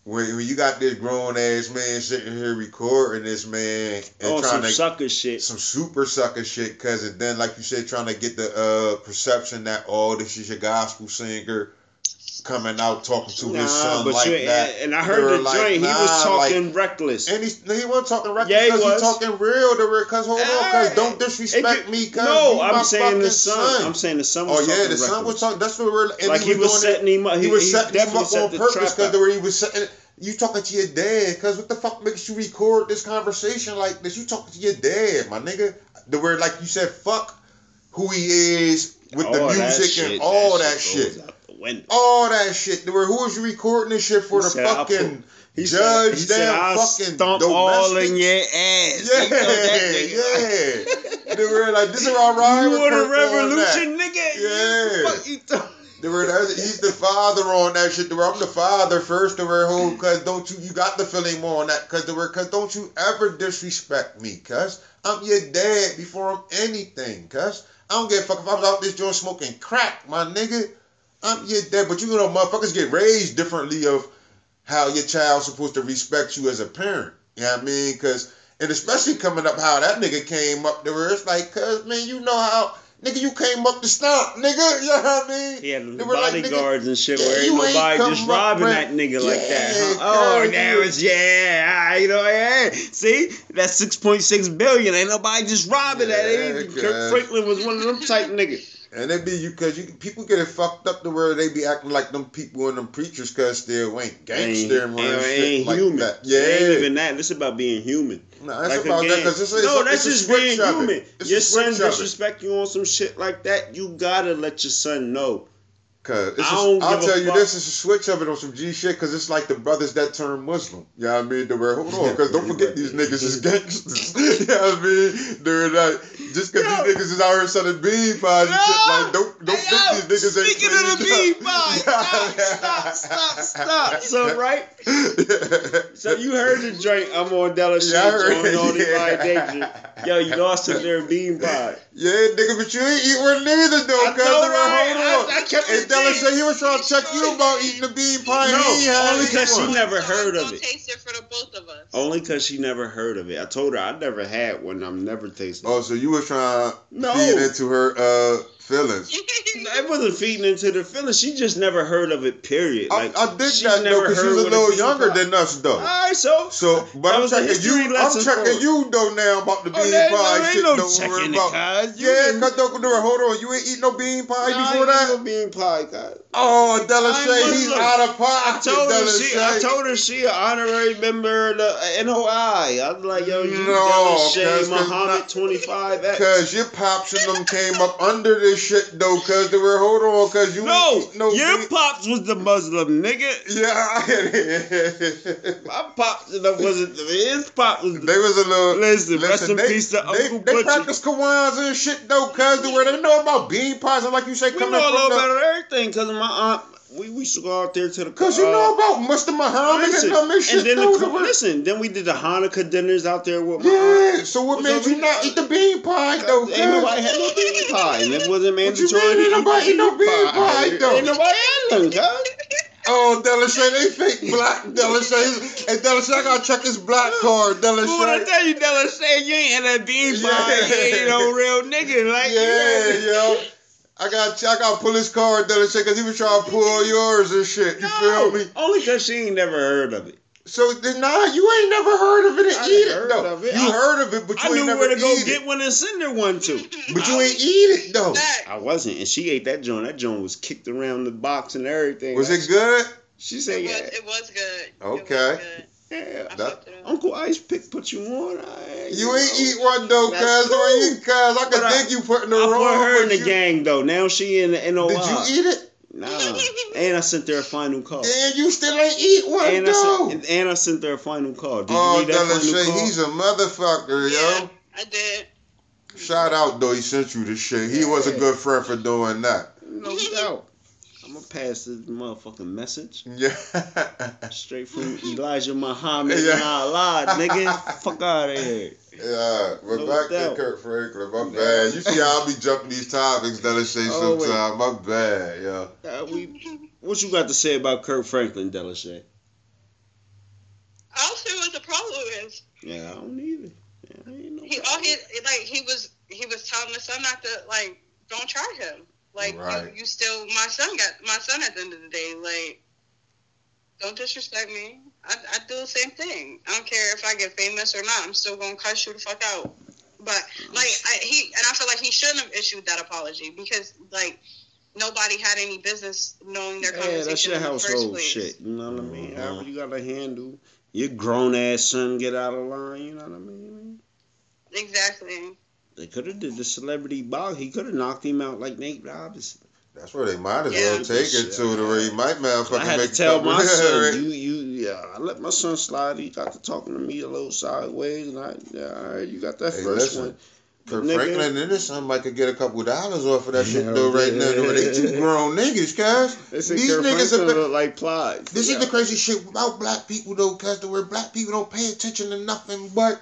when, when you got this grown ass man sitting here recording this man and on trying some to sucker shit. some super sucker shit because it then like you said trying to get the uh perception that oh this is your gospel singer coming out talking to his son but like you, that and I heard the like, joint. he was nah, talking reckless. and he's, he wasn't talking reckless Yeah, he was. talking real to real because hold on because Ah, don't disrespect could- me because no, I'm saying the fucking son. I'm saying the son was oh yeah the son was talking that's what we're and like he was doing it- setting him up. he, was setting him up on purpose because where he was setting. You talking to your dad? Cause what the fuck makes you record this conversation like this? You talking to your dad, my nigga. The word like you said, fuck who he is with the All that music shit, and all that, goes shit. The window. All that shit. The word who was recording this shit for? He the said, fucking He judge said, damn fucking stomp all in your ass. yeah, You know yeah. they were like, this is all right. You with want a Kirk on that. revolution, nigga? Yeah. Fuck you They were he's the father on that shit. They were, I'm the father first. They were who? Cause don't you you got to feel him more on that? Cause they were cause don't you ever disrespect me? Cause I'm your dad before I'm anything. Cause I don't give a fuck if I was out this joint smoking crack, my nigga. I'm your dad, but you know motherfuckers get raised differently of how your child's supposed to respect you as a parent. You know what I mean? Cause and especially coming up how that nigga came up there, where it's like, cause man, you know how. Nigga, you came up to stop, nigga. You know what I mean? He had They were like, bodyguards and shit yeah, where ain't nobody just robbing that nigga like that. Huh? Oh, cuz now it's yeah, you know, yeah. See, that's six point six billion. Ain't nobody just robbing that. Yeah, Ain't- Kirk Franklin was one of them type niggas. And it be you because you people get it fucked up to where they be acting like them people and them preachers cause still ain't gangster and ain't, ain't, shit ain't like human. that. It Yeah, ain't even that. This about being human. no, that's Like, about that because it's, it's, no, a, that's it's just being human. It. Your son disrespect you on some shit like that. You gotta let your son know. Cause it's I a- I'll tell you fuck. this is a switch of it on some G shit because it's like the brothers that turn Muslim. You know what I mean? They were hold on because don't forget these niggas is gangsters. you know what I mean? They're not just because these niggas is out here selling bean pies and shit. Like don't don't Hey, yo, think these niggas ain't Speaking of the bean pie, stop, stop, stop, stop. So right, so you heard the joint. I'm on Della shit Yeah, I on it, all these yeah. validation. Yo, you lost to their bean pie. Yeah, nigga, but you ain't eat one neither though, I cuz know, they were right? hold on. I- I kept and it Della deep. said he was trying to check you about eating the bean pie and No, he had only eat 'cause she never heard of it. Taste it for the both of us. Only because she never heard of it. I told her I never had one. I'm never tasting. Oh, so you trying to No. feed into her uh feelings. I wasn't feeding into the feeling. She just never heard of it. Period. Like I, I dig she's that though, because she was a little younger pie- than us though. All right, so So, but I'm checking you. I'm checking you though now about the oh, bean bean pie no, shit. ain't no Don't worry about. cuz. You Yeah, didn't- cause don't. Hold on, you ain't eat no bean pie Nah, I before ain't that. no bean pie, cuz. Oh, I Delisha, ain't he's Muslim. out of I told her she. I told her she an honorary member of the uh, NOI. I was like, yo, you No, Delisha cuz- cause Muhammad not- twenty five X. Cause your pops and them came up under this shit though, cause they were hold on, cause you No, no your bean- pops was the Muslim nigga. Yeah, My pops and wasn't his pop was. they was a little. Listen, rest in they, peace to they, Uncle They Butchie. practice Kwanzaa and shit though, cause the where they know about bean pies and like you say, We coming know a little the, bit everything because of my aunt. We, we used to go out there to the. Cause you uh, know about Mr. Muhammad Listen, and them and then the, listen, then we did the Hanukkah dinners out there with my aunt. Yeah, so what made you not eat the bean pie though? Ain't nobody had no bean pie, and it wasn't What you mandatory. mean to ain't eat nobody eat no bean pie, though? Ain't nobody had none. Oh, Delisha, they fake black Delisha. Hey, Delisha, I gotta check his black card, Fool, I tell you, Della you ain't had that bean pie. You ain't no real nigga. Like, Yeah, yo. I got I gotta pull his card, shit, cause he was trying to pull yours and shit. You feel me? Only because she ain't never heard of it. So then, nah, you ain't never heard of it and I eat it heard though. of it. You I- heard of it, but you ain't knew where to go eat get it. one and send her one to. But you ain't eat it though. I wasn't, and she ate that joint. That joint was kicked around the box and everything. Was Like, it good? She It said, was, yeah. it was good. It Okay. Was yeah. That- fucked it up. Uncle Ice Pick put you on. I, You ain't know. eat one though, That's cuz. You ain't eat, cuz. I could But I- think you putting the I wrong. put her in the you- gang though. Now she in the NOI. Did you eat it? Nah. And I sent her a final call. And you still ain't eat one And I, though. sent, and I sent her a final call. Did oh, you read that final Delisha, call? he's a motherfucker, Yeah, yo. I did. Shout out though, he sent you the shit. He was a good friend for doing that. No doubt. I'm pass this motherfucking message Yeah. straight from Elijah Muhammad Yeah. and Allah, nigga. Fuck out of here. Yeah, but No back doubt. to Kirk Franklin, my Yeah. bad. You see how I be jumping these topics, Delisha, Oh, wait. sometimes. My bad, yeah. Uh, we, what you got to say about Kirk Franklin, Delisha? I don't see what the problem is. Yeah, I don't either. Yeah, I ain't no He all he like he was he was telling the son not to like don't try him. Like Right. you, you still my son got my son at the end of the day. Like don't disrespect me. I, I do the same thing. I don't care if I get famous or not. I'm still gonna cuss you the fuck out. But like I, he and I feel like he shouldn't have issued that apology because like nobody had any business knowing their Yeah, that's conversation your in the first household place. shit. You know what I mean? Mhm. However you gotta handle your grown ass son get out of line. You know what I mean? Exactly. They could have did the celebrity box. He could have knocked him out like Nate Robinson. That's where they might as Yeah. well take it to, the where he might motherfucking I had make to tell my son, you, you, yeah. I let my son slide. He got to talking to me a little sideways, and I, yeah, all right, you got that Hey, first listen, one. Kirk. Franklin and his son might could get a couple of dollars off of that shit though right yeah. now. They two grown niggas, cuz. These Kirk niggas Franklin look like plies. This is the crazy shit about black people though, cuz the where black people don't pay attention to nothing but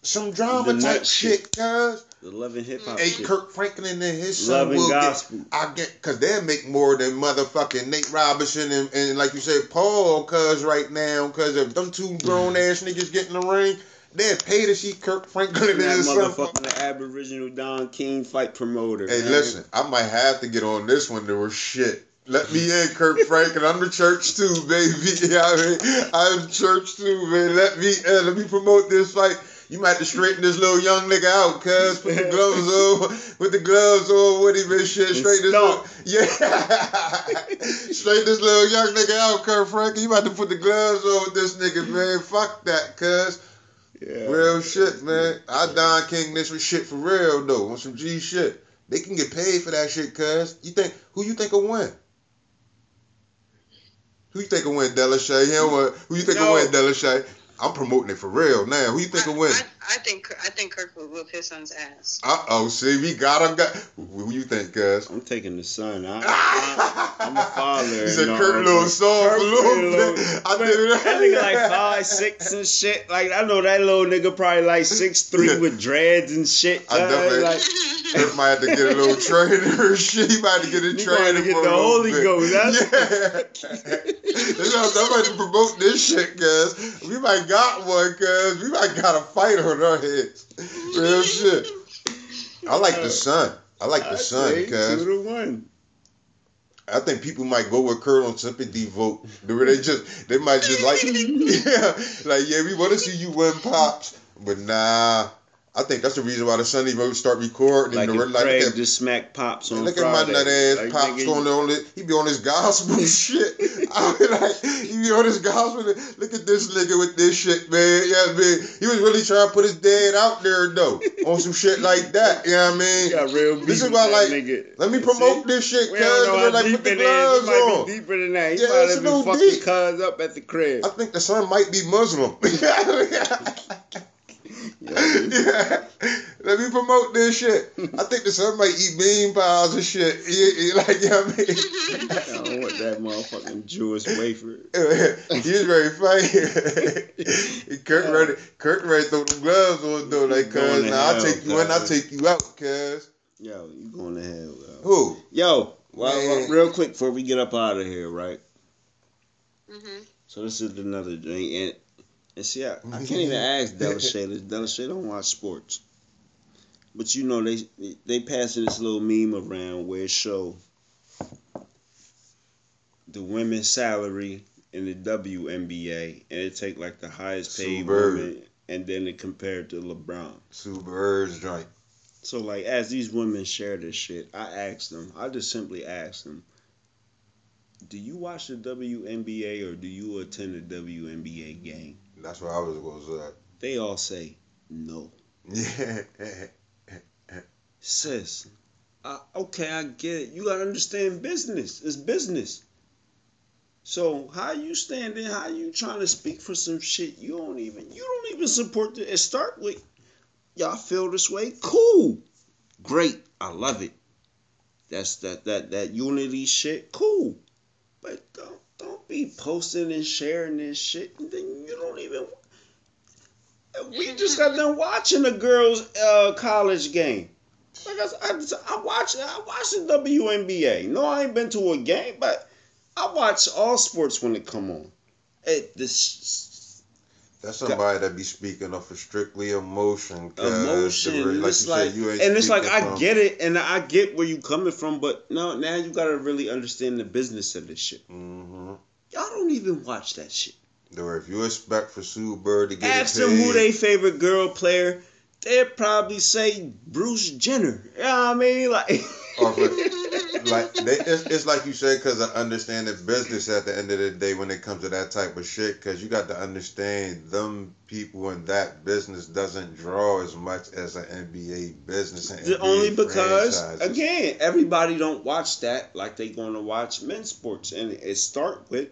some drama type shit, shit. cuz. The love and hip hop Hey, shit. Kirk Franklin and his son love and will get. I get because they'll make more than motherfucking Nate Robinson and, and like you said, Paul, cuz right now, cuz if them two grown ass niggas get in the ring, they'll pay to see Kirk Franklin and that his son. motherfucker, the Aboriginal Don King fight promoter. Hey, man. listen, I might have to get on this one. There was shit. Let me in, Kirk Franklin. I'm the church too, baby. I mean, I'm the church too, man. Let me in. Let me promote this fight. You might have to straighten this little young nigga out, cuz. Put the gloves on. Put the gloves on What him and shit. Straighten this little, yeah. Straighten this little young nigga out, Kirk Franklin. You might have to put the gloves on with this nigga, man. Fuck that, cuz. Yeah. Real shit, man. I Don King this shit for real though. On some G shit. They can get paid for that shit, cuz. You think who you think will win? Who you think will win, Delisha? Him or who you think will win, Delisha? I'm promoting it for real now. Who you think I, will win? I, I think I think Kirk will whoop his son's ass. Uh oh, see, we got him. Got who you think, cuz? I'm taking the son. I, I, I'm a father. He said and Kirk a little but a Kirk little pretty little- bit. I but think that nigga like five six and shit. Like I know that little nigga probably like six three with dreads and shit. I definitely- like, Kirk might have to get a little trainer. or shit. He might have to get a You training might have to get for a the little Holy bit. Ghost, Yeah. That's how I'm about to promote this shit, cuz. We might got one, cuz. We might got a fight on our heads. Real shit. I like the sun. I like the I sun, say two cuz. to one. I think people might go with Kirk on sympathy vote. They just, they might just like, yeah, like, yeah, we want to see you win pops. But nah, I think that's the reason why the son even start recording. Like and the, like, Craig look at, just smack pops on look at my nut ass Like, pops nigga, on, on it. He be on his gospel shit. I be like, he be on his gospel. Look at this nigga with this shit, man. Yeah, man. He was really trying to put his dad out there though, on some shit like that. You know what I mean? Got real This is why, like, nigga. Let me See? promote this shit, cuz. Like, put the gloves on. deeper than that. He Yeah, might have been fucking cuz up at the crib. I think the son might be Muslim. yeah. Let me promote this shit. I think the son might eat bean pies and shit. He, he like, you know what I mean? I don't want that motherfucking Jewish wafer. he was very funny. Kirk ready, Kirk ready to throw the gloves on though, like, cuz, to now I'll take you in, I'll take you out, cuz. Yo, you going to hell, yo. Who? Yo, well, well, real quick before we get up out of here, right? hmm So this is another drink, and and see, I, I mm-hmm. can't even ask Delisha. Della Shay don't watch sports, but you know they they passing this little meme around where it show the women's salary in the WNBA, and it take like the highest paid woman, and then it compared to LeBron. Sue Bird's joint. So like as these women share this shit, I ask them. I just simply ask them, "Do you watch the WNBA or do you attend a WNBA game?" That's what I was gonna say. Uh, they all say no. Sis, I, okay, I get it. You gotta understand business. It's business. So how you standing? How you trying to speak for some shit you don't even you don't even support the, it start with y'all feel this way? Cool. Great. I love it. That's that that that unity shit. Cool. But don't don't be posting and sharing this shit and then you don't even we just got done watching a girls' uh, college game. Like I, I, I watch I watch the WNBA. No, I ain't been to a game, but I watch all sports when it come on. It, this That's somebody that be speaking of a strictly emotion. emotion, like it's you like, said, you ain't and it's like I get it, and I get where you coming from, but no, now you gotta really understand the business of this shit. Mhm. Y'all don't even watch that shit. Or if you expect for Sue Bird to get Ask them who they favorite girl player. They'd probably say Bruce Jenner. You know what I mean? Like, like they, it's, it's like you said because I understand the business at the end of the day when it comes to that type of shit because you got to understand them people in that business doesn't draw as much as an NBA business and The- NBA only because franchises. again everybody don't watch that like they going to watch men's sports. And it start with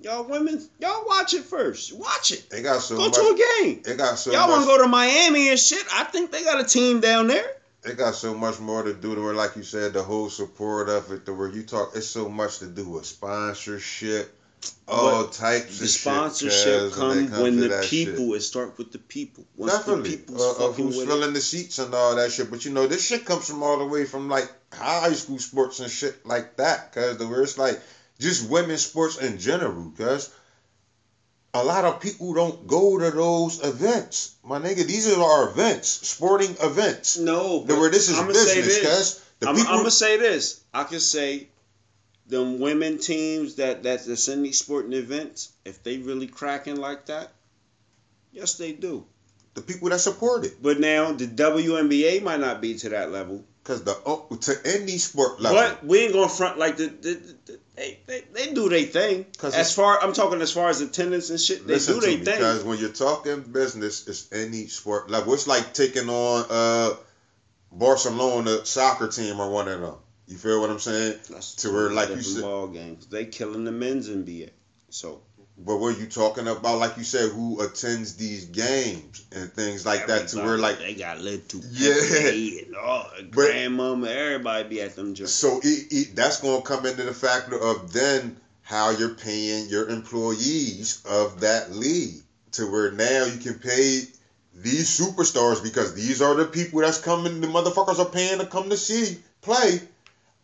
y'all women y'all watch it first. Watch it. They got so go much to a game. it got so y'all want to go to Miami and shit? I think they got a team down there it got so much more to do to where like you said the whole support of it to where you talk it's so much to do with sponsorship all types the of sponsorship shit, come comes when the that shit. people it start with the people once Definitely. the people's Uh, of who's filling the seats and all that shit. But you know, this shit comes from all the way from like high school sports and shit like that. Cause the where it's like just women's sports in general. Cause a lot of people don't go to those events. My nigga, these are our events, sporting events. no The where this is I'ma business, this. cause I'm, people I'm gonna say this. I can say, them women teams that that that's in these sporting events, if they really cracking like that, yes they do. the people that support it. But now the WNBA might not be to that level. Cause the oh, to any sport level. But we ain't gonna front like the, the, the, the they, they they do their thing. Cause As far I'm talking as far as attendance and shit, they do their thing. because when you're talking business, it's any sport level. It's like taking on uh Barcelona soccer team or one of them. You feel what I'm saying? That's to where, like you said- ball games. They killing the men's NBA. So But what are you talking about, like you said, who attends these games and things like that, to where like they got little Yeah. Pepe and grandmama, everybody be at them so it, it, that's gonna come into the factor of then how you're paying your employees of that league to where now you can pay these superstars because these are the people that's coming the motherfuckers are paying to come to see play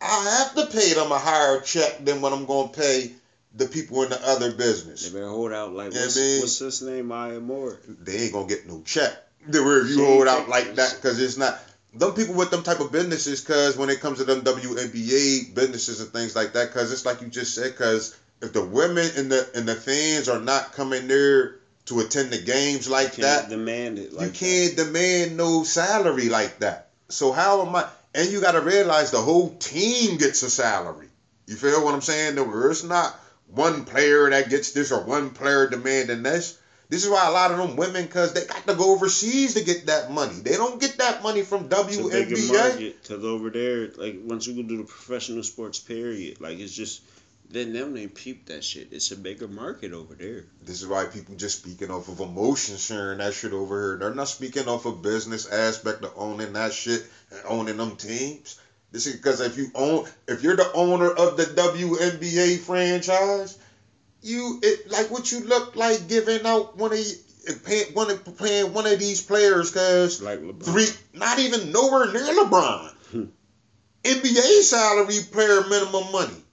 i have to pay them a higher check than what i'm gonna pay the people in the other business. They better hold out like what's, man. what's his name, Maya Moore. they ain't gonna get no check the where if you hold out like that because it's not them people with them type of businesses because when it comes to them WNBA businesses and things like that because it's like you just said because if the women and the and the fans are not coming there to attend the games like that. demand it. Like you can't demand no salary like that. So how am I? And you got to realize the whole team gets a salary. You feel what I'm saying? Though it's not one player that gets this or one player demanding this. This is why a lot of them women, cause they got to go overseas to get that money. They don't get that money from It's a bigger WNBA. market because over there, like once you go to the professional sports period, like it's just then them they peep that shit. It's a bigger market over there. This is why people just speaking off of emotion, sharing that shit over here. They're not speaking off of business aspect of owning that shit and owning them teams. This is because if you own, if you're the owner of the WNBA franchise, you it like what you look like giving out one of paying one of paying one of these players because Like LeBron. three, not even nowhere near LeBron. Hmm. NBA salary player minimum money.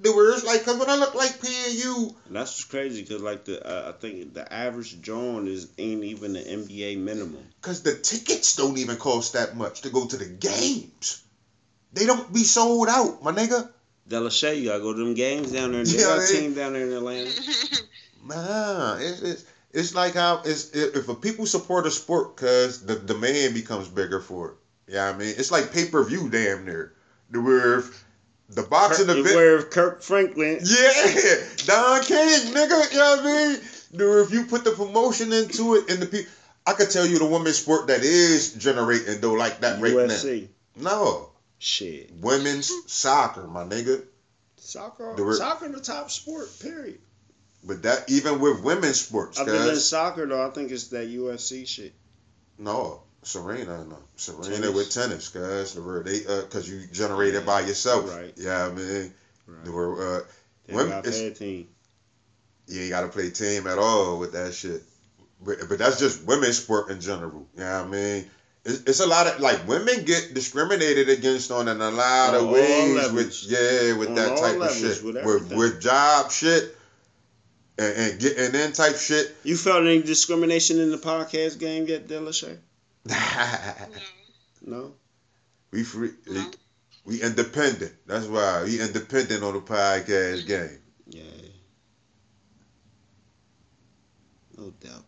The words like, cause when I look like paying you And that's what's crazy because like the uh, I think the average John is ain't even the NBA minimum. Cause the tickets don't even cost that much to go to the games. They don't be sold out, my nigga. That'll show you gotta go to them games down there. They Yeah, got a team down there in Atlanta. Man, it's, it's it's like how it's if if a people support a sport, cause the demand becomes bigger for it. Yeah, I mean it's like pay per view, damn near. The where if the boxing event, Where Kirk Franklin, yeah, Don King, nigga. You know what I mean? The if you put the promotion into it and the people, I could tell you the women's sport that is generating though like that right UFC, now. No, shit, women's soccer, my nigga. soccer, The re- soccer the top sport. Period. But that even with women's sports, Other than cuz soccer though, I think it's that UFC shit. no, Serena, no, Serena Tennis. with tennis, cuz they uh, cause you generate it by yourself. Right. Yeah, I mean, Right. they were, uh, They Women- got it's- bad team. you ain't gotta play team at all with that shit. But, but that's just women's sport in general. You know I mean? It's, it's a lot of like women get discriminated against on in a lot On of all ways levels. with yeah with On that all type of shit with with with job shit and, and getting in type shit. You felt any discrimination in the podcast game yet, Delisha? No. we free. No. We independent. That's why we independent on the podcast game. Yeah. No doubt though.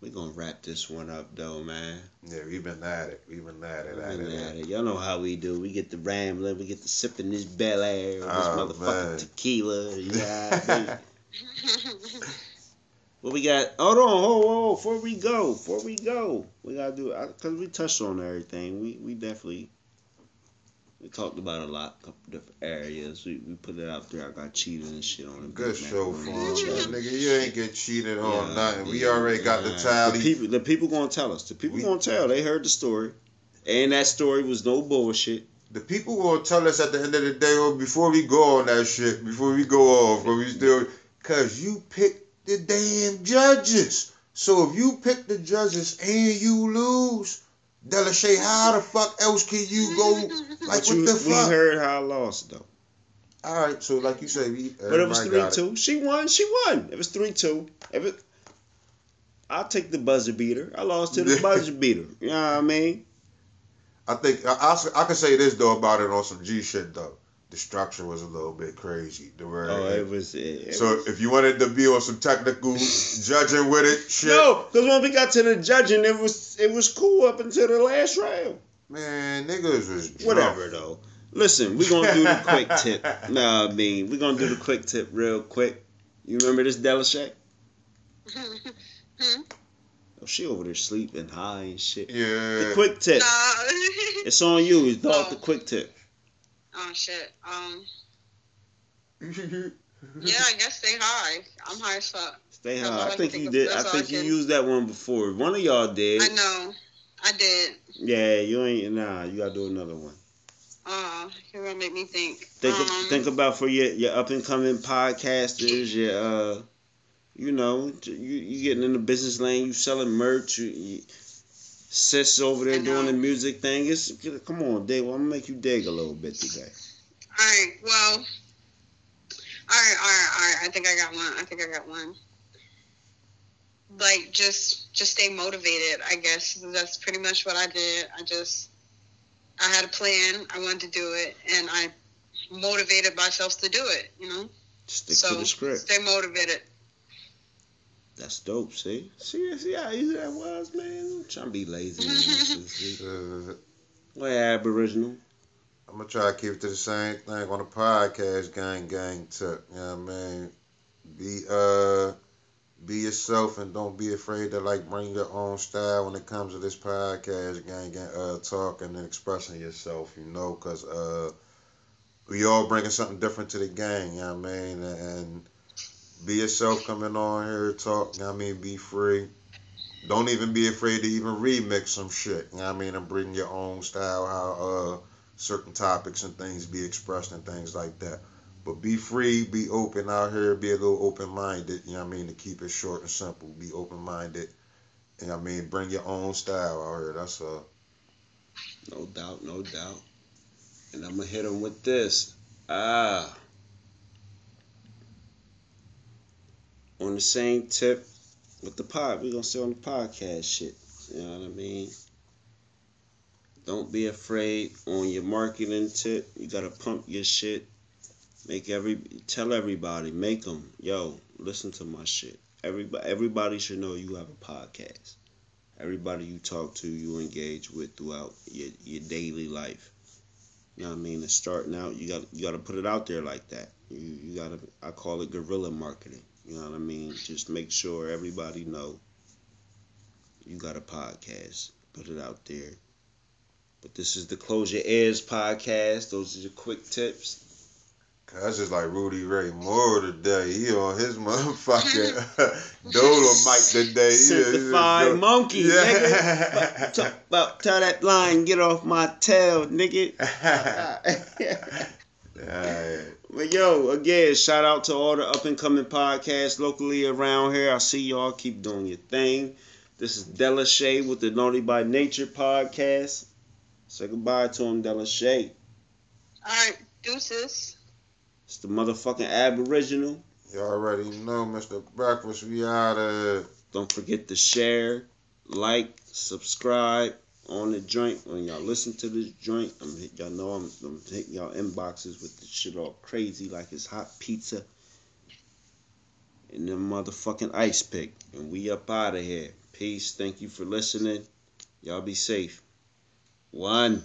We gonna wrap this one up though, man. Yeah, we've been at it. We've been at it. At Been it, at at it. Y'all know how we do. We get the rambling, we get the sipping this Belaire, this Oh, motherfucking man. tequila. Yeah. what we got? Hold on, hold on. Before we go, before we go, we gotta do because we touched on everything. We we definitely we talked about a lot, couple different areas. We, we put it out there. I got cheated and shit on. Good show for nigga. You ain't get cheated on Yeah, nothing. We already got the yeah. tally. The people, the people gonna tell us. The people We- gonna tell. They heard the story, and that story was no bullshit. The people gonna tell us at the end of the day, or before we go on that shit, before we go off, or we still, cause you picked the damn judges. So if you pick the judges and you lose, Delisha, how the fuck else can you go? Like But what you, the fuck? we heard how I lost though. All right, so like you say, we. But it was three got two. She won. She won. It was three two. If it, I'll take the buzzer beater. I lost to the buzzer beater. You know what I mean? I think I, I, I can say this though about it on some G shit though. The structure was a little bit crazy. The word. Oh, it was. It, it so was- if you wanted to be on some technical judging with it, shit, no, because when we got to the judging, it was it was cool up until the last round. man, niggas was drunk. Whatever though. Listen, we're gonna do the quick tip. Nah, I mean, we gonna do the quick tip real quick. You remember this Delisha? Hmm? Oh, she over there sleeping high and shit. Yeah. The quick tip. Nah. It's on you. It's dog Oh. the quick tip. Oh shit. Um. Yeah, I guess stay high. I'm high as fuck. Stay high. I I think think you did. I think I you used that one before. One of y'all did. I know. I did. Yeah, you ain't. Nah, you gotta do another one. Uh, you're gonna make me think. Think um, think about for your your up and coming podcasters. Your uh, you know, you you getting in the business lane. You selling merch. You, you, sis over there doing the music thing. It's come on, dig. I'm gonna make you dig a little bit today. All right. Well. All right. All right. All right. I think I got one. I think I got one. Like just just stay motivated. I guess that's pretty much what I did. I just I had a plan. I wanted to do it, and I motivated myself to do it. You know. Stick so to the script. stay motivated. That's dope. See, see, see how easy that was, man. I'm trying to be lazy. Uh, What Aboriginal? I'm gonna try to keep it to the same thing on the podcast, gang, gang tip. You know what I mean? Be uh, be yourself and don't be afraid to like bring your own style when it comes to this podcast, gang, gang. Uh, talking and expressing yourself, you know, cause uh, we all bringing something different to the gang. You know what I mean? And be yourself coming on here, talk. You know I mean? Be free. Don't even be afraid to even remix some shit. You know I mean? And bring your own style, how uh certain topics and things be expressed and things like that. But be free, be open out here, be a little open minded, you know what I mean, to keep it short and simple. Be open minded. You know what I mean? Bring your own style out here. That's uh No doubt, no doubt. And I'm gonna hit him with this. Ah. On the same tip with the pod, we're gonna stay on the podcast shit. You know what I mean? Don't be afraid on your marketing tip. You gotta pump your shit. Make every tell everybody, make them, yo, listen to my shit. Everybody, everybody should know you have a podcast. Everybody you talk to, you engage with throughout your, your daily life. You know what I mean? It's starting out. You got you got to put it out there like that. You you got to. I call it guerrilla marketing. You know what I mean? Just make sure everybody know you got a podcast. Put it out there. But this is the Close Your Ears podcast. Those are your quick tips. Cause that's just like Rudy Ray Moore today. He on his motherfucking Dolo mic today. He is- he is Certified go- monkey, Yeah. nigga. Talk about tell that line, get off my tail, nigga. Alright. But yo, again, shout out to all the up and coming podcasts locally around here. I see y'all keep doing your thing. This is Delisha with the Naughty by Nature podcast. Say goodbye to him, Delisha. All right, deuces. It's the motherfucking Aboriginal. You already know, Mr. Breakfast, we out of Don't forget to share, like, subscribe on the joint. When y'all listen to this joint, I'm hit, y'all know I'm, I'm hitting y'all inboxes with the shit all crazy like it's hot pizza. And then motherfucking ice pick. And we up out of here. Peace. Thank you for listening. Y'all be safe. One.